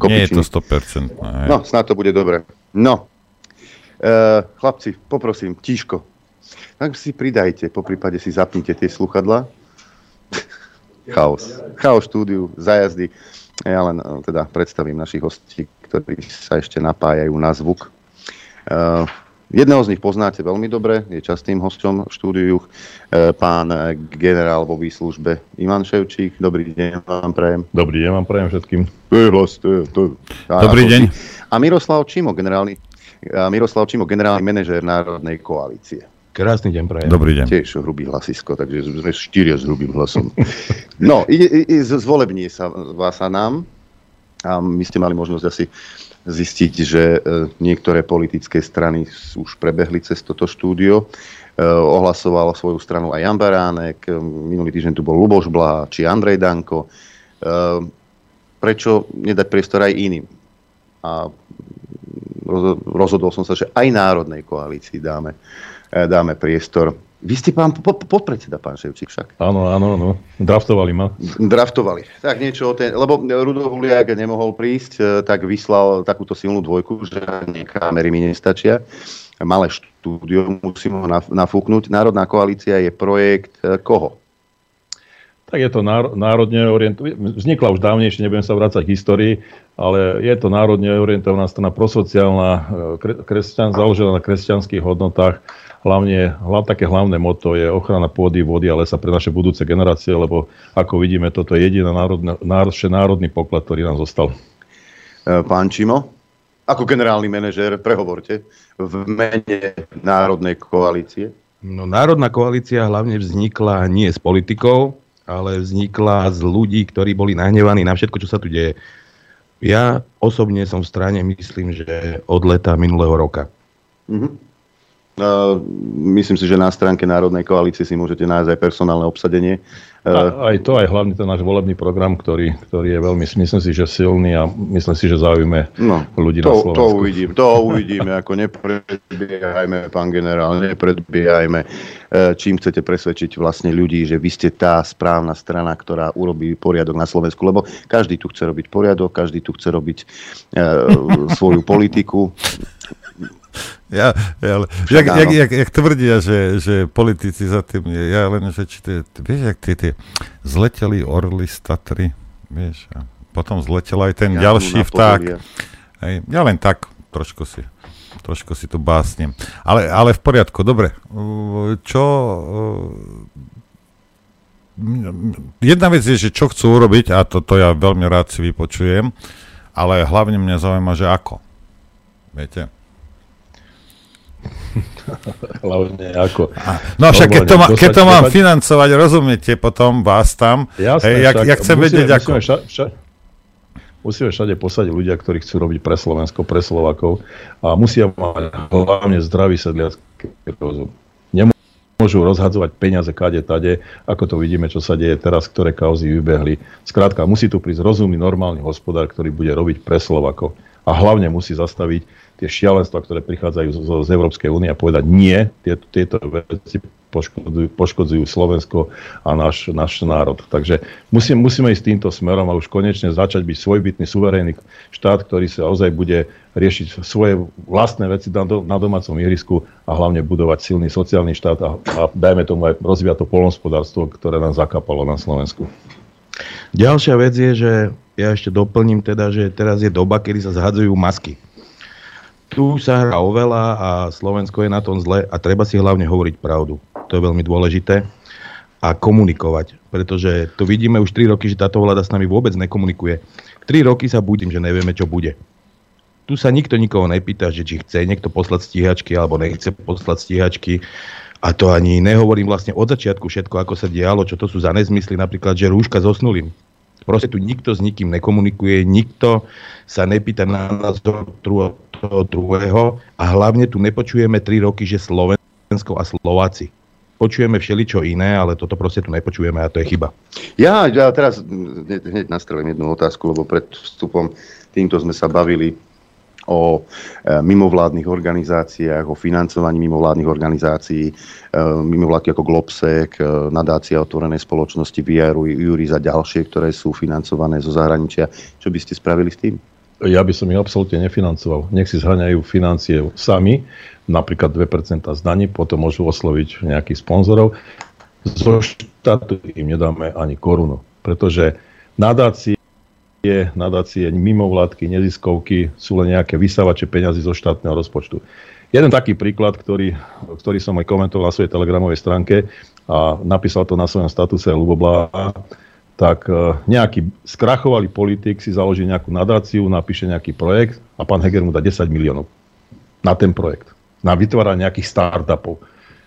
Nie je to kopičiny. 100%. Hej. No, snad to bude dobre. No, e, chlapci, poprosím, tíško. Tak si pridajte, po prípade si zapnite tie sluchadla. Chaos. Chaos štúdiu, zajazdy. Ja len e, teda predstavím našich hostí, ktorí sa ešte napájajú na zvuk. E, jedného z nich poznáte veľmi dobre, je častým hosťom v štúdiu, e, pán generál vo výslužbe Ivan Ševčík. Dobrý deň vám prajem. Dobrý deň vám prajem všetkým. A- Dobrý deň. A Miroslav Čimo, generálny, Miroslav Čimo, generálny manažér Národnej koalície. Krásny deň prajem. Dobrý deň. Tiež hrubý hlasisko, takže sme štyria s hrubým hlasom. No, ide, ide, z- zvolební sa vás a nám. A my ste mali možnosť asi zistiť, že e, niektoré politické strany už prebehli cez toto štúdio. E, ohlasoval svoju stranu aj Jan Baránek, e, minulý týždeň tu bol Luboš Blaha, či Andrej Danko. Prečo nedať priestor aj iným? A rozhodol som sa, že aj národnej koalícii dáme, dáme priestor. Vy ste pán podpredseda, pán Ševčík však. Áno, áno, áno. Draftovali ma. Draftovali. Tak niečo o ten, lebo Rudo Huliak nemohol prísť, e, tak vyslal takúto silnú dvojku, že kamery mi nestačia. Malé štúdio musím ho nafúknuť. Národná koalícia je projekt koho? Tak je to národne orientovaná, vznikla už dávnejšie, nebudem sa vrácať k histórii, ale je to národne orientovaná strana prosociálna, e, kresťan, založená na kresťanských hodnotách. Hlavne, hlavne také hlavné moto je ochrana pôdy, vody a lesa pre naše budúce generácie, lebo ako vidíme, toto je jediný národný, národný poklad, ktorý nám zostal. E, pán Čimo, ako generálny manažér, prehovorte v mene Národnej koalície. No, Národná koalícia hlavne vznikla nie s politikou, ale vznikla z ľudí, ktorí boli nahnevaní na všetko, čo sa tu deje. Ja osobne som v strane, myslím, že od leta minulého roka. Mm-hmm. Uh, myslím si, že na stránke Národnej koalície si môžete nájsť aj personálne obsadenie a, aj to, aj hlavne ten náš volebný program, ktorý, ktorý je veľmi, myslím si, že silný a myslím si, že zaujíme no, ľudí to, na Slovensku. To uvidíme, to uvidíme, ako nepredbiehajme, pán generál, nepredbiehajme. E, čím chcete presvedčiť vlastne ľudí, že vy ste tá správna strana, ktorá urobí poriadok na Slovensku, lebo každý tu chce robiť poriadok, každý tu chce robiť e, svoju politiku. Ja, ja, jak, jak, jak, jak tvrdia, že, že politici za tým, ja len, že či tie, vieš, jak tie, tie zleteli orly z Tatry, vieš, a potom zletel aj ten ja, ďalší vták. Hej, ja len tak, trošku si, trošku si tu básnem. Ale, ale v poriadku, dobre. Čo... Jedna vec je, že čo chcú urobiť, a to, to ja veľmi rád si vypočujem, ale hlavne mňa zaujíma, že ako. Viete? Hlavne ako. No však keď to, má, keď to mám financovať, rozumiete potom vás tam, Jasné, hej, jak, jak chcem musíme, vedieť musíme ako. Ša, ša, musíme všade posadiť ľudia, ktorí chcú robiť pre Slovensko, pre Slovakov a musia mať hlavne zdravý sedliacký rozum. Nemôžu rozhadzovať peniaze kade tade, ako to vidíme, čo sa deje teraz, ktoré kauzy vybehli. Skrátka, musí tu prísť rozumný, normálny hospodár, ktorý bude robiť pre Slovakov a hlavne musí zastaviť tie šialenstva, ktoré prichádzajú z, z Európskej únie a povedať nie, tieto, tieto veci poškodzujú, poškodzujú Slovensko a náš, náš národ. Takže musím, musíme ísť týmto smerom a už konečne začať byť svojbytný, suverénny štát, ktorý sa ozaj bude riešiť svoje vlastné veci na, na domácom ihrisku a hlavne budovať silný sociálny štát a, a dajme tomu aj rozvíjať to polnospodárstvo, ktoré nám zakapalo na Slovensku. Ďalšia vec je, že ja ešte doplním teda, že teraz je doba, kedy sa zhadzujú masky tu sa hrá oveľa a Slovensko je na tom zle a treba si hlavne hovoriť pravdu. To je veľmi dôležité a komunikovať, pretože to vidíme už 3 roky, že táto vláda s nami vôbec nekomunikuje. 3 roky sa budím, že nevieme, čo bude. Tu sa nikto nikoho nepýta, že či chce niekto poslať stíhačky alebo nechce poslať stíhačky. A to ani nehovorím vlastne od začiatku všetko, ako sa dialo, čo to sú za nezmysly, napríklad, že rúška zosnulým. Proste tu nikto s nikým nekomunikuje, nikto sa nepýta na názor toho druhého a hlavne tu nepočujeme 3 roky, že Slovensko a Slováci. Počujeme všeličo iné, ale toto proste tu nepočujeme a to je chyba. Ja, ja teraz hneď nastrelím jednu otázku, lebo pred vstupom týmto sme sa bavili o e, mimovládnych organizáciách, o financovaní mimovládnych organizácií, e, mimovládky ako Globsec, e, nadácia otvorenej spoločnosti VR, Juris a ďalšie, ktoré sú financované zo zahraničia. Čo by ste spravili s tým? Ja by som ich absolútne nefinancoval. Nech si zhaňajú financie sami, napríklad 2% z daní, potom môžu osloviť nejakých sponzorov. Zo štátu im nedáme ani korunu, pretože nadácie, nadácie mimovládky, neziskovky sú len nejaké vysávače peňazí zo štátneho rozpočtu. Jeden taký príklad, ktorý, ktorý som aj komentoval na svojej telegramovej stránke a napísal to na svojom statuse Luboblá, tak e, nejaký skrachovalý politik si založí nejakú nadáciu, napíše nejaký projekt a pán Heger mu dá 10 miliónov na ten projekt, na vytváranie nejakých startupov.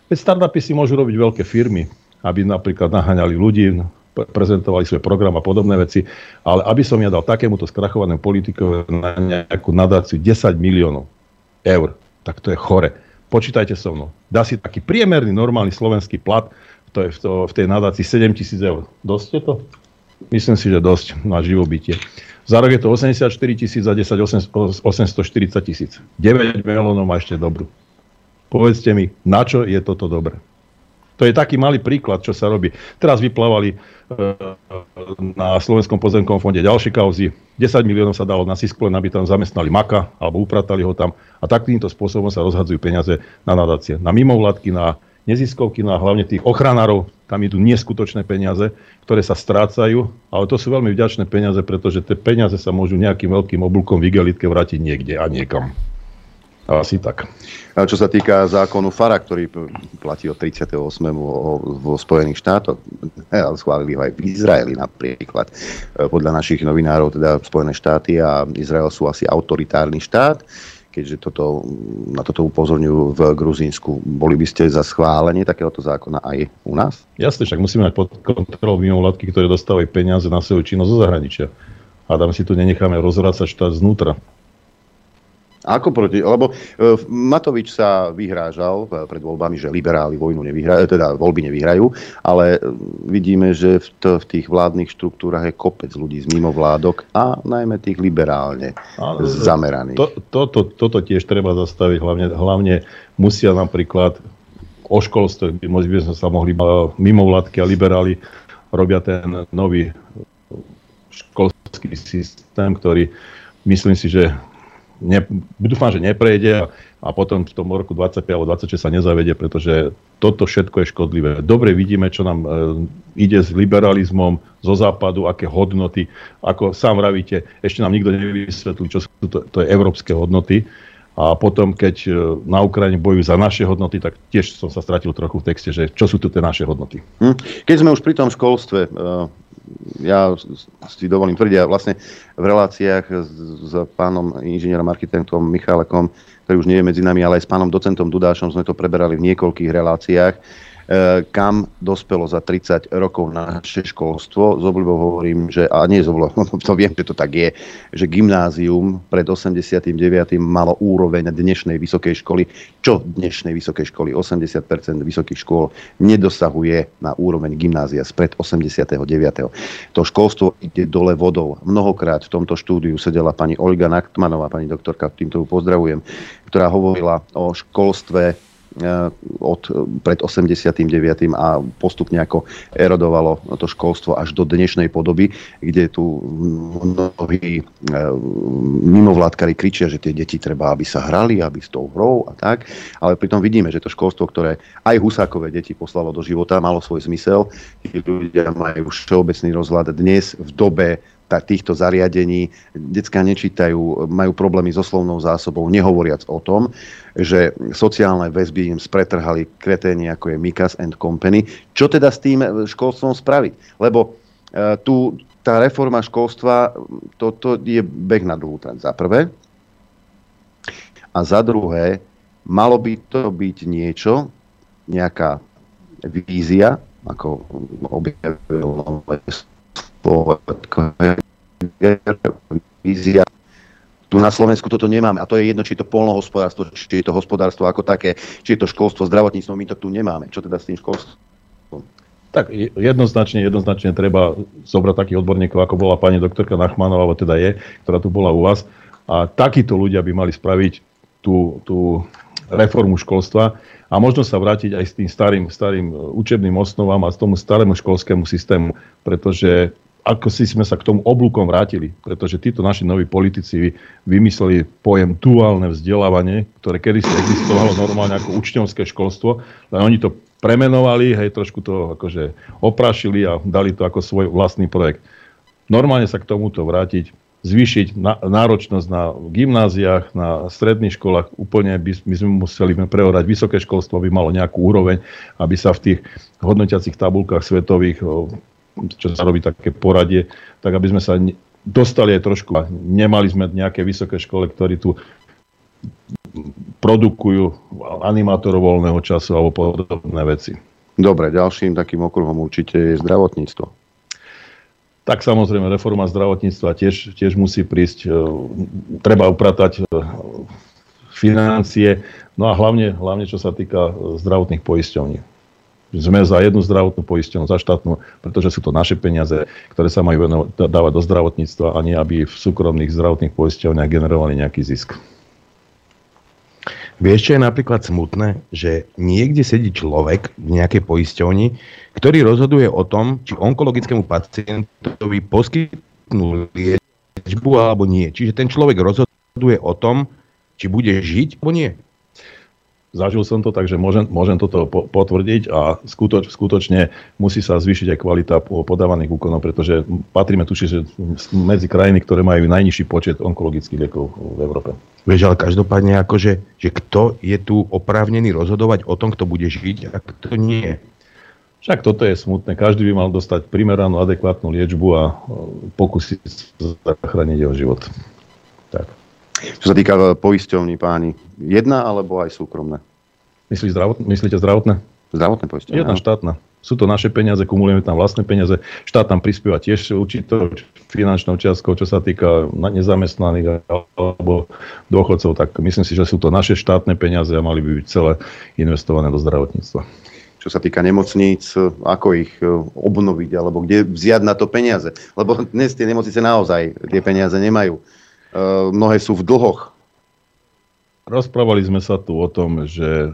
Veď startupy si môžu robiť veľké firmy, aby napríklad naháňali ľudí, prezentovali svoj program a podobné veci, ale aby som ja dal takémuto skrachovanému politikovi na nejakú nadáciu 10 miliónov eur, tak to je chore. Počítajte so mnou. Dá si taký priemerný, normálny slovenský plat, to je v, to, v tej nadácii 7 tisíc eur. Dosť je to? Myslím si, že dosť na živobytie. Za rok je to 84 tisíc, za 10 840 tisíc. 9 miliónov má ešte dobrú. Povedzte mi, na čo je toto dobré? To je taký malý príklad, čo sa robí. Teraz vyplávali e, na Slovenskom pozemkovom fonde ďalšie kauzy. 10 miliónov sa dalo na Sisklen, aby tam zamestnali maka, alebo upratali ho tam. A takýmto spôsobom sa rozhadzujú peniaze na nadácie. Na mimovládky, na neziskovky, na hlavne tých ochranárov. Tam idú neskutočné peniaze, ktoré sa strácajú, ale to sú veľmi vďačné peniaze, pretože tie peniaze sa môžu nejakým veľkým oblúkom v igelitke vrátiť niekde a niekam. Asi tak. A čo sa týka zákonu FARA, ktorý platí od 38. vo Spojených štátoch, ale schválili ho aj v Izraeli napríklad. E, podľa našich novinárov, teda Spojené štáty a Izrael sú asi autoritárny štát, keďže toto, na toto upozorňujú v Gruzínsku. Boli by ste za schválenie takéhoto zákona aj u nás? Jasne, však musíme mať pod kontrolou mimovládky, ktoré dostávajú peniaze na svoju činnosť zo zahraničia. A tam si tu nenecháme rozvrácať štát znútra. Ako proti? Lebo e, Matovič sa vyhrážal e, pred voľbami, že liberáli vojnu nevyhrajú, teda voľby nevyhrajú, ale e, vidíme, že v, t- v tých vládnych štruktúrach je kopec ľudí z mimovládok a najmä tých liberálne ale, zameraných. To, to, to, toto tiež treba zastaviť, hlavne, hlavne musia napríklad o školstve, by sme sa mohli mimovládky a liberáli robia ten nový školský systém, ktorý myslím si, že ne, dúfam, že neprejde a, a potom v tom roku 25 alebo 26 sa nezavedie, pretože toto všetko je škodlivé. Dobre vidíme, čo nám e, ide s liberalizmom zo západu, aké hodnoty, ako sám vravíte, ešte nám nikto nevysvetlil, čo sú to, to je európske hodnoty. A potom, keď e, na Ukrajine bojujú za naše hodnoty, tak tiež som sa stratil trochu v texte, že čo sú tu tie naše hodnoty. Hm. Keď sme už pri tom školstve, e, ja si dovolím tvrdiť, a vlastne v reláciách s, s pánom inžinierom architektom Michalekom, ktorý už nie je medzi nami, ale aj s pánom docentom Dudášom sme to preberali v niekoľkých reláciách kam dospelo za 30 rokov naše školstvo. Z obľubou hovorím, že, a nie z obľubou, to viem, že to tak je, že gymnázium pred 89. malo úroveň dnešnej vysokej školy. Čo dnešnej vysokej školy? 80% vysokých škôl nedosahuje na úroveň gymnázia spred 89. To školstvo ide dole vodou. Mnohokrát v tomto štúdiu sedela pani Olga Naktmanová, pani doktorka, týmto ju pozdravujem, ktorá hovorila o školstve od pred 89. a postupne ako erodovalo to školstvo až do dnešnej podoby, kde tu mnohí eh, mimovládkari kričia, že tie deti treba, aby sa hrali, aby s tou hrou a tak. Ale pritom vidíme, že to školstvo, ktoré aj Husákové deti poslalo do života, malo svoj zmysel. Tí ľudia majú všeobecný rozhľad dnes v dobe týchto zariadení. Decka nečítajú, majú problémy so slovnou zásobou, nehovoriac o tom, že sociálne väzby im spretrhali kreténi ako je Mikas and Company. Čo teda s tým školstvom spraviť? Lebo e, tu tá reforma školstva, toto je beh na druhú trať za prvé. A za druhé, malo by to byť niečo, nejaká vízia, ako objavil vízia. Tu na Slovensku toto nemáme. A to je jedno, či je to polnohospodárstvo, či je to hospodárstvo ako také, či je to školstvo, zdravotníctvo, my to tu nemáme. Čo teda s tým školstvom? Tak jednoznačne, jednoznačne treba zobrať takých odborníkov, ako bola pani doktorka Nachmanová, alebo teda je, ktorá tu bola u vás. A takíto ľudia by mali spraviť tú, tú reformu školstva a možno sa vrátiť aj s tým starým, starým učebným osnovám a s tomu starému školskému systému, pretože ako si sme sa k tomu oblúkom vrátili, pretože títo naši noví politici vymysleli pojem duálne vzdelávanie, ktoré kedy si existovalo normálne ako učňovské školstvo, len oni to premenovali, hej, trošku to akože oprašili a dali to ako svoj vlastný projekt. Normálne sa k tomuto vrátiť, zvýšiť náročnosť na gymnáziách, na stredných školách, úplne by, by sme museli preorať vysoké školstvo, aby malo nejakú úroveň, aby sa v tých hodnotiacich tabulkách svetových čo sa robí také poradie, tak aby sme sa dostali aj trošku a nemali sme nejaké vysoké škole, ktorí tu produkujú animátorov voľného času alebo podobné veci. Dobre, ďalším takým okruhom určite je zdravotníctvo. Tak samozrejme, reforma zdravotníctva tiež, tiež musí prísť. E, treba upratať e, financie, no a hlavne, hlavne čo sa týka zdravotných poisťovní Sme za jednu zdravotnú poistenú, za štátnu, pretože sú to naše peniaze, ktoré sa majú dávať do zdravotníctva a nie, aby v súkromných zdravotných poisťovniach generovali nejaký zisk. Vieš, čo je napríklad smutné? Že niekde sedí človek v nejakej poisťovni, ktorý rozhoduje o tom, či onkologickému pacientovi poskytnú liečbu alebo nie. Čiže ten človek rozhoduje o tom, či bude žiť alebo nie. Zažil som to, takže môžem, môžem toto po, potvrdiť a skutoč, skutočne musí sa zvýšiť aj kvalita po- podávaných úkonov, pretože patríme tuši, že medzi krajiny, ktoré majú najnižší počet onkologických liekov v Európe. Vieš, ale každopádne akože, že kto je tu oprávnený rozhodovať o tom, kto bude žiť a kto nie. Však toto je smutné. Každý by mal dostať primeranú, adekvátnu liečbu a pokúsiť zachrániť jeho život. Tak. Čo sa týka poisťovní, páni, jedna alebo aj súkromné? Myslí zdravot, myslíte zdravotné? Zdravotné poisťovne. Jedna štátna. Sú to naše peniaze, kumulujeme tam vlastné peniaze. Štát tam prispieva tiež určitou finančnou čiastkou, čo sa týka na- nezamestnaných alebo dôchodcov, tak myslím si, že sú to naše štátne peniaze a mali by byť celé investované do zdravotníctva. Čo sa týka nemocníc, ako ich e, obnoviť, alebo kde vziať na to peniaze. Lebo dnes tie nemocnice naozaj tie peniaze nemajú. E, mnohé sú v dlhoch. Rozprávali sme sa tu o tom, že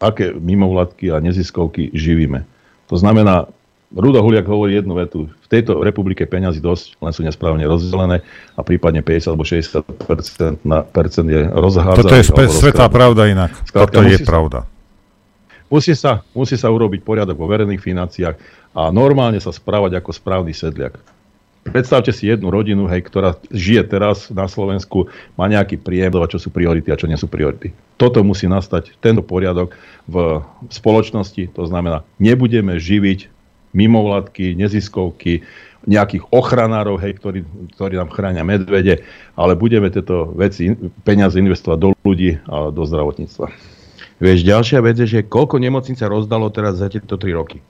aké mimovládky a neziskovky živíme. To znamená, Rudo Huliak hovorí jednu vetu. V tejto republike peňazí dosť, len sú nesprávne rozdelené a prípadne 50 alebo 60 na percent je rozhádzané. Toto je spe- svetá pravda inak. Toto je musí sa- pravda. Musí sa, musí sa urobiť poriadok vo verejných financiách a normálne sa správať ako správny sedliak. Predstavte si jednu rodinu, hej, ktorá žije teraz na Slovensku, má nejaký príjem, čo sú priority a čo nie sú priority. Toto musí nastať, tento poriadok v spoločnosti, to znamená, nebudeme živiť mimovládky, neziskovky, nejakých ochranárov, hej, ktorí, ktorí nám chránia medvede, ale budeme tieto veci, peniaze investovať do ľudí a do zdravotníctva. Vieš, ďalšia vec je, že koľko nemocníc sa rozdalo teraz za tieto 3 roky.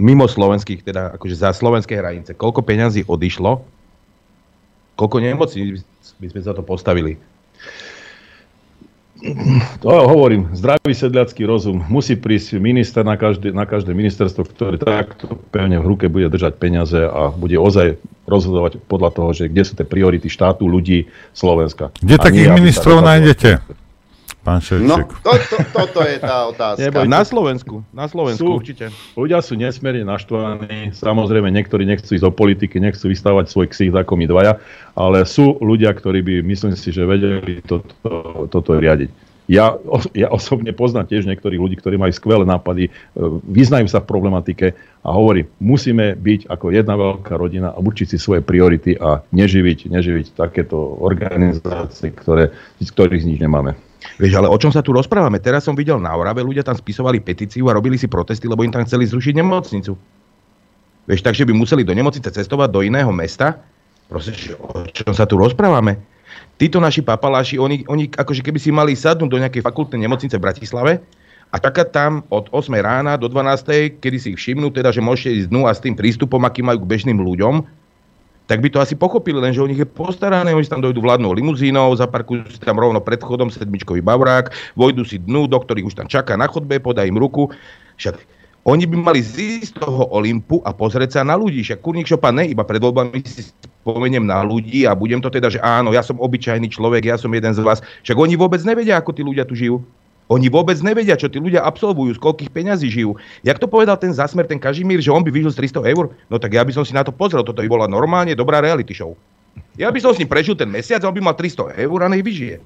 Mimo slovenských, teda akože za slovenské hranice. Koľko peňazí odišlo, koľko nemocníc by sme za to postavili. To hovorím, zdravý sedliacký rozum. Musí prísť minister na každé, na každé ministerstvo, ktoré takto pevne v ruke bude držať peniaze a bude ozaj rozhodovať podľa toho, že kde sú tie priority štátu, ľudí, Slovenska. Kde A takých ministrov nájdete? Pán No, Ševčík. to, to, toto je tá otázka. Neboj, Na Slovensku, na Slovensku Sú. určite. Ľudia sú nesmierne naštvaní, samozrejme niektorí nechcú ísť do politiky, nechcú vystávať svoj ksich ako my dvaja, ale sú ľudia, ktorí by, myslím si, že vedeli toto, toto riadiť. Ja, ja osobne poznám tiež niektorých ľudí, ktorí majú skvelé nápady, e, vyznajú sa v problematike a hovorím, musíme byť ako jedna veľká rodina a určiť si svoje priority a neživiť, neživiť takéto organizácie, ktoré, z ktorých nič nemáme. Vieš, ale o čom sa tu rozprávame? Teraz som videl na Orave, ľudia tam spisovali petíciu a robili si protesty, lebo im tam chceli zrušiť nemocnicu. Vieš, takže by museli do nemocnice cestovať do iného mesta. Proste, o čom sa tu rozprávame? Títo naši papaláši, oni, oni akože keby si mali sadnúť do nejakej fakultnej nemocnice v Bratislave a čakať tam od 8 rána do 12, kedy si ich všimnú, teda, že môžete ísť dnu a s tým prístupom, aký majú k bežným ľuďom, tak by to asi pochopili, lenže o nich je postarané, oni tam dojdú vládnou limuzínou, zaparkujú si tam rovno pred chodom sedmičkový bavrák, vojdu si dnu, doktor ich už tam čaká na chodbe, podá im ruku. Však oni by mali zísť z toho Olympu a pozrieť sa na ľudí. Však kurník šopa ne, iba pred voľbami si spomeniem na ľudí a budem to teda, že áno, ja som obyčajný človek, ja som jeden z vás. Však oni vôbec nevedia, ako tí ľudia tu žijú. Oni vôbec nevedia, čo tí ľudia absolvujú, z koľkých peňazí žijú. Jak to povedal ten zasmer, ten Kažimír, že on by vyžil z 300 eur? No tak ja by som si na to pozrel, toto by bola normálne dobrá reality show. Ja by som s ním prežil ten mesiac on by mal 300 eur a nech vyžije.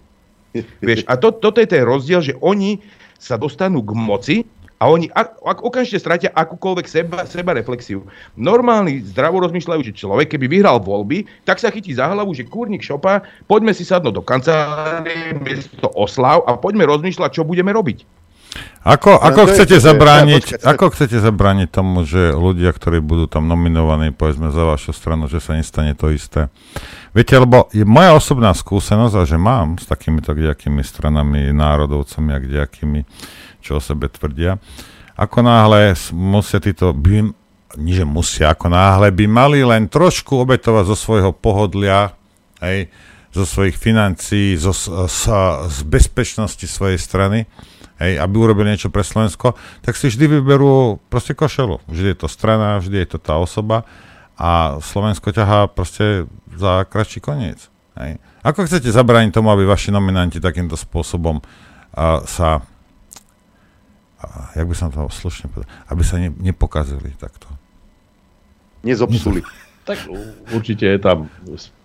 Vieš, a to, toto je ten rozdiel, že oni sa dostanú k moci a oni ak, ak okamžite stratia akúkoľvek seba, seba reflexiu. Normálny, zdravo rozmýšľajúci človek, keby vyhral voľby, tak sa chytí za hlavu, že kurník šopa, poďme si sadnúť do kancelárie, miesto oslav a poďme rozmýšľať, čo budeme robiť. Ako, ako to chcete to je- zabrániť, ako chcete zabrániť tomu, že ľudia, ktorí budú tam nominovaní, povedzme za vašu stranu, že sa nestane to isté? Viete, lebo je moja osobná skúsenosť, a že mám s takýmito kdejakými stranami, národovcami a kdejakými, čo o sebe tvrdia, ako náhle musia títo, by, nie že musia, ako náhle by mali len trošku obetovať zo svojho pohodlia, hej, zo svojich financií, zo, z, z bezpečnosti svojej strany, hej, aby urobili niečo pre Slovensko, tak si vždy vyberú proste košelu. Vždy je to strana, vždy je to tá osoba a Slovensko ťahá proste za kratší koniec. Hej. Ako chcete zabrániť tomu, aby vaši nominanti takýmto spôsobom uh, sa jak by som to slušne povedal, aby sa ne, nepokazili takto? Nezobsuli. Tak určite je tam,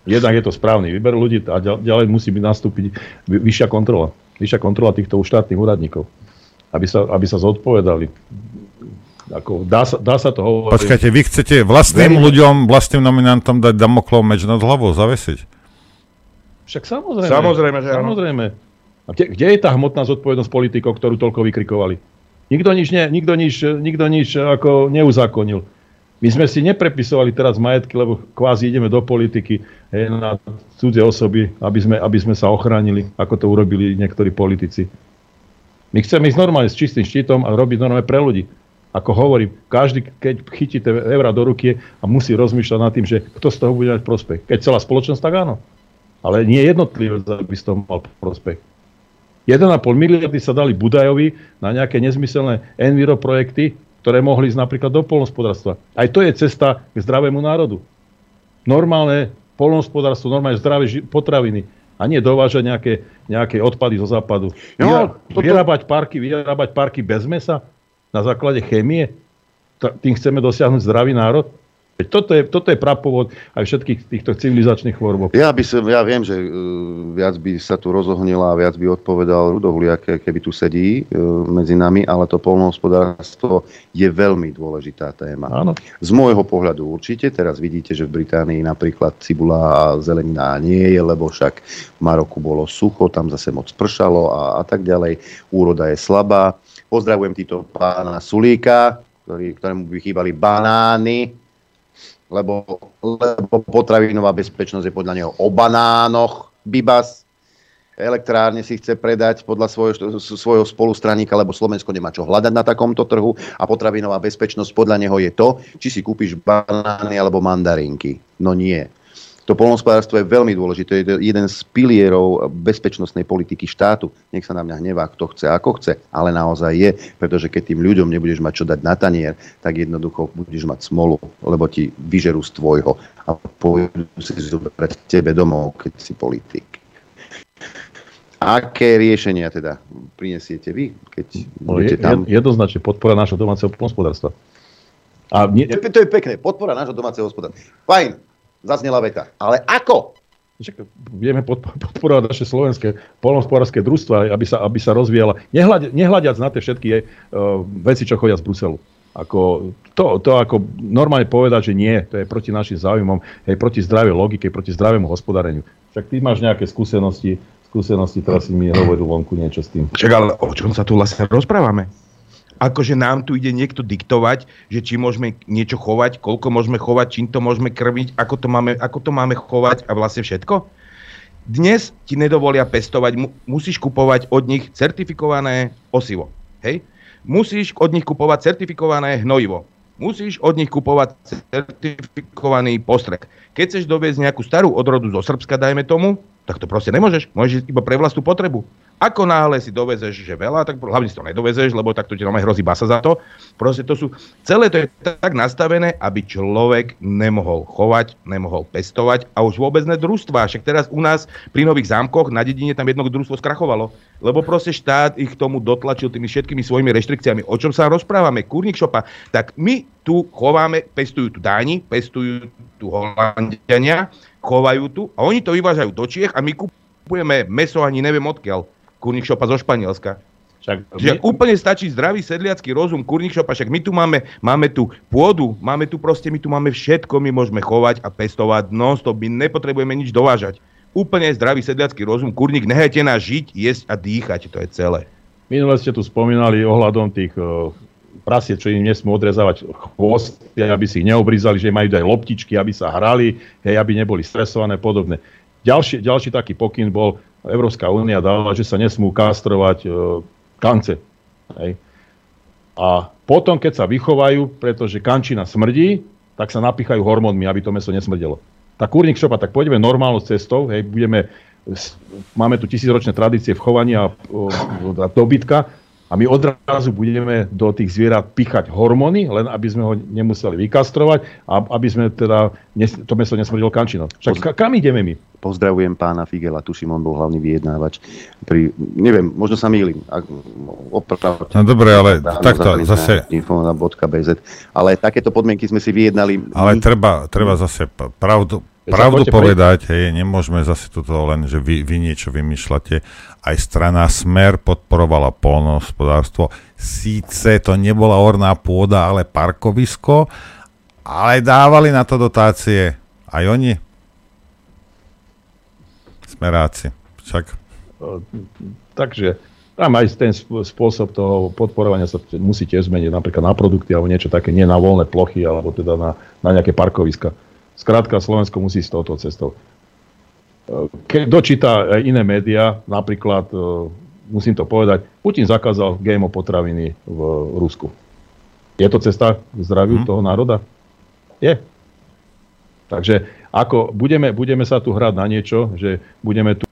jednak je to správny výber ľudí a ďalej musí byť nastúpiť vyššia kontrola. Vyššia kontrola týchto štátnych úradníkov. Aby sa, aby sa zodpovedali. Ako, dá, sa, dá sa to hovoriť. Počkajte, vy chcete vlastným Verím. ľuďom, vlastným nominantom dať Damoklov meč nad hlavou, zavesiť? Však samozrejme. Samozrejme, že samozrejme. A kde, kde je tá hmotná zodpovednosť politikov, ktorú toľko vykrikovali? Nikto nič, ne, nikto nič, nikto nič ako neuzákonil. My sme si neprepisovali teraz majetky, lebo kvázi ideme do politiky hej, na cudzie osoby, aby sme, aby sme sa ochránili, ako to urobili niektorí politici. My chceme ísť normálne s čistým štítom a robiť normálne pre ľudí. Ako hovorím, každý, keď chytíte eurá do ruky a musí rozmýšľať nad tým, že kto z toho bude mať prospech. Keď celá spoločnosť, tak áno. Ale nie jednotlivý, aby z toho mal prospech. 1,5 miliardy sa dali Budajovi na nejaké nezmyselné enviro projekty, ktoré mohli ísť napríklad do polnospodárstva. Aj to je cesta k zdravému národu. Normálne polnospodárstvo, normálne zdravé potraviny a nie dovážať nejaké, nejaké odpady zo západu. No, toto... Vyrábať parky, vyrábať parky bez mesa na základe chémie. Tým chceme dosiahnuť zdravý národ. Toto je, toto je prapovod aj všetkých týchto civilizačných chorôb. Ja, by som, ja viem, že uh, viac by sa tu rozohnila a viac by odpovedal Rudohuliak, keby tu sedí uh, medzi nami, ale to polnohospodárstvo je veľmi dôležitá téma. Áno. Z môjho pohľadu určite. Teraz vidíte, že v Británii napríklad cibula a zelenina nie je, lebo však v Maroku bolo sucho, tam zase moc pršalo a, a tak ďalej. Úroda je slabá. Pozdravujem týto pána Sulíka, ktorý, ktorému by chýbali banány lebo, lebo potravinová bezpečnosť je podľa neho o banánoch. Bibas elektrárne si chce predať podľa svojho, svojho spolustraníka, lebo Slovensko nemá čo hľadať na takomto trhu a potravinová bezpečnosť podľa neho je to, či si kúpiš banány alebo mandarinky. No nie. To polnospodárstvo je veľmi dôležité, je to jeden z pilierov bezpečnostnej politiky štátu. Nech sa na mňa hnevá, kto chce, ako chce, ale naozaj je, pretože keď tým ľuďom nebudeš mať čo dať na tanier, tak jednoducho budeš mať smolu, lebo ti vyžerú z tvojho a pôjdu si zobrať tebe domov, keď si politik. Aké riešenia teda prinesiete vy, keď no, budete tam? Jednoznačne podpora nášho domáceho hospodárstva. A to, to je pekné, podpora nášho domáceho hospodárstva. Fajn, zaznela veta. Ale ako? Však vieme podporovať naše slovenské polnospodárske družstva, aby sa, aby sa rozvíjala. Nehľad, nehľadiac na tie všetky uh, veci, čo chodia z Bruselu. Ako, to, to ako normálne povedať, že nie, to je proti našim záujmom, je proti zdravej logike, proti zdravému hospodáreniu. Však ty máš nejaké skúsenosti, skúsenosti, teraz si mi hovoril vonku niečo s tým. Však ale o čom sa tu vlastne rozprávame? Akože nám tu ide niekto diktovať, že či môžeme niečo chovať, koľko môžeme chovať, čím to môžeme krmiť, ako to máme, ako to máme chovať a vlastne všetko? Dnes ti nedovolia pestovať, mu, musíš kupovať od nich certifikované osivo. Hej? Musíš od nich kupovať certifikované hnojivo. Musíš od nich kupovať certifikovaný postrek. Keď chceš doviezť nejakú starú odrodu zo Srbska, dajme tomu, tak to proste nemôžeš. Môžeš iba pre vlastnú potrebu. Ako náhle si dovezeš, že veľa, tak hlavne si to nedovezeš, lebo takto ti normálne hrozí basa za to. Proste to sú, celé to je tak nastavené, aby človek nemohol chovať, nemohol pestovať a už vôbec ne družstva. Však teraz u nás pri Nových zámkoch na dedine tam jedno družstvo skrachovalo, lebo proste štát ich tomu dotlačil tými všetkými svojimi reštrikciami. O čom sa rozprávame? Kurník šopa. Tak my tu chováme, pestujú tu Dáni, pestujú tu Holandiania, chovajú tu a oni to vyvážajú do Čiech a my kupujeme meso ani neviem odkiaľ kurník šopa zo Španielska. Však že my... úplne stačí zdravý sedliacký rozum, kurník šopa, však my tu máme, máme tu pôdu, máme tu proste, my tu máme všetko, my môžeme chovať a pestovať non-stop, my nepotrebujeme nič dovážať. Úplne zdravý sedliacký rozum, kurník, nehajte nás žiť, jesť a dýchať, to je celé. Minule ste tu spomínali ohľadom tých uh, prasie, čo im nesmú odrezávať chvosty, aby si ich neobrizali, že majú aj loptičky, aby sa hrali, hej, aby neboli stresované podobne. Ďalší, ďalší taký pokyn bol, Európska únia dala, že sa nesmú kastrovať e, kance. Hej. A potom, keď sa vychovajú, pretože kančina smrdí, tak sa napíchajú hormónmi, aby to meso nesmrdelo. Tak kurník šopa, tak poďme normálnou cestou, hej, budeme, máme tu tisícročné tradície v chovaní a, a dobytka, A my odrazu budeme do tých zvierat pichať hormóny, len aby sme ho nemuseli vykastrovať a aby sme teda, nes- to meso nesmrdilo kančinou. Však ka- kam ideme my? Pozdravujem pána Figela, tuším, on bol hlavný vyjednávač. Pri, neviem, možno sa mýlim. Ak, opravte. No dobre, ale takto zase... info.bz. Ale takéto podmienky sme si vyjednali. Ale my. treba, treba zase pravdu, pravdu povedať, hej, nemôžeme zase toto len, že vy, vy niečo vymýšľate. Aj strana Smer podporovala polnohospodárstvo. Síce to nebola orná pôda, ale parkovisko, ale dávali na to dotácie. Aj oni. Smeráci. Však Takže tam aj ten sp- spôsob toho podporovania sa musí tiež zmeniť, napríklad na produkty alebo niečo také, nie na voľné plochy alebo teda na, na nejaké parkoviska. Skrátka, Slovensko musí s touto cestou. Keď dočíta aj iné médiá, napríklad, e, musím to povedať, Putin zakázal GMO potraviny v Rusku. Je to cesta k zdraviu toho národa? Je. Takže ako budeme, budeme sa tu hrať na niečo, že budeme tu,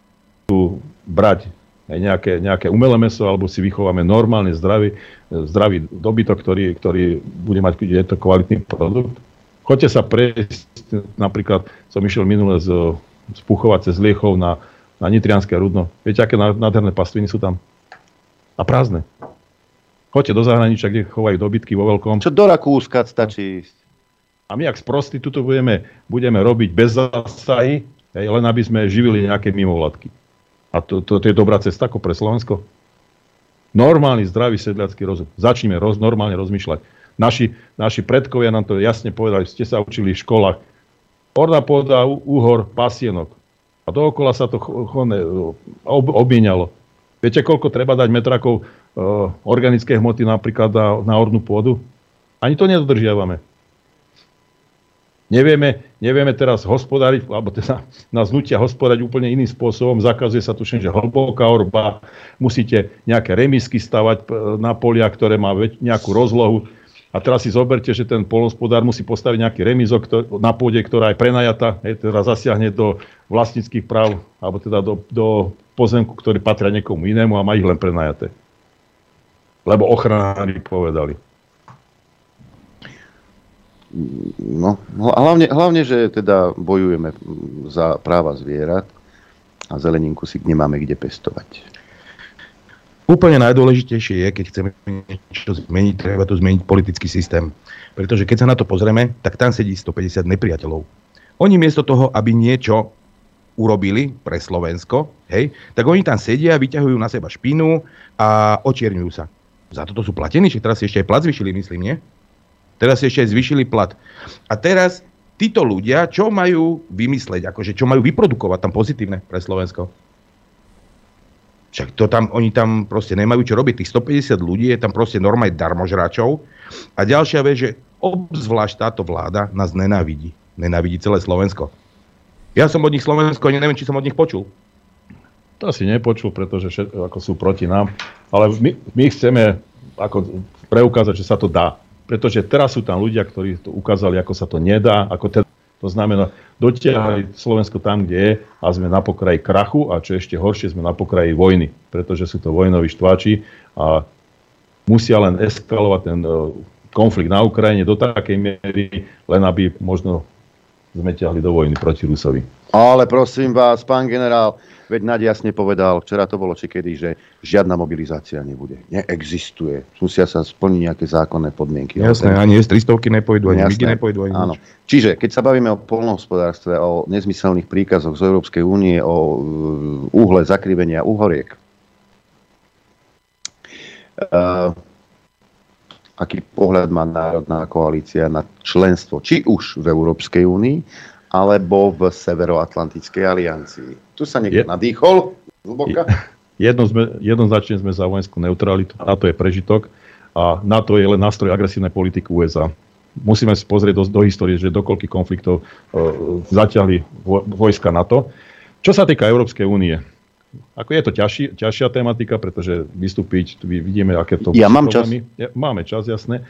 tu brať aj nejaké, nejaké umelé meso, alebo si vychováme normálne zdravý, zdravý dobytok, ktorý, ktorý bude mať je to kvalitný produkt. Choďte sa prejsť, napríklad som išiel minule z, z Puchova cez Liechov na, na Nitrianské rudno. Viete, aké ná- nádherné pastviny sú tam? A prázdne. Choďte do zahraničia, kde chovajú dobytky vo veľkom. Čo do Rakúska stačí ísť. A my, ak sprostí, tuto budeme, budeme robiť bez zásahy, len aby sme živili nejaké mimovládky. A to, to, to je dobrá cesta ako pre Slovensko? Normálny, zdravý sedliacký rozum. Začneme roz, normálne rozmýšľať. Naši, naši predkovia nám to jasne povedali, ste sa učili v školách. Orná pôda, úhor, pasienok. A dookola sa to cho- chone, ob, obmienialo. Viete, koľko treba dať metrakov e, organické hmoty napríklad na, na ornú pôdu? Ani to nedodržiavame. Nevieme, nevieme teraz hospodáriť, alebo teda nás nutia hospodáriť úplne iným spôsobom. Zakazuje sa tuším, že hlboká orba, musíte nejaké remisky stavať p- na polia, ktoré má nejakú rozlohu. A teraz si zoberte, že ten polnospodár musí postaviť nejaký remizok na pôde, ktorá je prenajatá, hej, teda zasiahne do vlastníckých práv, alebo teda do, do pozemku, ktorý patria niekomu inému a má ich len prenajaté. Lebo ochranári povedali. No, a hlavne, hlavne, že teda bojujeme za práva zvierat a zeleninku si nemáme kde pestovať. Úplne najdôležitejšie je, keď chceme niečo zmeniť, treba tu zmeniť politický systém. Pretože keď sa na to pozrieme, tak tam sedí 150 nepriateľov. Oni miesto toho, aby niečo urobili pre Slovensko, hej, tak oni tam sedia, vyťahujú na seba špinu a očierňujú sa. Za toto sú platení, že teraz si ešte aj plat zvyšili, myslím, nie? Teraz si ešte aj zvyšili plat. A teraz títo ľudia, čo majú vymysleť, akože čo majú vyprodukovať tam pozitívne pre Slovensko? Však to tam, oni tam proste nemajú čo robiť. Tých 150 ľudí je tam proste normálne darmožráčov. A ďalšia vec, že obzvlášť táto vláda nás nenávidí. Nenávidí celé Slovensko. Ja som od nich Slovensko, neviem, či som od nich počul. To si nepočul, pretože všetko ako sú proti nám. Ale my, my chceme ako preukázať, že sa to dá. Pretože teraz sú tam ľudia, ktorí to ukázali, ako sa to nedá. Ako teda, to znamená, dotiahli Slovensko tam, kde je a sme na pokraji krachu a čo ešte horšie, sme na pokraji vojny. Pretože sú to vojnoví štváči a musia len eskalovať ten e, konflikt na Ukrajine do takej miery, len aby možno sme ťahli do vojny proti Rusovi. Ale prosím vás, pán generál, veď Naď jasne povedal, včera to bolo či kedy, že žiadna mobilizácia nebude. Neexistuje. Musia sa splniť nejaké zákonné podmienky. Jasné, ten- ani z 300 nepojdu, ani migy nepojdu, ani Áno. nič. Čiže keď sa bavíme o polnohospodárstve, o nezmyselných príkazoch z Európskej únie, o úhle zakrivenia uhoriek, uh, aký pohľad má Národná koalícia na členstvo, či už v Európskej únii, alebo v Severoatlantickej aliancii. Tu sa niekto Je- nadýchol zhlboka. Jedno sme, jednoznačne sme za vojenskú neutralitu. NATO je prežitok a NATO je len nástroj agresívnej politiky USA. Musíme si pozrieť do, do histórie, že do koľkých konfliktov e, zaťahli vo- vojska NATO. Čo sa týka Európskej únie, ako je to ťažší, ťažšia tematika, pretože vystúpiť, vidíme, aké to Ja mám čas. Ja, máme čas, jasné.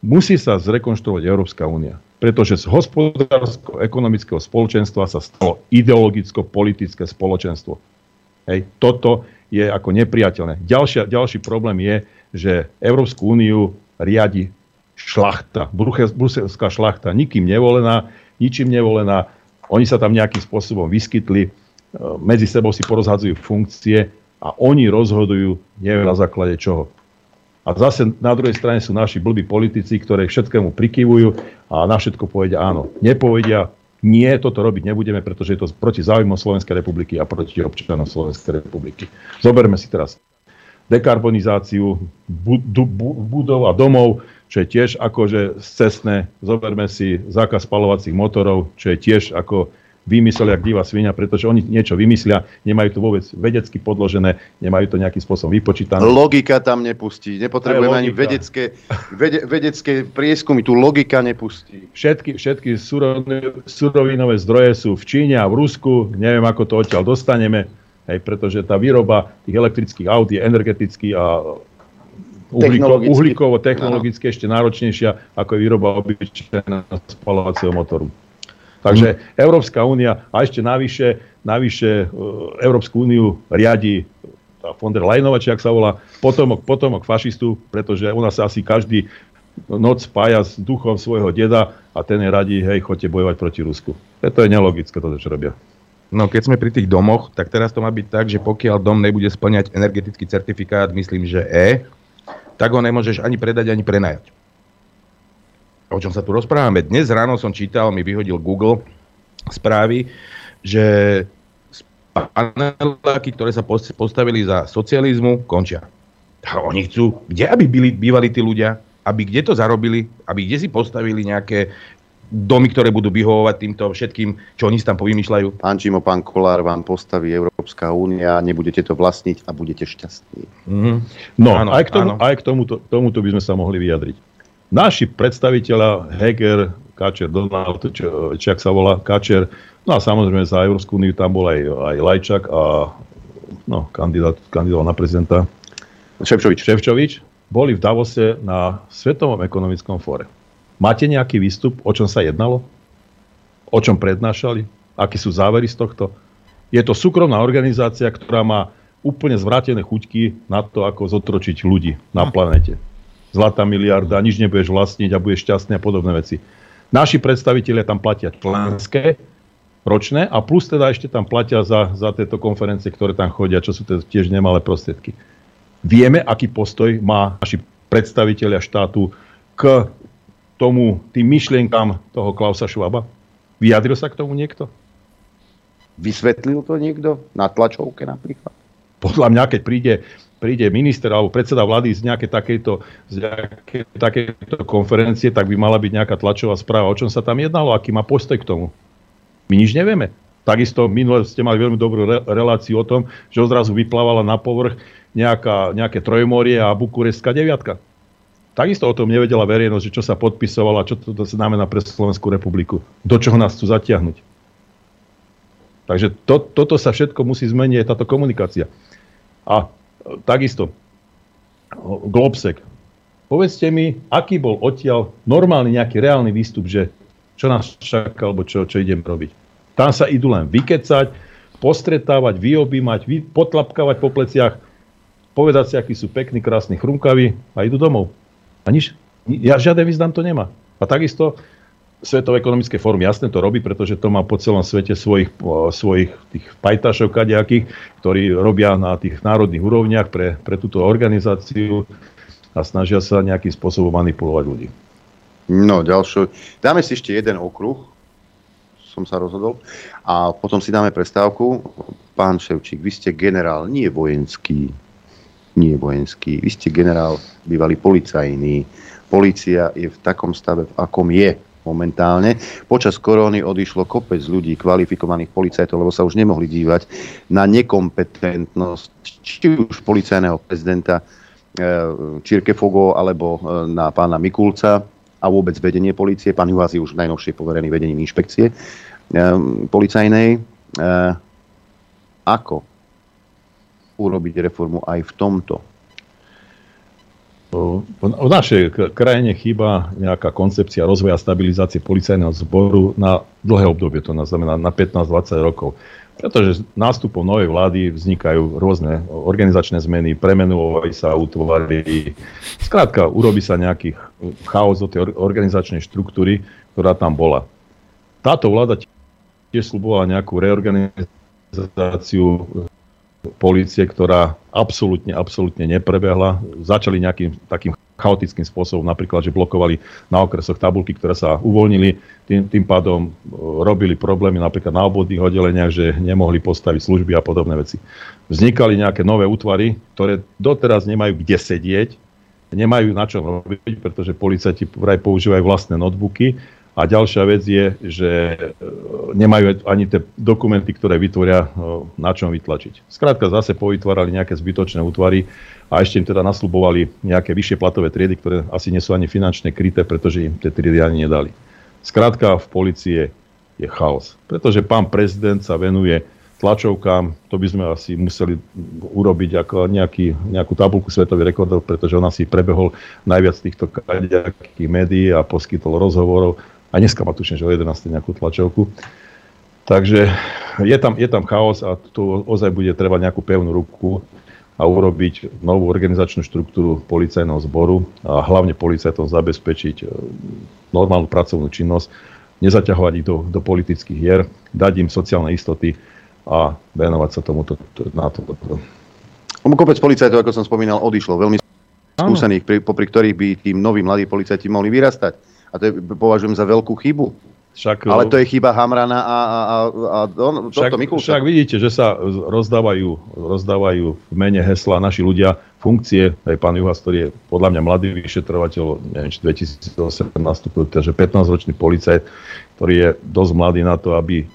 Musí sa zrekonštruovať Európska únia. Pretože z hospodársko-ekonomického spoločenstva sa stalo ideologicko-politické spoločenstvo. Hej, toto je ako nepriateľné. Ďalšia, ďalší problém je, že Európsku úniu riadi šlachta, bruselská šlachta, nikým nevolená, ničím nevolená. Oni sa tam nejakým spôsobom vyskytli, e, medzi sebou si porozhadzujú funkcie a oni rozhodujú, neviem na základe čoho. A zase na druhej strane sú naši blbí politici, ktoré všetkému prikyvujú a na všetko povedia áno. Nepovedia, nie, toto robiť nebudeme, pretože je to proti záujmom Slovenskej republiky a proti občanom Slovenskej republiky. Zoberme si teraz dekarbonizáciu budov a domov, čo je tiež akože cestné. Zoberme si zákaz spalovacích motorov, čo je tiež ako vymyslel jak divá svinia, pretože oni niečo vymyslia, nemajú to vôbec vedecky podložené, nemajú to nejakým spôsobom vypočítané. Logika tam nepustí. Nepotrebujeme ani vedecké, vede, vedecké prieskumy, tu logika nepustí. Všetky, všetky surovinové zdroje sú v Číne a v Rusku, neviem ako to odtiaľ dostaneme, hej, pretože tá výroba tých elektrických aut je energeticky a uhlíko, uhlíkovo technologicky ešte náročnejšia ako je výroba obyčajného spalovacieho motoru. Takže. Európska únia a ešte navyše, navyše uh, Európsku úniu riadi tá von der Leyenová, či ak sa volá, potomok, potomok fašistu, pretože u nás asi každý noc spája s duchom svojho deda a ten je radí, hej, chodte bojovať proti Rusku. To je nelogické, to, čo robia. No keď sme pri tých domoch, tak teraz to má byť tak, že pokiaľ dom nebude splňať energetický certifikát, myslím, že E, tak ho nemôžeš ani predať, ani prenajať o čom sa tu rozprávame. Dnes ráno som čítal, mi vyhodil Google správy, že paneláky, ktoré sa postavili za socializmu, končia. A oni chcú, kde aby byli, bývali tí ľudia, aby kde to zarobili, aby kde si postavili nejaké domy, ktoré budú vyhovovať týmto všetkým, čo oni si tam povymýšľajú. Pán Čimo, pán Kolár vám postaví Európska únia, nebudete to vlastniť a budete šťastní. Mm-hmm. No, áno, aj, k tomu, aj k tomuto, tomuto by sme sa mohli vyjadriť. Naši predstaviteľa, Heger, Kačer, Donald, či, či ak sa volá Kačer, no a samozrejme za Európsku úniu tam bol aj, aj Lajčak a no, kandidát, kandidát na prezidenta Ševčovič. Ševčovič boli v Davose na Svetovom ekonomickom fóre. Máte nejaký výstup, o čom sa jednalo? O čom prednášali? Aké sú závery z tohto? Je to súkromná organizácia, ktorá má úplne zvrátené chuťky na to, ako zotročiť ľudí na planete zlatá miliarda, nič nebudeš vlastniť a budeš šťastný a podobné veci. Naši predstavitelia tam platia členské, ročné a plus teda ešte tam platia za, za tieto konferencie, ktoré tam chodia, čo sú teda tiež nemalé prostriedky. Vieme, aký postoj má naši predstavitelia štátu k tomu, tým myšlienkám toho Klausa Schwaba? Vyjadril sa k tomu niekto? Vysvetlil to niekto? Na tlačovke napríklad? Podľa mňa, keď príde príde minister alebo predseda vlády z nejaké takejto, z nejaké, takejto konferencie, tak by mala byť nejaká tlačová správa, o čom sa tam jednalo, aký má postoj k tomu. My nič nevieme. Takisto minule ste mali veľmi dobrú re- reláciu o tom, že odrazu vyplávala na povrch nejaká, nejaké trojmorie a bukurestská deviatka. Takisto o tom nevedela verejnosť, že čo sa podpisovalo a čo to znamená pre Slovenskú republiku. Do čoho nás chcú zatiahnuť. Takže to, toto sa všetko musí zmeniť, táto komunikácia. A takisto Globsek. Povedzte mi, aký bol odtiaľ normálny nejaký reálny výstup, že čo nás čaká, alebo čo, čo idem robiť. Tam sa idú len vykecať, postretávať, vyobímať, vy, potlapkávať po pleciach, povedať si, akí sú pekní, krásni, chrumkaví a idú domov. A nič, ja žiaden význam to nemá. A takisto Svetové ekonomické fórum jasne to robí, pretože to má po celom svete svojich, svojich tých pajtašov kadejakých, ktorí robia na tých národných úrovniach pre, pre túto organizáciu a snažia sa nejakým spôsobom manipulovať ľudí. No, ďalšie. Dáme si ešte jeden okruh, som sa rozhodol, a potom si dáme prestávku. Pán Ševčík, vy ste generál, nie vojenský, nie vojenský, vy ste generál, bývalý policajný. Polícia je v takom stave, v akom je momentálne. Počas koróny odišlo kopec ľudí, kvalifikovaných policajtov, lebo sa už nemohli dívať na nekompetentnosť či už policajného prezidenta e, Fogo alebo e, na pána Mikulca a vôbec vedenie policie. Pán Juhás je už najnovšie poverený vedením inšpekcie e, policajnej. Ako urobiť reformu aj v tomto? V našej krajine chýba nejaká koncepcia rozvoja a stabilizácie policajného zboru na dlhé obdobie, to znamená na 15-20 rokov. Pretože nástupom novej vlády vznikajú rôzne organizačné zmeny, premenujú sa útvary. Skrátka, urobí sa nejaký chaos do tej organizačnej štruktúry, ktorá tam bola. Táto vláda tiež slubovala nejakú reorganizáciu policie, ktorá absolútne, absolútne neprebehla. Začali nejakým takým chaotickým spôsobom, napríklad, že blokovali na okresoch tabulky, ktoré sa uvoľnili, tým, tým pádom e, robili problémy napríklad na obvodných oddeleniach, že nemohli postaviť služby a podobné veci. Vznikali nejaké nové útvary, ktoré doteraz nemajú kde sedieť, nemajú na čo robiť, pretože policajti vraj používajú vlastné notebooky a ďalšia vec je, že e, nemajú ani tie dokumenty, ktoré vytvoria, e, na čom vytlačiť. Skrátka zase povytvárali nejaké zbytočné útvary a ešte im teda naslubovali nejaké vyššie platové triedy, ktoré asi nie sú ani finančne kryté, pretože im tie triedy ani nedali. Skrátka v policie je chaos. Pretože pán prezident sa venuje tlačovkám, to by sme asi museli urobiť ako nejaký, nejakú tabulku svetových rekordov, pretože on asi prebehol najviac týchto kadejakých médií a poskytol rozhovorov a dneska má tuším, že o 11. nejakú tlačovku. Takže je tam, je tam chaos a tu ozaj bude treba nejakú pevnú ruku a urobiť novú organizačnú štruktúru policajného zboru a hlavne policajtom zabezpečiť e, normálnu pracovnú činnosť, nezaťahovať ich do, do politických hier, dať im sociálne istoty a venovať sa tomuto na to. Kopec policajtov, ako som spomínal, odišlo. Veľmi skúsených, pri, popri ktorých by tí noví mladí policajti mohli vyrastať. A to je, považujem za veľkú chybu. Však, Ale to je chyba Hamrana a, a, a, a on, však, Mikulca. Však vidíte, že sa rozdávajú, rozdávajú v mene hesla naši ľudia funkcie. Aj pán Juhas, ktorý je podľa mňa mladý vyšetrovateľ, neviem, či 2008 nastupil, takže 15-ročný policajt, ktorý je dosť mladý na to, aby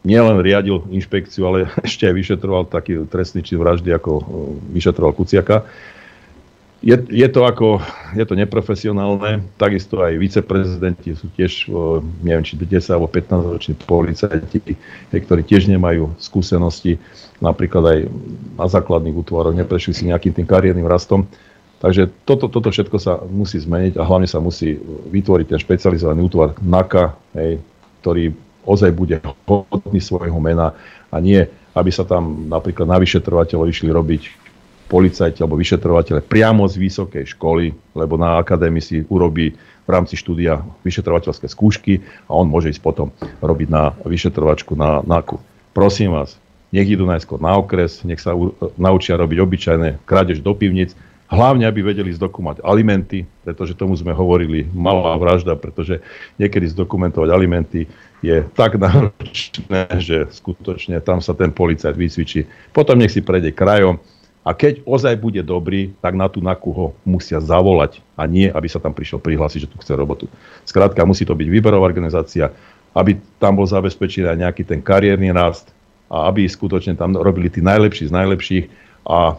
nielen riadil inšpekciu, ale ešte aj vyšetroval taký trestný či vraždy, ako vyšetroval Kuciaka je, je, to ako, je to neprofesionálne, takisto aj viceprezidenti sú tiež, neviem, či 10 alebo 15 roční policajti, ktorí tiež nemajú skúsenosti, napríklad aj na základných útvoroch, neprešli si nejakým tým kariérnym rastom. Takže toto, toto všetko sa musí zmeniť a hlavne sa musí vytvoriť ten špecializovaný útvar NAKA, hej, ktorý ozaj bude hodný svojho mena a nie, aby sa tam napríklad na vyšetrovateľov išli robiť policajti alebo vyšetrovateľe priamo z vysokej školy, lebo na akadémii si urobí v rámci štúdia vyšetrovateľské skúšky a on môže ísť potom robiť na vyšetrovačku na NAKU. Prosím vás, nech idú najskôr na okres, nech sa u, naučia robiť obyčajné krádež do pivnic, hlavne aby vedeli zdokumentovať alimenty, pretože tomu sme hovorili malá vražda, pretože niekedy zdokumentovať alimenty je tak náročné, že skutočne tam sa ten policajt vycvičí. Potom nech si prejde krajom, a keď ozaj bude dobrý, tak na tú NAKU ho musia zavolať a nie, aby sa tam prišiel prihlásiť, že tu chce robotu. Skrátka, musí to byť výberová organizácia, aby tam bol zabezpečený aj nejaký ten kariérny rast a aby skutočne tam robili tí najlepší z najlepších a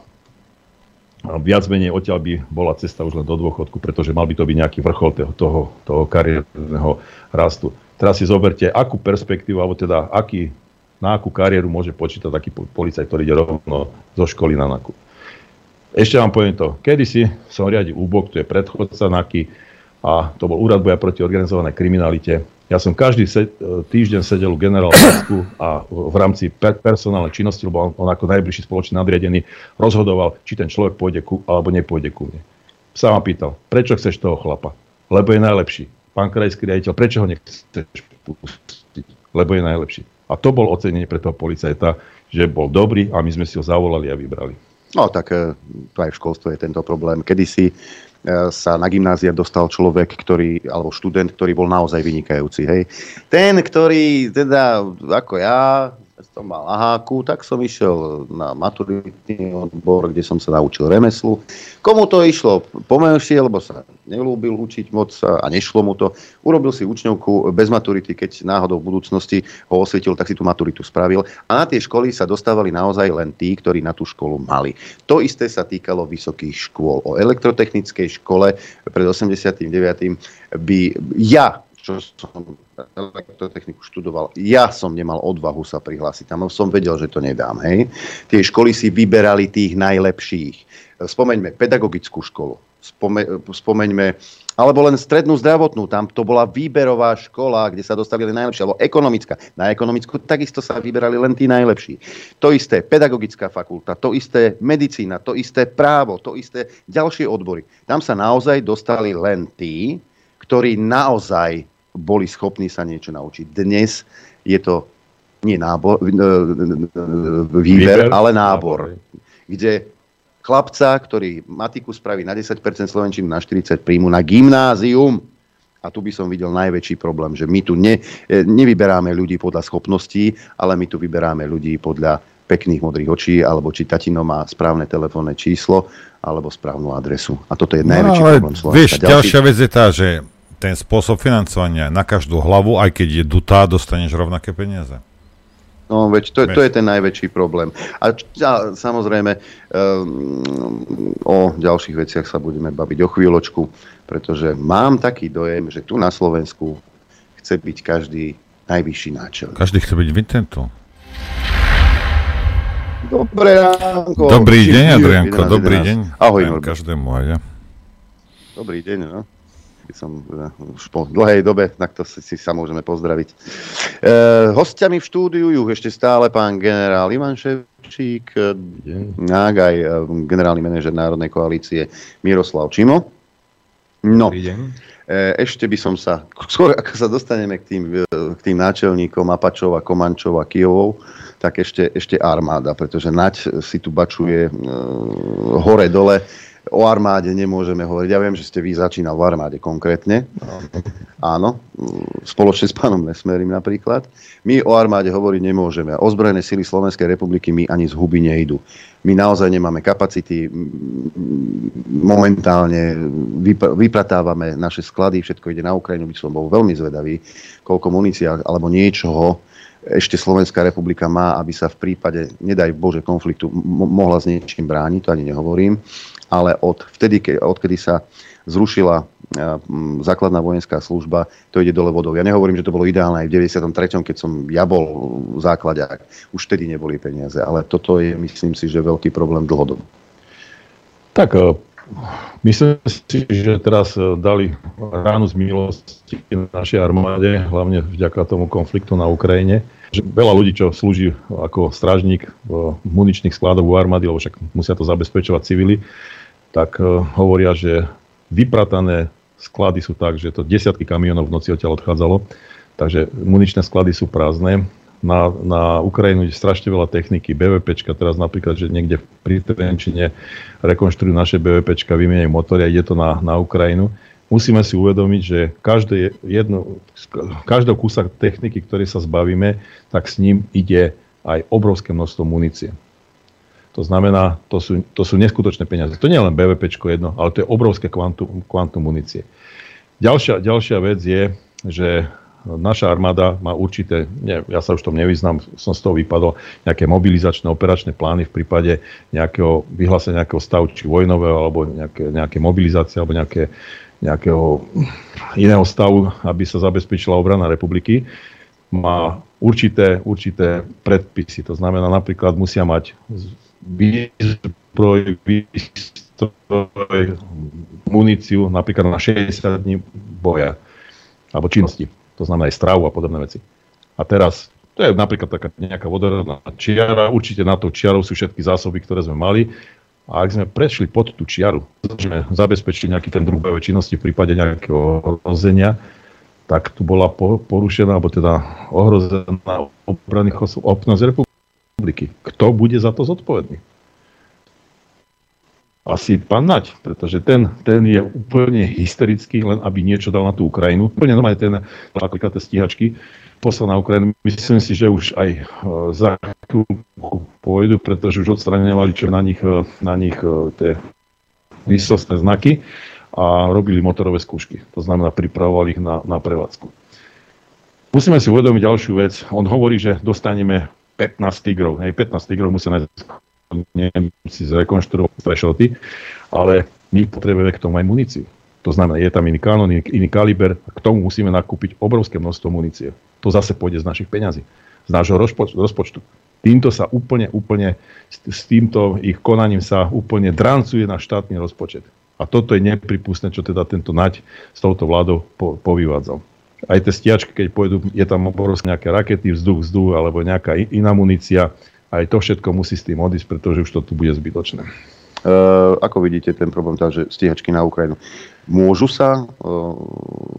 viac menej odtiaľ by bola cesta už len do dôchodku, pretože mal by to byť nejaký vrchol toho, toho, toho kariérneho rastu. Teraz si zoberte, akú perspektívu, alebo teda aký na akú kariéru môže počítať taký policajt, ktorý ide rovno zo školy na NAKU. Ešte vám poviem to. Kedysi som riadil úbok, to je predchodca NAKY a to bol úrad boja proti organizovanej kriminalite. Ja som každý se- týždeň sedel u generála a v rámci per- personálnej činnosti, lebo on, on ako najbližší spoločný nadriadený rozhodoval, či ten človek pôjde ku, alebo nepôjde ku mne. Sa ma pýtal, prečo chceš toho chlapa? Lebo je najlepší. Pán krajský riaditeľ, prečo ho nechceš pustiť? Lebo je najlepší. A to bol ocenenie pre toho policajta, že bol dobrý a my sme si ho zavolali a vybrali. No tak e, to aj v školstve je tento problém. Kedysi e, sa na gymnázia dostal človek, ktorý, alebo študent, ktorý bol naozaj vynikajúci. Hej. Ten, ktorý teda, ako ja, som mal aháku, tak som išiel na maturitný odbor, kde som sa naučil remeslu. Komu to išlo pomenšie, lebo sa nelúbil učiť moc a nešlo mu to. Urobil si učňovku bez maturity, keď náhodou v budúcnosti ho osvietil, tak si tú maturitu spravil. A na tie školy sa dostávali naozaj len tí, ktorí na tú školu mali. To isté sa týkalo vysokých škôl. O elektrotechnickej škole pred 89. by ja čo som elektrotechniku študoval, ja som nemal odvahu sa prihlásiť. Tam som vedel, že to nedám. Hej. Tie školy si vyberali tých najlepších. Spomeňme pedagogickú školu. Spome, spomeňme alebo len strednú zdravotnú, tam to bola výberová škola, kde sa dostali len najlepšie, alebo ekonomická. Na ekonomickú takisto sa vyberali len tí najlepší. To isté pedagogická fakulta, to isté medicína, to isté právo, to isté ďalšie odbory. Tam sa naozaj dostali len tí, ktorí naozaj boli schopní sa niečo naučiť. Dnes je to nie nábor, výber, ale nábor, kde chlapca, ktorý matiku spraví na 10%, slovenčinu na 40%, príjmu na gymnázium. A tu by som videl najväčší problém, že my tu ne, nevyberáme ľudí podľa schopností, ale my tu vyberáme ľudí podľa pekných modrých očí, alebo či tatino má správne telefónne číslo, alebo správnu adresu. A toto je najväčší no, ale problém Slovenska. Vieš, Ďalší... ďalšia vec je tá, že ten spôsob financovania na každú hlavu, aj keď je dutá, dostaneš rovnaké peniaze. No, veď to, to je ten najväčší problém. A, a samozrejme um, o ďalších veciach sa budeme baviť o chvíľočku, pretože mám taký dojem, že tu na Slovensku chce byť každý najvyšší náčelník. Každý chce byť Vincentu. Dobré ránko. Dobrý deň, Adrianko, dobrý deň. Ahoj, Norbert. Každému aj ja. Dobrý deň, no keď som uh, už po dlhej dobe, tak to si, si sa môžeme pozdraviť. E, hostiami v štúdiu ju ešte stále pán generál Ivan Ševčík, Nák aj e, generálny manažer Národnej koalície Miroslav Čimo. No, ešte by som sa, skôr ako sa dostaneme k tým, k tým náčelníkom Apačov a Komančov a Kijovov, tak ešte, ešte armáda, pretože Nať si tu bačuje e, hore-dole o armáde nemôžeme hovoriť. Ja viem, že ste vy začínal v armáde konkrétne. Áno, spoločne s pánom Nesmerim napríklad. My o armáde hovoriť nemôžeme. Ozbrojené sily Slovenskej republiky my ani z huby nejdu. My naozaj nemáme kapacity, momentálne vypratávame naše sklady, všetko ide na Ukrajinu, by som bol veľmi zvedavý, koľko munícia alebo niečoho ešte Slovenská republika má, aby sa v prípade, nedaj Bože, konfliktu mohla s niečím brániť, to ani nehovorím ale od vtedy, ke, odkedy sa zrušila základná vojenská služba, to ide dole vodou. Ja nehovorím, že to bolo ideálne aj v 93., keď som ja bol základák. Už vtedy neboli peniaze, ale toto je, myslím si, že veľký problém dlhodobo. Tak e, myslím si, že teraz e, dali ránu z milosti našej armáde, hlavne vďaka tomu konfliktu na Ukrajine. Že veľa ľudí, čo slúži ako strážnik v muničných skladoch u armády, lebo však musia to zabezpečovať civily, tak uh, hovoria, že vypratané sklady sú tak, že to desiatky kamionov v noci odtiaľ odchádzalo, takže muničné sklady sú prázdne. Na, na Ukrajinu je strašne veľa techniky, BVPčka, teraz napríklad, že niekde pri Trenčine rekonštruujú naše BVPčka, vymieňajú motory a ide to na, na Ukrajinu. Musíme si uvedomiť, že každé jedno, každého kúsa techniky, ktorý sa zbavíme, tak s ním ide aj obrovské množstvo munície. To znamená, to sú, to sú neskutočné peniaze. To nie je len BVP jedno, ale to je obrovské kvantum, kvantum munície. Ďalšia, ďalšia vec je, že naša armáda má určité, nie, ja sa už tom nevyznám, som z toho vypadol, nejaké mobilizačné operačné plány v prípade nejakého vyhlásenia nejakého stavu, či vojnového, alebo nejaké, nejaké mobilizácie, alebo nejaké, nejakého iného stavu, aby sa zabezpečila obrana republiky, má určité, určité predpisy. To znamená, napríklad musia mať výzbroj, výstroj, muníciu napríklad na 60 dní boja alebo činnosti. To znamená aj stravu a podobné veci. A teraz, to je napríklad taká nejaká vodorodná čiara, určite na to čiarou sú všetky zásoby, ktoré sme mali. A ak sme prešli pod tú čiaru, sme zabezpečili nejaký ten druh bojovej činnosti v prípade nejakého ohrozenia, tak tu bola porušená, alebo teda ohrozená obranných osôb, republiky republiky. Kto bude za to zodpovedný? Asi pán Nať, pretože ten, ten je úplne hysterický, len aby niečo dal na tú Ukrajinu. Úplne normálne ten napríklad stíhačky poslal na Ukrajinu. Myslím si, že už aj e, za chvíľku pôjdu, pretože už odstraňovali čo na nich, e, na nich e, tie výsostné znaky a robili motorové skúšky. To znamená, pripravovali ich na, na prevádzku. Musíme si uvedomiť ďalšiu vec. On hovorí, že dostaneme 15 tigrov. Hej, 15 tigrov musia nájsť Nemci zrekonštruovať specialty, ale my potrebujeme k tomu aj muníciu. To znamená, je tam iný kanón, iný, kaliber, k tomu musíme nakúpiť obrovské množstvo munície. To zase pôjde z našich peňazí, z nášho rozpoč- rozpočtu. Týmto sa úplne, úplne, s týmto ich konaním sa úplne drancuje na štátny rozpočet. A toto je nepripustné, čo teda tento nať s touto vládou po, povyvádzal. Aj tie stiačky, keď pôjdu, je tam obrovské nejaké rakety, vzduch, vzduch, alebo nejaká iná munícia, aj to všetko musí s tým odísť, pretože už to tu bude zbytočné. Uh, ako vidíte ten problém, že stíhačky na Ukrajinu? Môžu sa uh,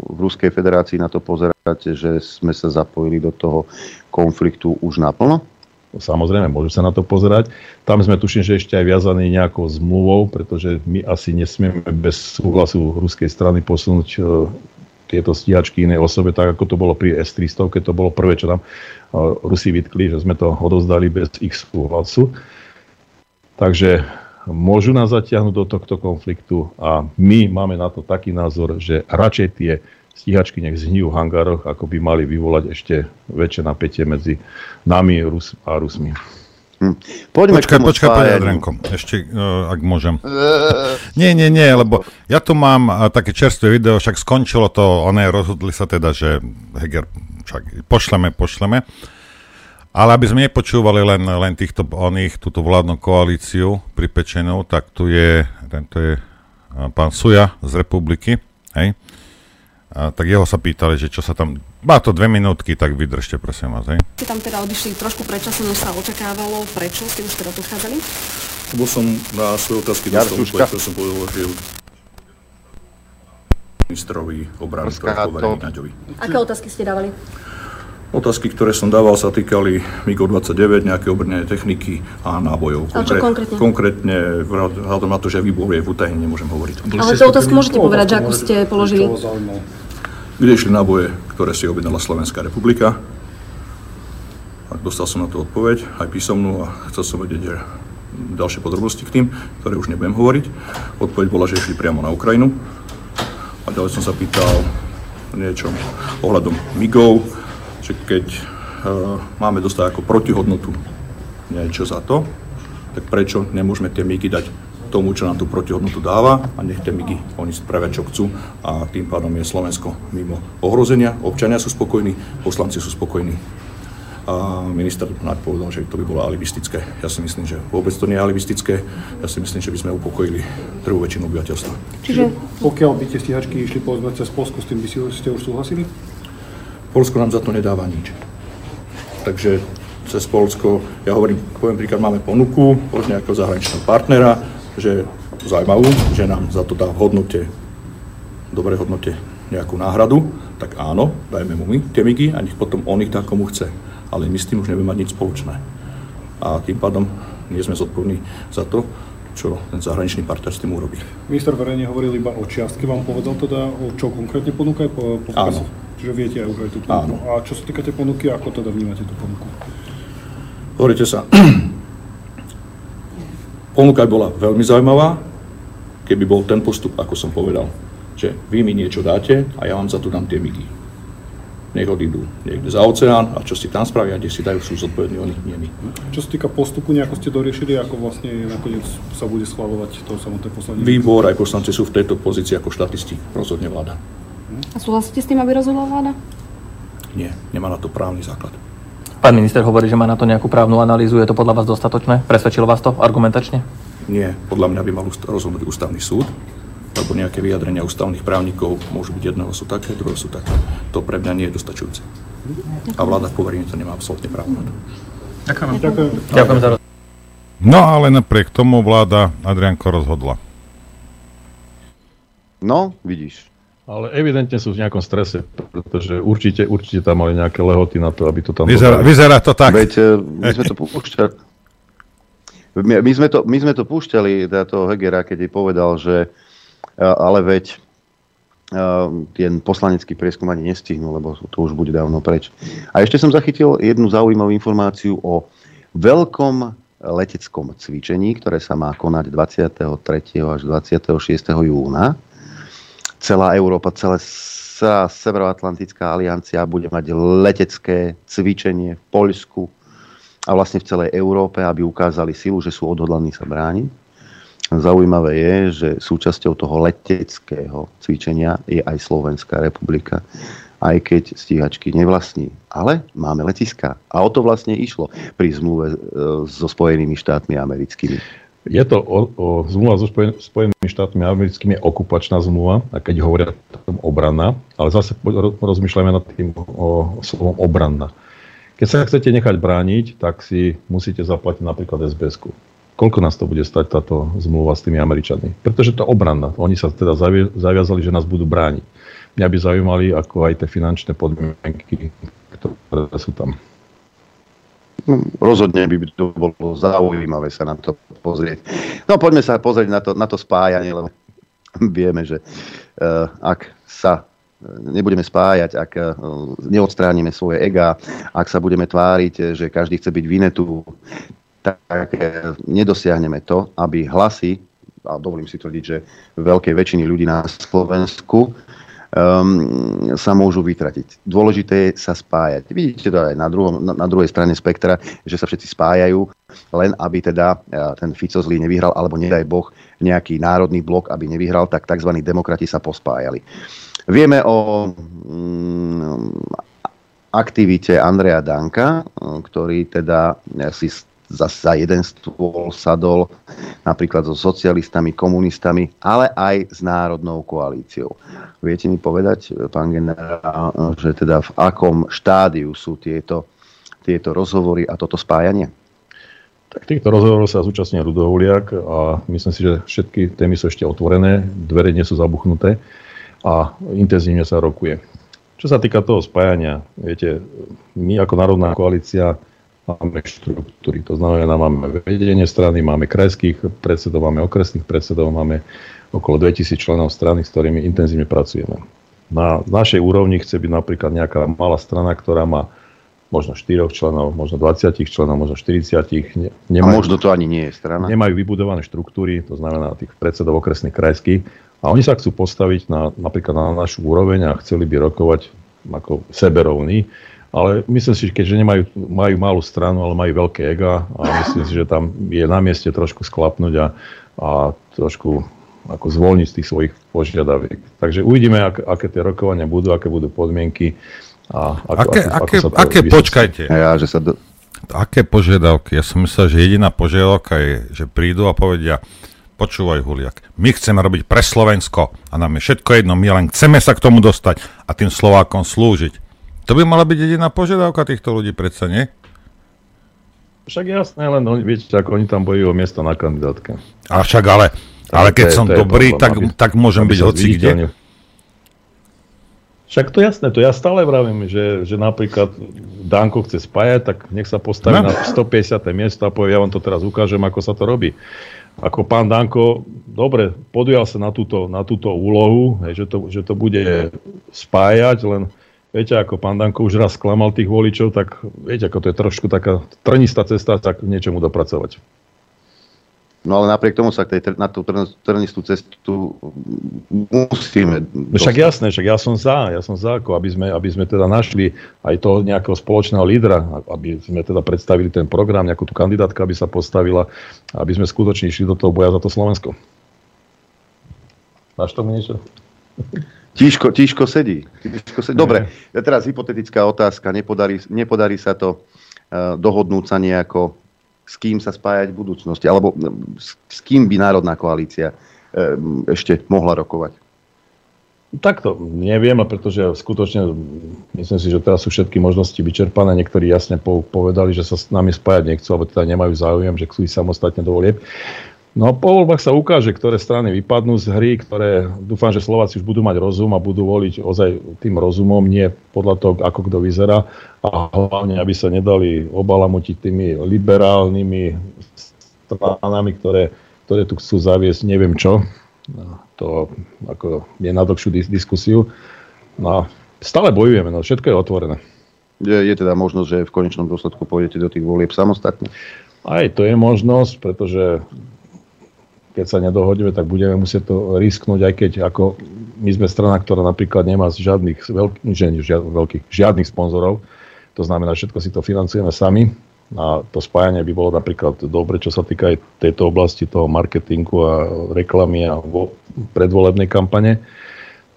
v Ruskej federácii na to pozerať, že sme sa zapojili do toho konfliktu už naplno? Samozrejme, môžu sa na to pozerať. Tam sme tuším, že ešte aj viazaní nejakou zmluvou, pretože my asi nesmieme bez súhlasu ruskej strany posunúť uh, tieto stíhačky inej osobe, tak ako to bolo pri S-300, keď to bolo prvé, čo tam Rusi vytkli, že sme to odozdali bez ich súhlasu. Takže môžu nás zatiahnuť do tohto konfliktu a my máme na to taký názor, že radšej tie stíhačky nech zhnijú v hangároch, ako by mali vyvolať ešte väčšie napätie medzi nami Rus a Rusmi. Hm. Poďme počkaj, počkaj, počkaj, Adrenko, ešte, uh, ak môžem. nie, nie, nie, lebo ja tu mám uh, také čerstvé video, však skončilo to, oné, rozhodli sa teda, že Heger, však pošleme, pošleme. Ale aby sme nepočúvali len, len týchto oných, túto vládnu koalíciu pripečenú, tak tu je, tento je pán Suja z Republiky, hej, a, tak jeho sa pýtali, že čo sa tam... Má to dve minútky, tak vydržte, prosím vás. Hej. Ste tam teda odišli trošku predčasom, než sa očakávalo. Prečo ste už teda prichádzali? Lebo som na svoje otázky dostal úplne, som povedal, že ministrovi obrany, poverení Naďovi. Aké otázky ste dávali? Otázky, ktoré som dával, sa týkali MiG-29, nejaké obrnené techniky a nábojov. Ale čo konkrétne? Konkrétne, vzhľadom na to, že výbor je v utajení, nemôžem hovoriť. Ale tú otázku môžete povedať, že akú ste položili? Kde išli náboje, ktoré si objednala Slovenská republika. A dostal som na to odpoveď, aj písomnú a chcel som vedieť že ďalšie podrobnosti k tým, ktoré už nebudem hovoriť. Odpoveď bola, že išli priamo na Ukrajinu. A ďalej som sa pýtal niečo ohľadom MIGov, že keď uh, máme dostať ako protihodnotu niečo za to, tak prečo nemôžeme tie MIGy dať tomu, čo nám tú protihodnotu dáva a nech tie MIGy oni spravia, čo chcú a tým pádom je Slovensko mimo ohrozenia, občania sú spokojní, poslanci sú spokojní. A minister Naď povedal, že to by bolo alibistické. Ja si myslím, že vôbec to nie je alibistické. Ja si myslím, že by sme upokojili druhú väčšinu obyvateľstva. Čiže pokiaľ by tie stíhačky išli povedzme cez Polsko, s tým by si, ste už súhlasili? Polsko nám za to nedáva nič. Takže cez Polsko, ja hovorím, poviem príklad, máme ponuku od nejakého zahraničného partnera, že zaujímavú, že nám za to dá v hodnote, dobrej hodnote nejakú náhradu, tak áno, dajme mu my tie migy a nech potom on ich dá komu chce ale my s tým už nebudeme mať nič spoločné. A tým pádom nie sme zodpovední za to, čo ten zahraničný partner s tým urobí. Minister verejne hovoril iba o čiastke, vám povedal teda, o čo konkrétne ponúka? Po, po Áno. Čiže viete aj už aj tú ponuku. Áno. A čo sa týka tej ponuky, ako teda vnímate tú ponuku? Hovoríte sa, ponuka bola veľmi zaujímavá, keby bol ten postup, ako som povedal, že vy mi niečo dáte a ja vám za to dám tie migy nech odídu niekde za oceán a čo si tam spravia, kde si dajú, sú zodpovední oni, nie my. Čo sa týka postupu, nejako ste doriešili, ako vlastne nakoniec sa bude schváľovať to samotné poslanie? Výbor aj poslanci sú v tejto pozícii ako štatisti, rozhodne vláda. A súhlasíte s tým, aby rozhodla vláda? Nie, nemá na to právny základ. Pán minister hovorí, že má na to nejakú právnu analýzu. Je to podľa vás dostatočné? Presvedčilo vás to argumentačne? Nie, podľa mňa by mal rozhodnúť ústavný súd, lebo nejaké vyjadrenia ústavných právnikov môžu byť jedného sú také, druhého sú také. To pre mňa nie je dostačujúce. A vláda v poverení to nemá absolútne právo na to. Ďakujem. Ďakujem. Ďakujem za No ale napriek tomu vláda Adrianko rozhodla. No, vidíš. Ale evidentne sú v nejakom strese, pretože určite, určite tam mali nejaké lehoty na to, aby to tam... Vyzerá, vyzerá to tak. Veď eh, my sme to púšťali. My, my, sme to, my sme to púšťali, teda toho Hegera, keď jej povedal, že ale veď eh, ten poslanecký prieskum ani nestihnú, lebo to už bude dávno preč. A ešte som zachytil jednu zaujímavú informáciu o veľkom leteckom cvičení, ktoré sa má konať 23. až 26. júna celá Európa, celá Severoatlantická aliancia bude mať letecké cvičenie v Poľsku a vlastne v celej Európe, aby ukázali silu, že sú odhodlaní sa brániť. Zaujímavé je, že súčasťou toho leteckého cvičenia je aj Slovenská republika. Aj keď stíhačky nevlastní. Ale máme letiska. A o to vlastne išlo pri zmluve e, so Spojenými štátmi americkými. Je to o, o, zmluva so Spojen, Spojenými štátmi americkými je okupačná zmluva, a keď hovoria tom obranná, ale zase rozmýšľame nad tým o, o slovom obranná. Keď sa chcete nechať brániť, tak si musíte zaplatiť napríklad SBS-ku. Koľko nás to bude stať táto zmluva s tými Američanmi? Pretože to obranná. Oni sa teda zaviazali, že nás budú brániť. Mňa by zaujímali ako aj tie finančné podmienky, ktoré sú tam. No, rozhodne by to bolo zaujímavé sa na to pozrieť. No poďme sa pozrieť na to, na to spájanie, lebo vieme, že uh, ak sa nebudeme spájať, ak eh, neodstránime svoje ega, ak sa budeme tváriť, že každý chce byť vinetu, tak eh, nedosiahneme to, aby hlasy, a dovolím si tvrdiť, že veľkej väčšiny ľudí na Slovensku, um, sa môžu vytratiť. Dôležité je sa spájať. Vidíte to aj na, druhom, na, na druhej strane spektra, že sa všetci spájajú, len aby teda uh, ten Fico zlý nevyhral, alebo nedaj Boh nejaký národný blok, aby nevyhral, tak tzv. demokrati sa pospájali. Vieme o mm, aktivite Andreja Danka, ktorý teda si za, za jeden stôl sadol napríklad so socialistami, komunistami, ale aj s národnou koalíciou. Viete mi povedať, pán generál, že teda v akom štádiu sú tieto, tieto rozhovory a toto spájanie? Tak týchto rozhovorov sa zúčastňuje Rudohuliak a myslím si, že všetky témy sú ešte otvorené, dvere nie sú zabuchnuté a intenzívne sa rokuje. Čo sa týka toho spájania, viete, my ako Národná koalícia máme štruktúry. To znamená, máme vedenie strany, máme krajských predsedov, máme okresných predsedov, máme okolo 2000 členov strany, s ktorými intenzívne pracujeme. Na našej úrovni chce byť napríklad nejaká malá strana, ktorá má možno 4 členov, možno 20 členov, možno 40. Nemajú, a možno to ani nie je strana. Nemajú vybudované štruktúry, to znamená tých predsedov okresných krajských. A oni sa chcú postaviť na, napríklad na našu úroveň a chceli by rokovať ako seberovní. Ale myslím si, že keďže nemajú, majú malú stranu, ale majú veľké ega a myslím si, že tam je na mieste trošku sklapnúť a, a trošku ako zvolniť z tých svojich požiadaviek. Takže uvidíme, ak, aké tie rokovania budú, aké budú podmienky. A ako, aké, ako, aké, ako sa to aké počkajte. Ja, že sa do... Aké požiadavky? Ja som myslel, že jediná požiadavka je, že prídu a povedia, počúvaj Huliak, my chceme robiť pre Slovensko a nám je všetko jedno, my len chceme sa k tomu dostať a tým Slovákom slúžiť. To by mala byť jediná požiadavka týchto ľudí, predsa nie? Však jasné, len oni, viete, ako oni tam bojujú o miesto na kandidátke. A však ale, ale keď to je- som to dobrý, problém, tak, aby- tak môžem byť hoci kde. Však to jasné, to ja stále vravím, že, že napríklad Danko chce spájať, tak nech sa postaví No. na 150. miesto a povie, ja vám to teraz ukážem, ako sa to robí. Ako pán Danko, dobre, podujal sa na túto, na túto úlohu, hej, že, to, že to bude spájať, len viete, ako pán Danko už raz klamal tých voličov, tak viete, ako to je trošku taká trnistá cesta, tak niečomu dopracovať. No ale napriek tomu sa k tej, na tú trn- trnistú cestu musíme Však jasné, však ja som za, ja som za, ako aby sme, aby sme teda našli aj toho nejakého spoločného lídra, aby sme teda predstavili ten program, nejakú tú kandidátku, aby sa postavila, aby sme skutočne išli do toho boja za to Slovensko. Máš tomu niečo? Tížko, tížko sedí. Tížko sedí. Dobre, teraz hypotetická otázka. Nepodarí, nepodarí sa to uh, dohodnúť sa nejako, s kým sa spájať v budúcnosti, alebo mm, s, s kým by Národná koalícia um, ešte mohla rokovať. Takto neviem, pretože skutočne myslím si, že teraz sú všetky možnosti vyčerpané. Niektorí jasne po- povedali, že sa s nami spájať nechcú, alebo teda nemajú záujem, že chcú ísť samostatne do volieb. No po voľbách sa ukáže, ktoré strany vypadnú z hry, ktoré dúfam, že Slováci už budú mať rozum a budú voliť ozaj tým rozumom, nie podľa toho, ako kto vyzerá a hlavne, aby sa nedali obalamutiť tými liberálnymi stranami, ktoré, ktoré tu chcú zaviesť neviem čo. No, To ako je na dlhšiu dis- diskusiu. No stále bojujeme, no všetko je otvorené. Je, je teda možnosť, že v konečnom dôsledku pôjdete do tých volieb samostatne. Aj to je možnosť, pretože keď sa nedohodíme, tak budeme musieť to risknúť, aj keď ako my sme strana, ktorá napríklad nemá žiadnych, veľkých, žiadnych, veľkých, žiadnych sponzorov. To znamená, všetko si to financujeme sami. A to spájanie by bolo napríklad dobre, čo sa týka aj tejto oblasti toho marketingu a reklamy a vo, predvolebnej kampane.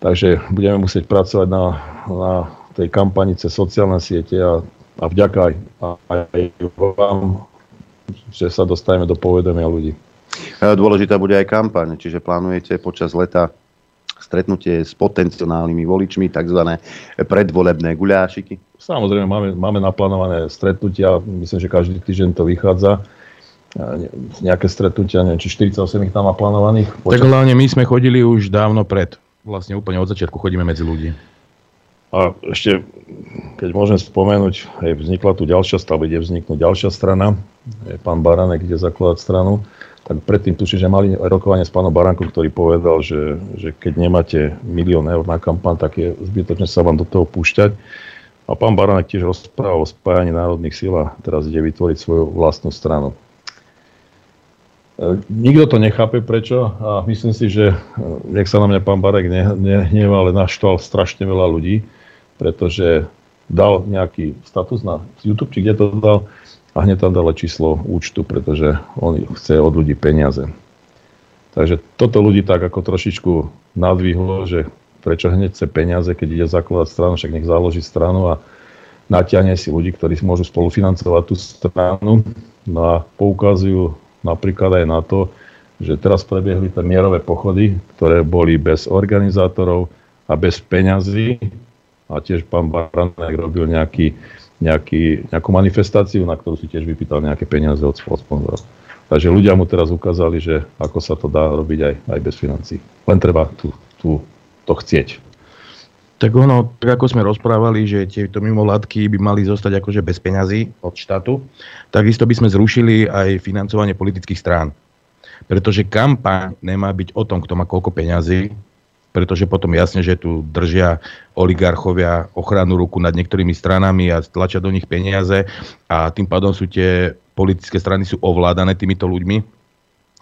Takže budeme musieť pracovať na, na tej kampani cez sociálne siete a, a vďaka aj, aj vám, že sa dostaneme do povedomia ľudí. Dôležitá bude aj kampaň, čiže plánujete počas leta stretnutie s potenciálnymi voličmi, tzv. predvolebné guľášiky? Samozrejme, máme, máme naplánované stretnutia, myslím, že každý týždeň to vychádza nejaké stretnutia, neviem, či 48 ich tam naplánovaných. Tak hlavne my sme chodili už dávno pred. Vlastne úplne od začiatku chodíme medzi ľudí. A ešte, keď môžem spomenúť, hej, vznikla tu ďalšia strana, ide vzniknúť ďalšia strana, je pán Baranek ide zakladať stranu, tak predtým tuším, že mali rokovanie s pánom Barankom, ktorý povedal, že, že keď nemáte milión eur na kampaň, tak je zbytočné sa vám do toho púšťať. A pán Baranek tiež rozprával o spájaní národných síl a teraz ide vytvoriť svoju vlastnú stranu. E, nikto to nechápe prečo a myslím si, že e, nech sa na mňa pán Barek nehneval, ale naštval strašne veľa ľudí, pretože dal nejaký status na YouTube, či kde to dal, a hneď tam dala číslo účtu, pretože on chce od ľudí peniaze. Takže toto ľudí tak ako trošičku nadvihlo, že prečo hneď chce peniaze, keď ide zakladať stranu, však nech založí stranu a natiahne si ľudí, ktorí môžu spolufinancovať tú stranu. No a poukazujú napríklad aj na to, že teraz prebiehli tie mierové pochody, ktoré boli bez organizátorov a bez peňazí a tiež pán Baranek robil nejaký, nejaký, nejakú manifestáciu, na ktorú si tiež vypýtal nejaké peniaze od sponzorov. Takže ľudia mu teraz ukázali, že ako sa to dá robiť aj, aj bez financí. Len treba tu, tu to chcieť. Tak ono, tak ako sme rozprávali, že tieto mimovládky by mali zostať akože bez peňazí od štátu, takisto by sme zrušili aj financovanie politických strán. Pretože kampaň nemá byť o tom, kto má koľko peňazí, pretože potom jasne, že tu držia oligarchovia ochranu ruku nad niektorými stranami a tlačia do nich peniaze a tým pádom sú tie politické strany sú ovládané týmito ľuďmi.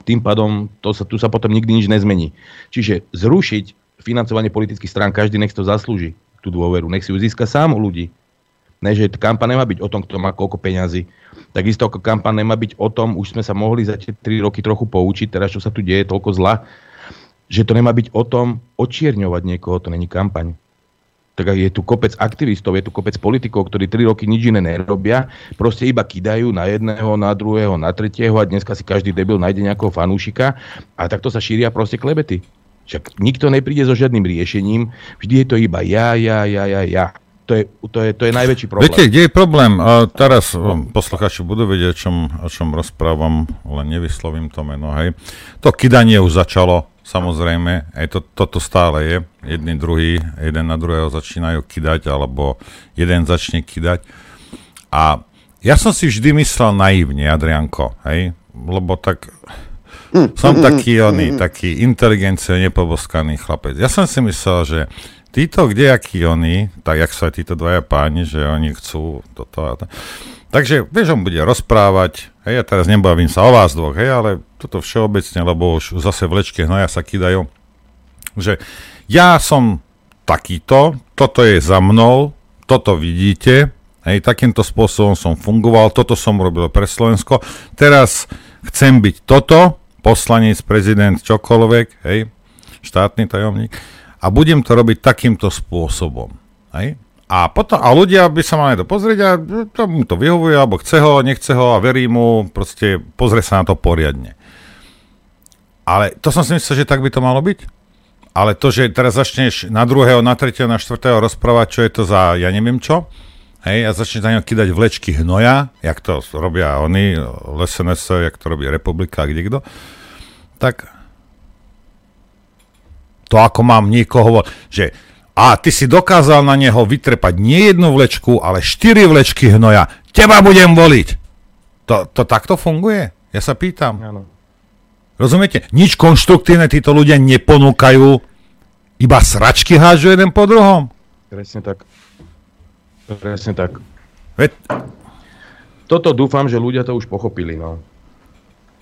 Tým pádom to sa, tu sa potom nikdy nič nezmení. Čiže zrušiť financovanie politických strán, každý nech to zaslúži, tú dôveru, nech si ju získa sám u ľudí. Ne, že kampaň nemá byť o tom, kto má koľko peňazí. Takisto ako kampaň nemá byť o tom, už sme sa mohli za tie 3 roky trochu poučiť, teraz čo sa tu deje, toľko zla, že to nemá byť o tom očierňovať niekoho, to není kampaň. Tak je tu kopec aktivistov, je tu kopec politikov, ktorí 3 roky nič iné nerobia, proste iba kidajú na jedného, na druhého, na tretieho a dneska si každý debil nájde nejakého fanúšika a takto sa šíria proste klebety. Však nikto nepríde so žiadnym riešením, vždy je to iba ja, ja, ja, ja, ja. To je, to je, to je najväčší problém. Viete, kde je problém? A teraz posluchači budú vedieť, o čom, o čom rozprávam, len nevyslovím to meno, hej. To kydanie už začalo, Samozrejme, aj to, toto stále je. Jedni druhý, jeden na druhého začínajú kidať, alebo jeden začne kidať. A ja som si vždy myslel naivne, Adrianko, hej? Lebo tak som taký oný, taký inteligencie nepoboskaný chlapec. Ja som si myslel, že títo kdejakí oni, tak jak sú aj títo dvaja páni, že oni chcú toto a to. Takže, vieš, on bude rozprávať, hej, ja teraz nebavím sa o vás dvoch, hej, ale toto všeobecne, lebo už zase vlečke hnoja sa kydajú, že ja som takýto, toto je za mnou, toto vidíte, hej, takýmto spôsobom som fungoval, toto som robil pre Slovensko, teraz chcem byť toto, poslanec, prezident, čokoľvek, hej, štátny tajomník, a budem to robiť takýmto spôsobom, hej, a, potom, a ľudia by sa mali to pozrieť a to mu to vyhovuje, alebo chce ho, nechce ho a verí mu, proste pozrie sa na to poriadne. Ale to som si myslel, že tak by to malo byť. Ale to, že teraz začneš na druhého, na tretieho, na štvrtého rozprávať, čo je to za ja neviem čo, hej, a začneš na ňo kydať vlečky hnoja, jak to robia oni, LSNS, jak to robí Republika, kde kto, tak to ako mám niekoho, že a ty si dokázal na neho vytrepať nie jednu vlečku, ale štyri vlečky hnoja. Teba budem voliť. To, to takto funguje? Ja sa pýtam. Áno. Rozumiete? Nič konštruktívne títo ľudia neponúkajú, iba sračky hážu jeden po druhom. Presne tak. Presne tak. Veď... Toto dúfam, že ľudia to už pochopili. No.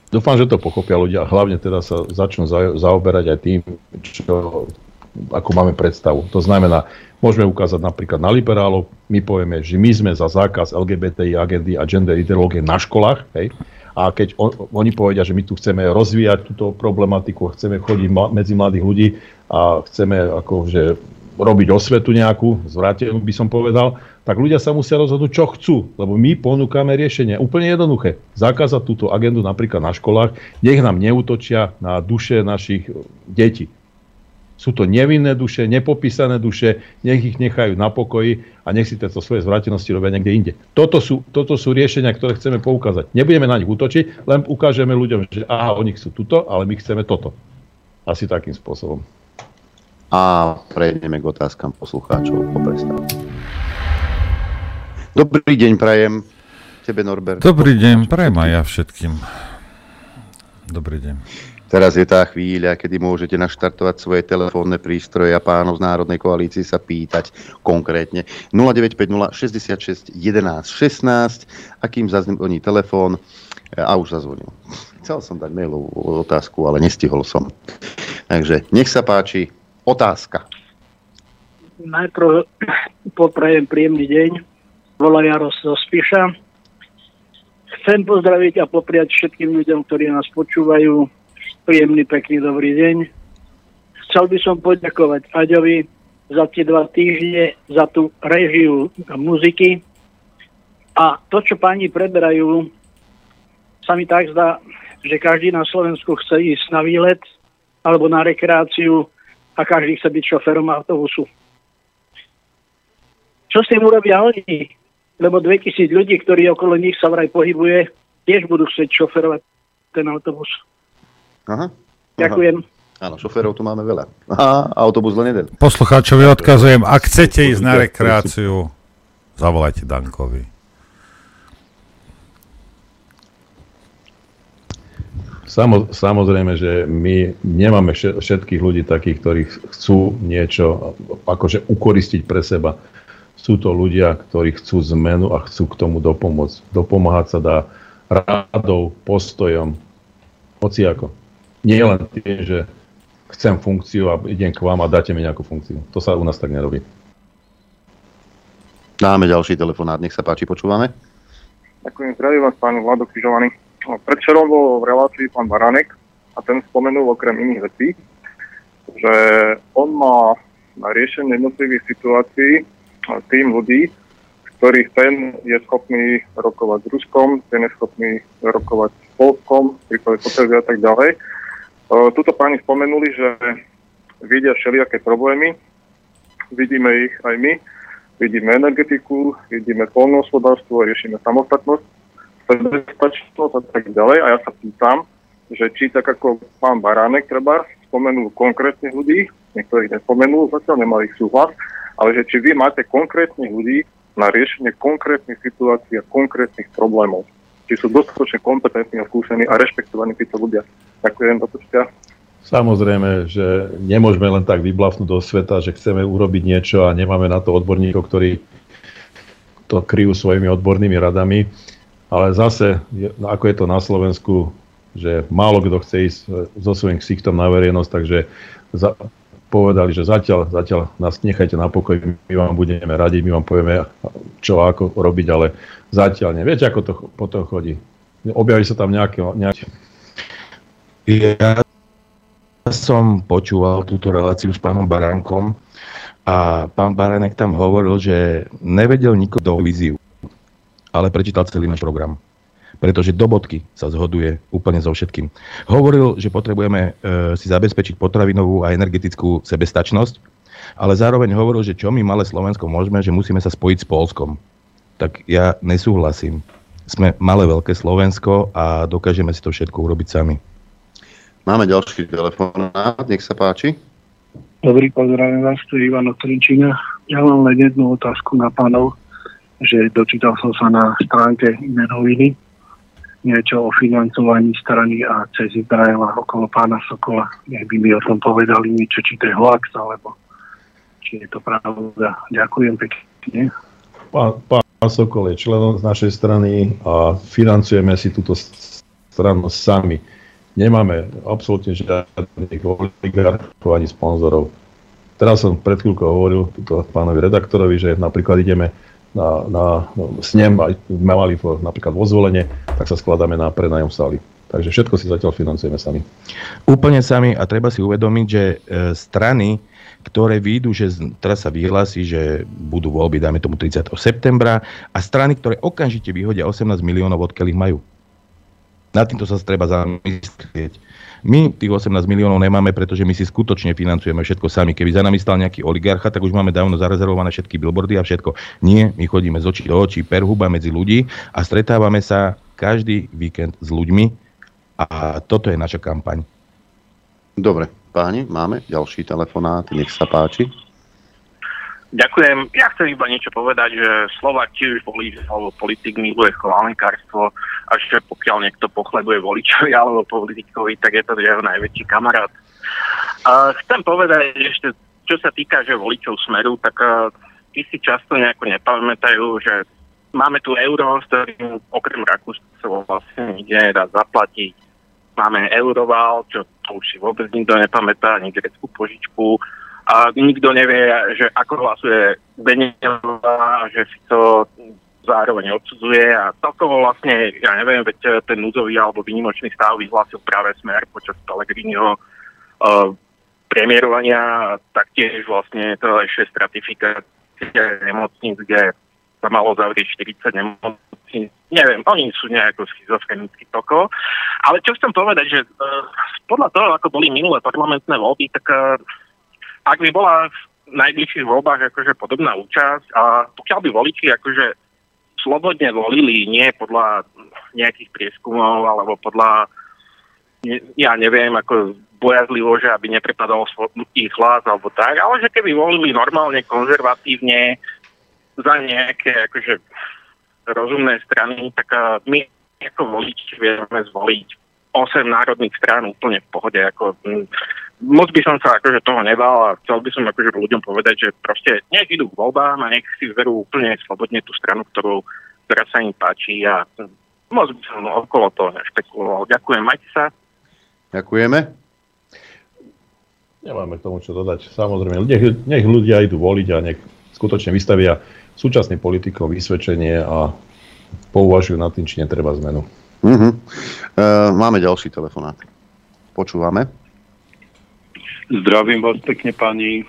Dúfam, že to pochopia ľudia. Hlavne teda sa začnú zaoberať aj tým, čo ako máme predstavu. To znamená Môžeme ukázať napríklad na liberálov, my povieme, že my sme za zákaz LGBTI agendy a gender ideológie na školách, hej, a keď on, oni povedia, že my tu chceme rozvíjať túto problematiku, chceme chodiť ma, medzi mladých ľudí a chceme akože robiť osvetu nejakú, zvrátenú by som povedal, tak ľudia sa musia rozhodnúť, čo chcú, lebo my ponúkame riešenie. Úplne jednoduché. Zakázať túto agendu napríklad na školách, nech nám neútočia na duše našich detí. Sú to nevinné duše, nepopísané duše, nech ich nechajú na pokoji a nech si tieto svoje zvratenosti robia niekde inde. Toto sú, toto sú riešenia, ktoré chceme poukázať. Nebudeme na nich útočiť, len ukážeme ľuďom, že aha, oni chcú tuto, ale my chceme toto. Asi takým spôsobom. A prejdeme k otázkam poslucháčov po prestávke. Dobrý deň, prajem tebe, Norbert. Dobrý deň, prajem aj ja všetkým. Dobrý deň. Teraz je tá chvíľa, kedy môžete naštartovať svoje telefónne prístroje a pánov z Národnej koalície sa pýtať konkrétne 0950 66 11 16 a kým zazvoní telefón a už zazvonil. Chcel som dať mailovú otázku, ale nestihol som. Takže nech sa páči, otázka. Najprv poprajem príjemný deň. Volá Jaros zo Spiša. Chcem pozdraviť a popriať všetkým ľuďom, ktorí nás počúvajú príjemný, pekný, dobrý deň. Chcel by som poďakovať Aďovi za tie dva týždne, za tú režiu muziky. A to, čo páni preberajú, sa mi tak zdá, že každý na Slovensku chce ísť na výlet alebo na rekreáciu a každý chce byť šoferom autobusu. Čo s tým urobia oni? Lebo 2000 ľudí, ktorí okolo nich sa vraj pohybuje, tiež budú chcieť šoferovať ten autobus. Aha. Ďakujem. Áno, šoférov tu máme veľa. Aha, autobus len jeden. Poslucháčovi odkazujem, ak chcete ísť na rekreáciu, zavolajte Dankovi. Samo, samozrejme, že my nemáme všetkých ľudí takých, ktorí chcú niečo akože ukoristiť pre seba. Sú to ľudia, ktorí chcú zmenu a chcú k tomu dopomôcť. Dopomáhať sa dá radou, postojom, hociako. Nie len tým, že chcem funkciu a idem k vám a dáte mi nejakú funkciu. To sa u nás tak nerobí. Dáme ďalší telefonát, nech sa páči, počúvame. Ďakujem, zdravím vás, pán Vlado Križovaný. Predčerom bol v relácii pán Baranek a ten spomenul okrem iných vecí, že on má na riešenie jednotlivých situácií tým ľudí, ktorých ten je schopný rokovať s Ruskom, ten je schopný rokovať s Polskom, prípade Potrebia a tak ďalej. Tuto páni spomenuli, že vidia všelijaké problémy, vidíme ich aj my, vidíme energetiku, vidíme polnohospodárstvo, riešime samostatnosť, sebestačnosť a tak ďalej. A ja sa pýtam, že či tak ako pán Baránek treba spomenul konkrétnych ľudí, niektorých nespomenul, zatiaľ nemali ich súhlas, ale že či vy máte konkrétnych ľudí na riešenie konkrétnych situácií a konkrétnych problémov. Či sú dostatočne kompetentní a skúsení a rešpektovaní títo ľudia. Ďakujem, do Samozrejme, že nemôžeme len tak vyblafnúť do sveta, že chceme urobiť niečo a nemáme na to odborníkov, ktorí to kryjú svojimi odbornými radami. Ale zase, ako je to na Slovensku, že málo kto chce ísť e, so svojím ksichtom na verejnosť, takže za, povedali, že zatiaľ, zatiaľ nás nechajte na pokoj, my vám budeme radiť, my vám povieme, čo ako robiť, ale zatiaľ nie. Viete, ako to potom chodí? Objaví sa tam nejaké, nejaké... Ja som počúval túto reláciu s pánom Baránkom a pán Baránek tam hovoril, že nevedel nikoho do víziu ale prečítal celý náš program. Pretože do bodky sa zhoduje úplne so všetkým. Hovoril, že potrebujeme e, si zabezpečiť potravinovú a energetickú sebestačnosť, ale zároveň hovoril, že čo my malé Slovensko môžeme, že musíme sa spojiť s Polskom. Tak ja nesúhlasím. Sme malé veľké Slovensko a dokážeme si to všetko urobiť sami. Máme ďalší telefonát, nech sa páči. Dobrý, pozdravím vás, tu je Ivan Trinčina. Ja mám len jednu otázku na pánov že dočítal som sa na stránke iné noviny niečo o financovaní strany a cez Izraela okolo pána Sokola. Nech by mi o tom povedali niečo, či to je hoax, alebo či je to pravda. Ďakujem pekne. Pán, pán Sokol je členom z našej strany a financujeme si túto stranu sami. Nemáme absolútne žiadnych oligarchov ani sponzorov. Teraz som pred chvíľkou hovoril pánovi redaktorovi, že napríklad ideme na, na snem, aj mali napríklad vo zvolenie, tak sa skladáme na prenajom sály. Takže všetko si zatiaľ financujeme sami. Úplne sami a treba si uvedomiť, že e, strany, ktoré výjdu, že teraz sa vyhlási, že budú voľby, dáme tomu 30. septembra a strany, ktoré okamžite vyhodia 18 miliónov, odkiaľ ich majú. Na týmto sa treba zamyslieť. My tých 18 miliónov nemáme, pretože my si skutočne financujeme všetko sami. Keby za nami stal nejaký oligarcha, tak už máme dávno zarezervované všetky billboardy a všetko. Nie, my chodíme z očí do očí, perhuba medzi ľudí a stretávame sa každý víkend s ľuďmi a toto je naša kampaň. Dobre, páni, máme ďalší telefonát, nech sa páči. Ďakujem. Ja chcem iba niečo povedať, že Slovak tiež volí, alebo politik miluje chválenkárstvo a že pokiaľ niekto pochlebuje voličovi alebo politikovi, tak je to jeho najväčší kamarát. A chcem povedať ešte, čo sa týka že voličov Smeru, tak tí si často nejako nepamätajú, že máme tu euro, s ktorým okrem Rakúska vlastne nikde nedá zaplatiť. Máme euroval, čo to už si vôbec nikto nepamätá, ani greckú požičku a nikto nevie, že ako hlasuje Benelová, že si to zároveň odsudzuje a celkovo vlastne, ja neviem, veď ten núzový alebo výnimočný stav vyhlásil práve smer počas Pellegriniho uh, premiérovania taktiež vlastne to ešte stratifikácia nemocníc, kde sa malo zavrieť 40 nemocníc. Neviem, oni sú nejako schizofrenický toko. Ale čo chcem povedať, že uh, podľa toho, ako boli minulé parlamentné voľby, tak uh, ak by bola v najbližších voľbách akože podobná účasť a pokiaľ by voliči akože slobodne volili, nie podľa nejakých prieskumov alebo podľa, ja neviem, ako bojazlivo, že aby neprepadal ich hlas alebo tak, ale že keby volili normálne, konzervatívne za nejaké akože rozumné strany, tak my ako voliči vieme zvoliť 8 národných strán úplne v pohode. Ako, moc by som sa akože toho nebal a chcel by som akože ľuďom povedať, že proste nech idú k voľbám a nech si zverú úplne slobodne tú stranu, ktorú, ktorá sa im páči a moc by som okolo toho nešpekuloval. Ďakujem, majte sa. Ďakujeme. Nemáme k tomu čo dodať. Samozrejme, nech, nech ľudia idú voliť a nech skutočne vystavia súčasným politikom vysvedčenie a pouvažujú nad tým, či netreba zmenu. Uh-huh. Uh, máme ďalší telefonát. Počúvame. Zdravím vás pekne, pani. E,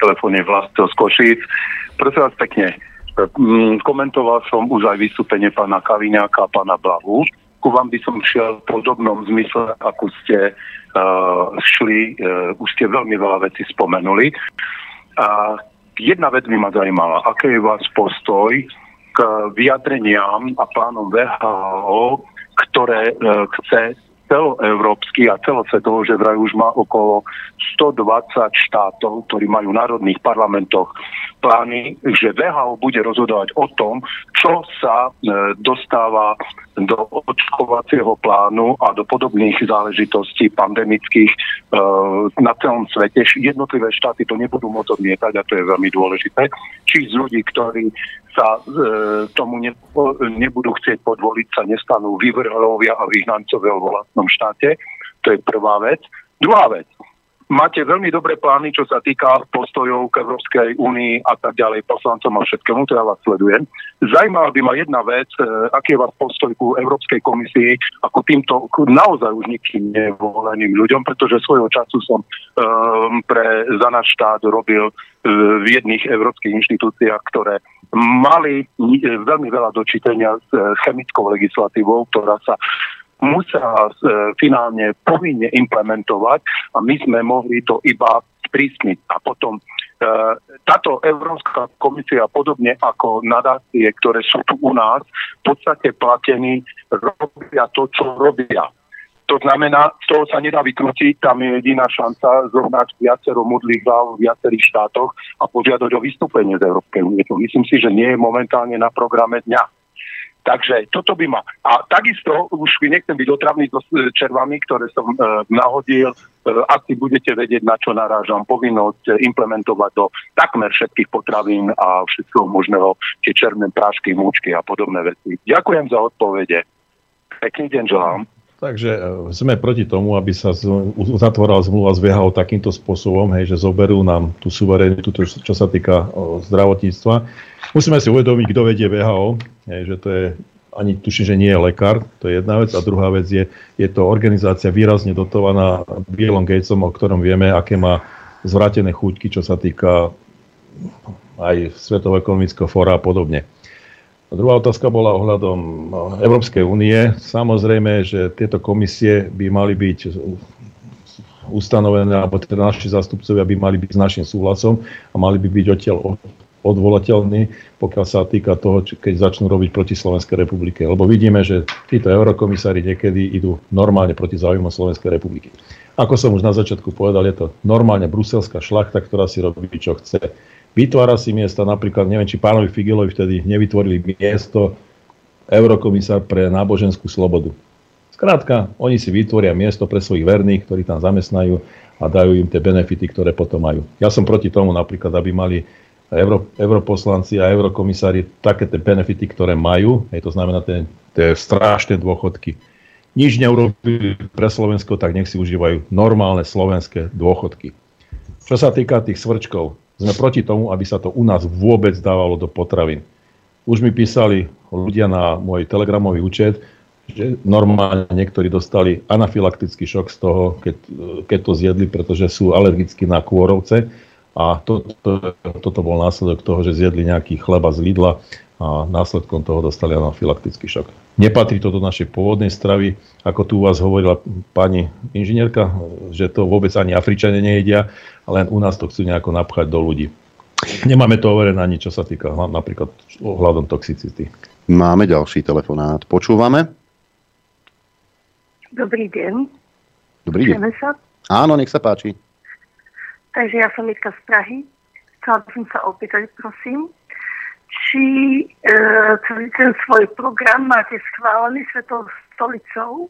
telefón je Vlastel z Košíc. Prosím vás pekne, mm, komentoval som už aj vystúpenie pána Kaviňáka a pána Blahu. Ku vám by som šiel v podobnom zmysle, ako ste uh, šli, uh, už ste veľmi veľa vecí spomenuli. A jedna vec by ma zaujímala, aký je váš postoj k vyjadreniam a plánom VHO, ktoré uh, chce celoeurópsky a celosvetovo, že vraj už má okolo 120 štátov, ktorí majú v národných parlamentoch plány, že VHO bude rozhodovať o tom, čo sa e, dostáva do očkovacieho plánu a do podobných záležitostí pandemických e, na celom svete. Jednotlivé štáty to nebudú môcť odmietať a to je veľmi dôležité. Či z ľudí, ktorí sa e, tomu ne, nebudú chcieť podvoliť, sa nestanú vyvrhlovia a vyhnancovia vo vlastnom štáte. To je prvá vec. Druhá vec máte veľmi dobré plány, čo sa týka postojov k Európskej únii a tak ďalej, poslancom a všetkému, to ja vás sledujem. Zajímavá by ma jedna vec, e, aký je vás postoj ku Európskej komisii ako týmto naozaj už nikým nevoleným ľuďom, pretože svojho času som um, pre, za náš štát robil uh, v jedných európskych inštitúciách, ktoré mali veľmi veľa dočítenia s chemickou legislatívou, ktorá sa musia e, finálne povinne implementovať a my sme mohli to iba sprísniť. A potom e, táto Európska komisia, podobne ako nadácie, ktoré sú tu u nás, v podstate platení, robia to, čo robia. To znamená, z toho sa nedá vykrútiť, tam je jediná šanca zohnať viacero modlých hlav v viacerých štátoch a požiadať o vystúpenie z Európskej únie. Myslím si, že nie je momentálne na programe dňa. Takže toto by ma... A takisto, už nechcem byť otravný e, červami, ktoré som e, nahodil, e, asi budete vedieť, na čo narážam, povinnosť e, implementovať do takmer všetkých potravín a všetkého možného, tie černé prášky, múčky a podobné veci. Ďakujem za odpovede. Pekný deň želám. Takže e, sme proti tomu, aby sa uzatvorila zmluva s VHO takýmto spôsobom, hej, že zoberú nám tú suverenitu, čo sa týka zdravotníctva. Musíme si uvedomiť, kto vedie VHO, hej, že to je ani tuším, že nie je lekár, to je jedna vec. A druhá vec je, je to organizácia výrazne dotovaná Billom Gatesom, o ktorom vieme, aké má zvrátené chuťky, čo sa týka aj Svetového ekonomického fóra a podobne. A druhá otázka bola ohľadom no, Európskej únie. Samozrejme, že tieto komisie by mali byť ustanovené, alebo teda naši zástupcovia by mali byť s našim súhlasom a mali by byť odtiaľ odvolateľní, pokiaľ sa týka toho, keď začnú robiť proti Slovenskej republike. Lebo vidíme, že títo eurokomisári niekedy idú normálne proti záujmom Slovenskej republiky. Ako som už na začiatku povedal, je to normálne bruselská šlachta, ktorá si robí, čo chce vytvára si miesta, napríklad, neviem, či pánovi Figelovi vtedy nevytvorili miesto eurokomisár pre náboženskú slobodu. Skrátka, oni si vytvoria miesto pre svojich verných, ktorí tam zamestnajú a dajú im tie benefity, ktoré potom majú. Ja som proti tomu napríklad, aby mali euro, europoslanci a eurokomisári také tie benefity, ktoré majú, hej, to znamená tie, tie strašné dôchodky. Nič neurobili pre Slovensko, tak nech si užívajú normálne slovenské dôchodky. Čo sa týka tých svrčkov, sme proti tomu, aby sa to u nás vôbec dávalo do potravín. Už mi písali ľudia na môj telegramový účet, že normálne niektorí dostali anafylaktický šok z toho, keď, keď to zjedli, pretože sú alergickí na kôrovce. A to, to, toto bol následok toho, že zjedli nejaký chleba z Lidla a následkom toho dostali anafylaktický šok. Nepatrí to do našej pôvodnej stravy, ako tu u vás hovorila pani inžinierka, že to vôbec ani Afričania nejedia, len u nás to chcú nejako napchať do ľudí. Nemáme to overené ani čo sa týka napríklad ohľadom toxicity. Máme ďalší telefonát. Počúvame? Dobrý deň. Dobrý deň. sa? Áno, nech sa páči. Takže ja som Mitka z Prahy. Chcela by som sa opýtať, prosím, či e, ten svoj program máte schválený Svetou stolicou,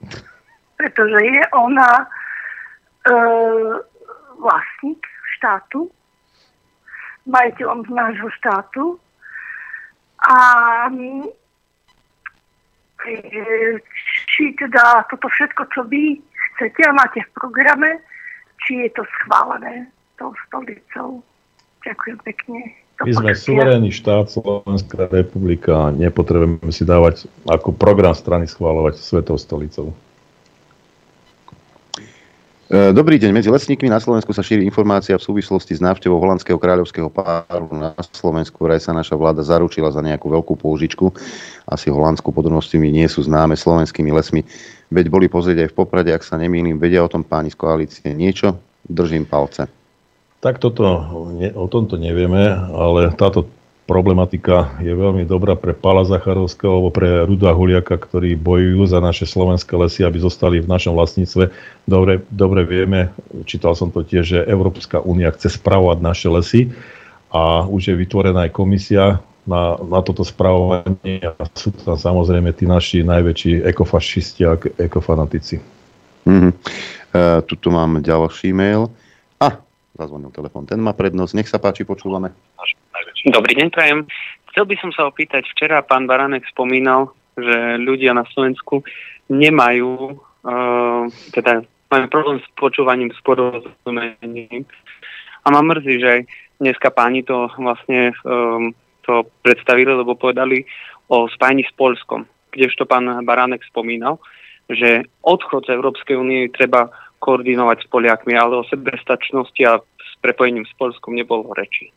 pretože je ona e, vlastník štátu, majiteľom z nášho štátu a e, či teda toto všetko, čo vy chcete a máte v programe, či je to schválené tou stolicou. Ďakujem pekne. My sme suverénny štát, Slovenská republika nepotrebujeme si dávať ako program strany schváľovať Svetou stolicou. E, dobrý deň. Medzi lesníkmi na Slovensku sa šíri informácia v súvislosti s návštevou holandského kráľovského páru na Slovensku. Vraj sa naša vláda zaručila za nejakú veľkú použičku. Asi holandskú podrobnosti mi nie sú známe slovenskými lesmi. Veď boli pozrieť aj v Poprade, ak sa nemýlim. Vedia o tom páni z koalície niečo? Držím palce. Tak toto, o tomto nevieme, ale táto problematika je veľmi dobrá pre Pala Zacharovského alebo pre Ruda Huliaka, ktorí bojujú za naše slovenské lesy, aby zostali v našom vlastníctve. Dobre, dobre vieme, čítal som to tiež, že Európska únia chce spravovať naše lesy a už je vytvorená aj komisia na, na toto spravovanie a sú tam samozrejme tí naši najväčší ekofašisti a ekofanatici. Mm-hmm. Uh, tuto mám ďalší mail. Zazvonil telefón. Ten má prednosť. Nech sa páči, počúvame. Dobrý deň, prajem. Chcel by som sa opýtať, včera pán Baranek spomínal, že ľudia na Slovensku nemajú, uh, teda majú problém s počúvaním, s porozumením. A ma mrzí, že dneska páni to vlastne um, to predstavili, lebo povedali o spájni s Polskom, kdežto pán Baránek spomínal, že odchod z Európskej únie treba koordinovať s Poliakmi, ale o sebestačnosti a s prepojením s Polskom nebolo reči.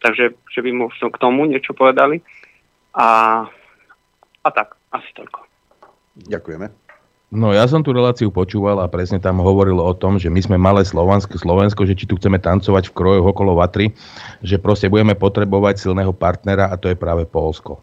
Takže, že by možno k tomu niečo povedali. A, a tak, asi toľko. Ďakujeme. No ja som tú reláciu počúval a presne tam hovorilo o tom, že my sme malé Slovensko, Slovensko, že či tu chceme tancovať v krojoch okolo vatry, že proste budeme potrebovať silného partnera a to je práve Polsko.